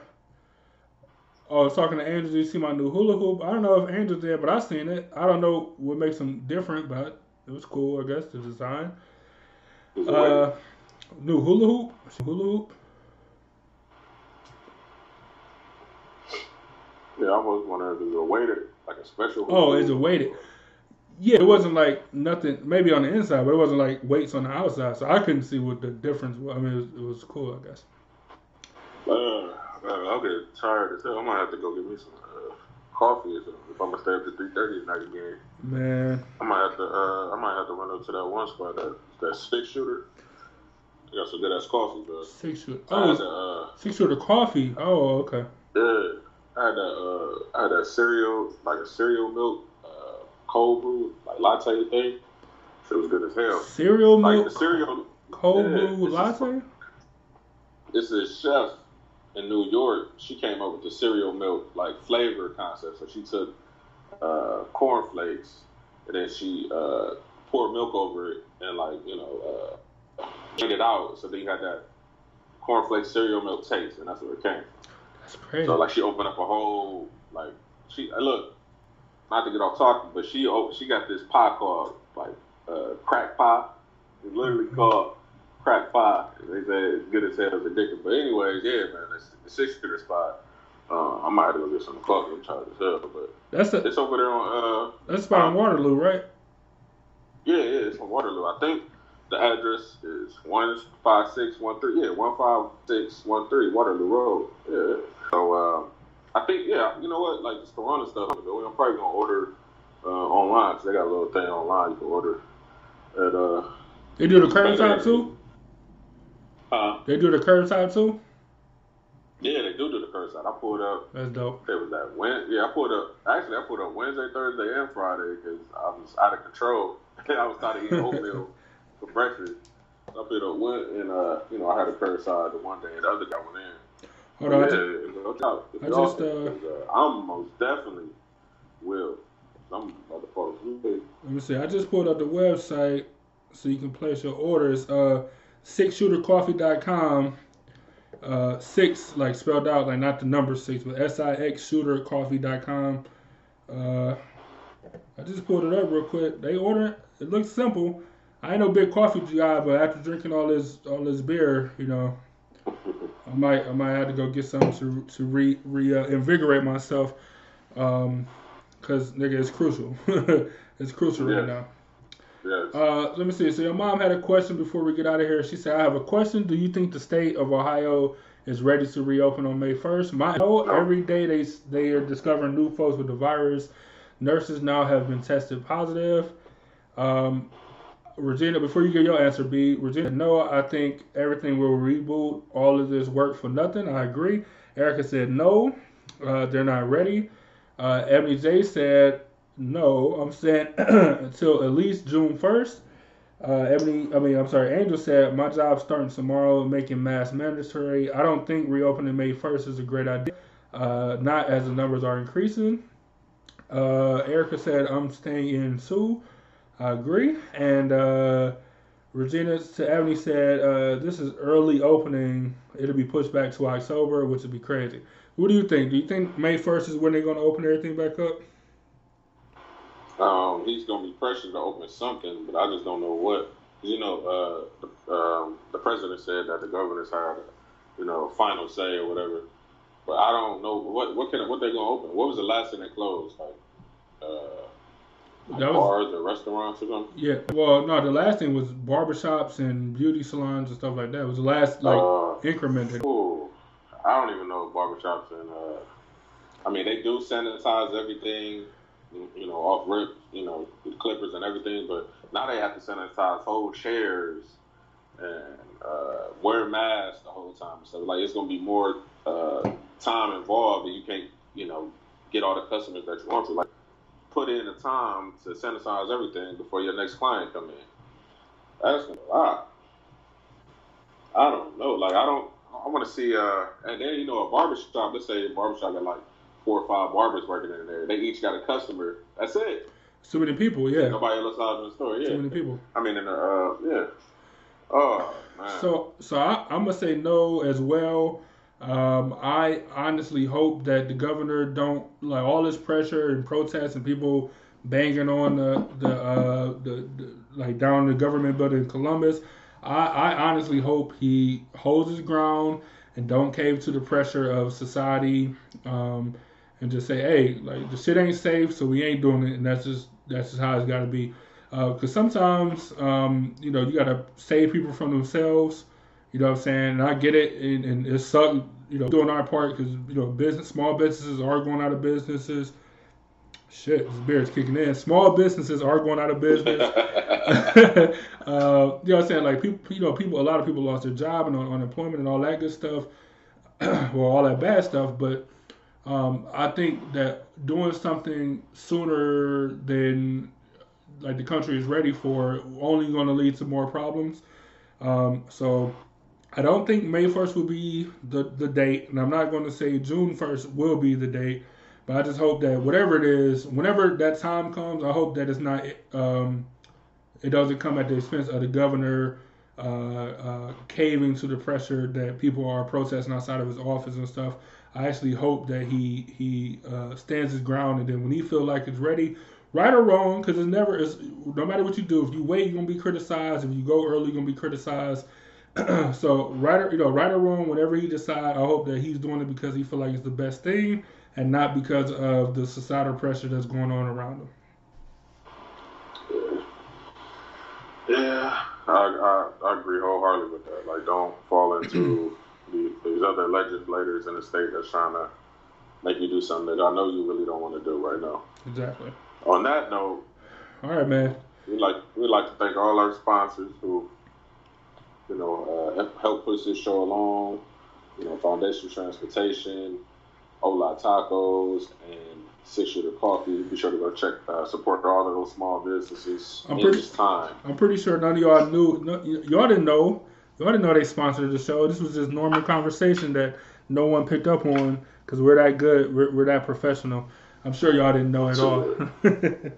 "Oh, I was talking to Angel. Did you see my new hula hoop? I don't know if Angel's there, but I seen it. I don't know what makes them different, but it was cool. I guess the design. Uh, new hula hoop, hula hoop. yeah, I almost wondering if it was a waiter, like a special. Oh, is it weighted? Yeah, it wasn't like nothing. Maybe on the inside, but it wasn't like weights on the outside. So I couldn't see what the difference was. I mean, it was, it was cool, I guess. Uh, I'll get tired as hell. I might have to go get me some uh, coffee or something. If I'm gonna stay up to three thirty tonight again, Man, I might have to. Uh, I might have to run up to that one spot that that six shooter. They got some good ass coffee, bro. six shooter. I Oh, uh, six shooter coffee. Oh, okay. yeah, I had that. Uh, I had that cereal, like a cereal milk, cold brew, like latte thing. It was good as hell. Cereal Like milk, the cereal, cold yeah, brew it's just- latte. it's a chef in New York. She came up with the cereal milk like flavor concept. So she took uh, cornflakes and then she uh, poured milk over it and like you know uh, made it out. So then you had that cornflake cereal milk taste, and that's where it came. That's crazy. So like she opened up a whole like she look not to get off talking, but she op- she got this pie called like uh, crack pie. It's literally called crack pie. They say it's good as hell, it's addictive. But anyways, yeah, man, it's the six shooter spot. Uh, I might have to go get some coffee. I'm tired as hell, but that's the it's over there on uh that's about in Waterloo, right? yeah yeah it's on Waterloo. I think the address is one five six one three yeah one five six one three Waterloo Road. Yeah. So um, I think yeah, you know what? Like this Corona stuff, I'm probably gonna order uh, online. 'cause they got a little thing online you can order. At uh, They do the curbside too. uh They do the curbside too. yeah, they do do the curbside. I pulled up. That's dope. It was that Wednesday. Yeah, I pulled up. Actually, I pulled up Wednesday, Thursday, and Friday because I was out of control. I was tired of eating oatmeal for breakfast. So I pulled up went and uh, you know, I had a curbside the one day, and the other guy went in. Hold on. I yeah, ju- look out. If I just, uh, uh, I'm most definitely will. Some motherfuckers. Let me see. I just pulled up the website. so you can place your orders. Uh, sixshootercoffee.com. Uh, six like spelled out like not the number six, but S I X shootercoffee.com. Uh, I just pulled it up real quick. They order it. It looks simple. I ain't no big coffee guy, but after drinking all this all this beer, you know, I might I might have to go get something to to re re uh, invigorate myself. Um, cause nigga, it's crucial. it's crucial right now. Yes. Uh, let me see. So your mom had a question before we get out of here. She said, "I have a question. Do you think the state of Ohio is ready to reopen on May 1st?" My no, every day they they are discovering new folks with the virus. Nurses now have been tested positive. Um, Regina, before you give your answer, B, Regina, no, I think everything will reboot. All of this work for nothing. I agree. Erica said no, uh, they're not ready. Uh, Ebony J said no. I'm saying until at least June 1st. Uh, Ebony, I mean, I'm sorry, Angel said my job's starting tomorrow, making masks mandatory. I don't think reopening May 1st is a great idea. Uh, not as the numbers are increasing. Uh, Erica said I'm staying in too. I agree. And uh, Regina to Ebony said uh, this is early opening. It'll be pushed back to October, which would be crazy. What do you think? Do you think May 1st is when they're going to open everything back up? Um, he's gonna be pressured to open something, but I just don't know what. You know, uh, the, um, the president said that the governors had, you know, final say or whatever. But I don't know what what can what they're gonna open. What was the last thing they closed? Like, uh, like That was- bars or restaurants or something. Yeah. Well, no, the last thing was barbershops and beauty salons and stuff like that. It was the last like Uh, increment. Ooh, I don't even know barbershops and uh, I mean they do sanitize everything, you know, off rip, you know, with clippers and everything, but now they have to sanitize whole chairs and uh, wear masks the whole time. So like it's gonna be more uh, time involved, and you can't, you know, get all the customers that you want to. Like put in the time to sanitize everything before your next client come in. That's a lot. I don't know. Like I don't. I want to see. Uh, and then you know a barbershop. Let's say a barbershop got like four or five barbers working in there. They each got a customer. That's it. Too many people. Yeah. Nobody else out in the store. Yeah. Too many people. I mean, in the uh, yeah. Oh man. So, so I, I'm gonna say no as well. Um, I honestly hope that the governor don't like all this pressure and protests and people banging on the the, uh, the, the like down the government building in Columbus. I, I honestly hope he holds his ground and don't cave to the pressure of society, um, and just say, hey, like the shit ain't safe, so we ain't doing it, and that's just that's just how it's got to be. Because sometimes, um, you know, you got to save people from themselves. You know what I'm saying? And I get it, and, and it sucks, you know, doing our part because, you know, business, small businesses are going out of businesses. Shit, this beer is kicking in. Small businesses are going out of business. uh, you know what I'm saying? Like, people, you know, people, a lot of people lost their job and unemployment and all that good stuff. well, all that bad stuff. But um, I think that doing something sooner than like the country is ready for only going to lead to more problems. Um, so I don't think May 1st will be the, the date, and I'm not going to say June 1st will be the date, but I just hope that whatever it is, whenever that time comes, I hope that it's not, um, it doesn't come at the expense of the governor uh, uh, caving to the pressure that people are protesting outside of his office and stuff. I actually hope that he he uh, stands his ground, and then when he feel like it's ready, right or wrong, because it's never is no matter what you do. If you wait, you're gonna be criticized. If you go early, you're gonna be criticized. so right or you know right or wrong, whatever he decide, I hope that he's doing it because he feel like it's the best thing, and not because of the societal pressure that's going on around him. Yeah, I, I, I agree wholeheartedly with that. Like, don't fall into the, these other legislators in the state that's trying to make you do something that I know you really don't want to do right now. Exactly. On that note, All right, man. we'd like we'd like to thank all our sponsors who, you know, uh, help push this show along. You know, Foundation Transportation, Hola Tacos, and Six Shooter Coffee. Be sure to go check uh, support all of those small businesses I'm in pretty- this time. I'm pretty sure none of y'all knew. No, y- y'all didn't know. Y'all didn't know they sponsored the show. This was just normal conversation that no one picked up on because we're that good. We're, we're that professional. I'm sure y'all didn't know at all.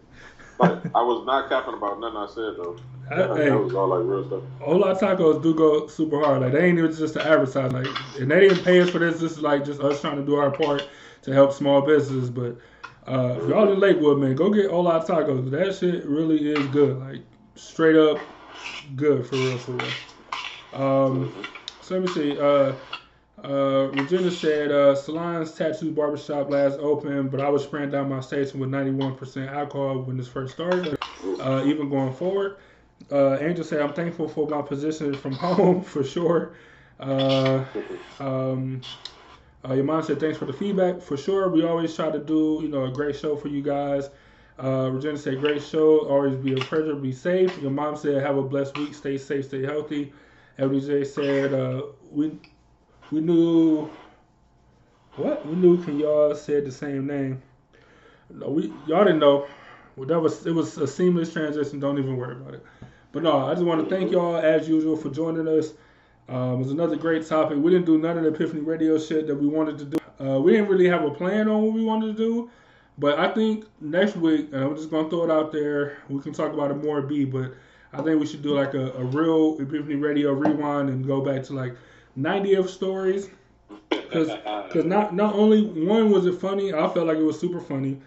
Like, I was not capping about nothing I said though. I- That, hey, that was all like real stuff. Hola Tacos do go super hard. Like they ain't even just to advertise. Like and they didn't pay us for this. This is like just us trying to do our part to help small businesses. But uh, if y'all in Lakewood, man, go get Hola Tacos. That shit really is good. Like straight up good for real, for real. Um, so let me see. Uh, uh, Regina said uh, Salon's Tattoo Barbershop last open, but I was spraying down my station with 91% alcohol when this first started. Uh, even going forward. Uh, Angel said, I'm thankful for my position from home for sure. Uh, um, uh, your mom said, thanks for the feedback for sure. We always try to do, you know, a great show for you guys. Uh, Regina said, great show. Always be a pleasure. Be safe. Your mom said, have a blessed week. Stay safe. Stay healthy. LDJ said, uh, we we knew what we knew. Can y'all said the same name? No, we y'all didn't know. Well, that was it was a seamless transition. Don't even worry about it. But no, I just want to thank y'all as usual for joining us. Um, it was another great topic. We didn't do none of the Epiffany Radio shit that we wanted to do. Uh, we didn't really have a plan on what we wanted to do. But I think next week, and I'm just gonna throw it out there. We can talk about it more, B. But I think we should do like a, a real Epiffany Radio rewind and go back to like 90th stories. Because not not only one was it funny, I felt like it was super funny,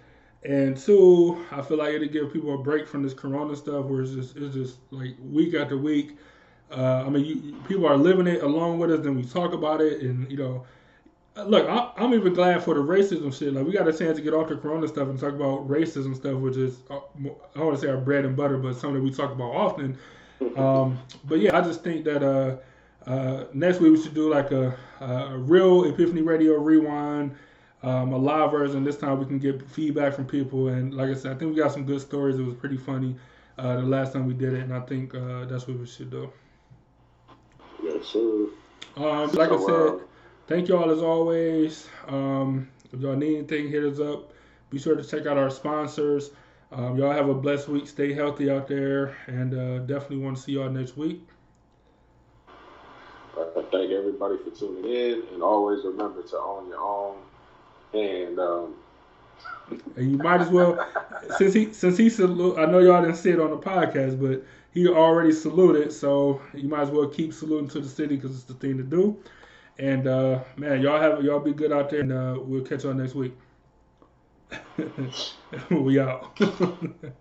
and two, I feel like it'd give people a break from this Corona stuff, where it's just it's just like week after week. Uh, I mean, you, people are living it along with us, and we talk about it, and you know, look, I, I'm even glad for the racism shit. Like we got a chance to get off the Corona stuff and talk about racism stuff, which is uh, I don't want to say our bread and butter, but something we talk about often. Um, but yeah, I just think that uh, uh, next week we should do like a, a real Epiffany Radio rewind, um, a live version. This time we can get feedback from people, and like I said, I think we got some good stories. It was pretty funny uh, the last time we did it, and I think uh, that's what we should do. Yes, sir. Um, like I said, uh, thank y'all as always. Um, if y'all need anything, hit us up. Be sure to check out our sponsors. Um, y'all have a blessed week. Stay healthy out there, and uh, definitely want to see y'all next week. I thank everybody for tuning in, and always remember to own your own. And um, And you might as well, since he since he salute. I know y'all didn't see it on the podcast, but he already saluted, so you might as well keep saluting to the city because it's the thing to do. And uh, man, y'all have y'all be good out there, and uh, we'll catch y'all next week. we out.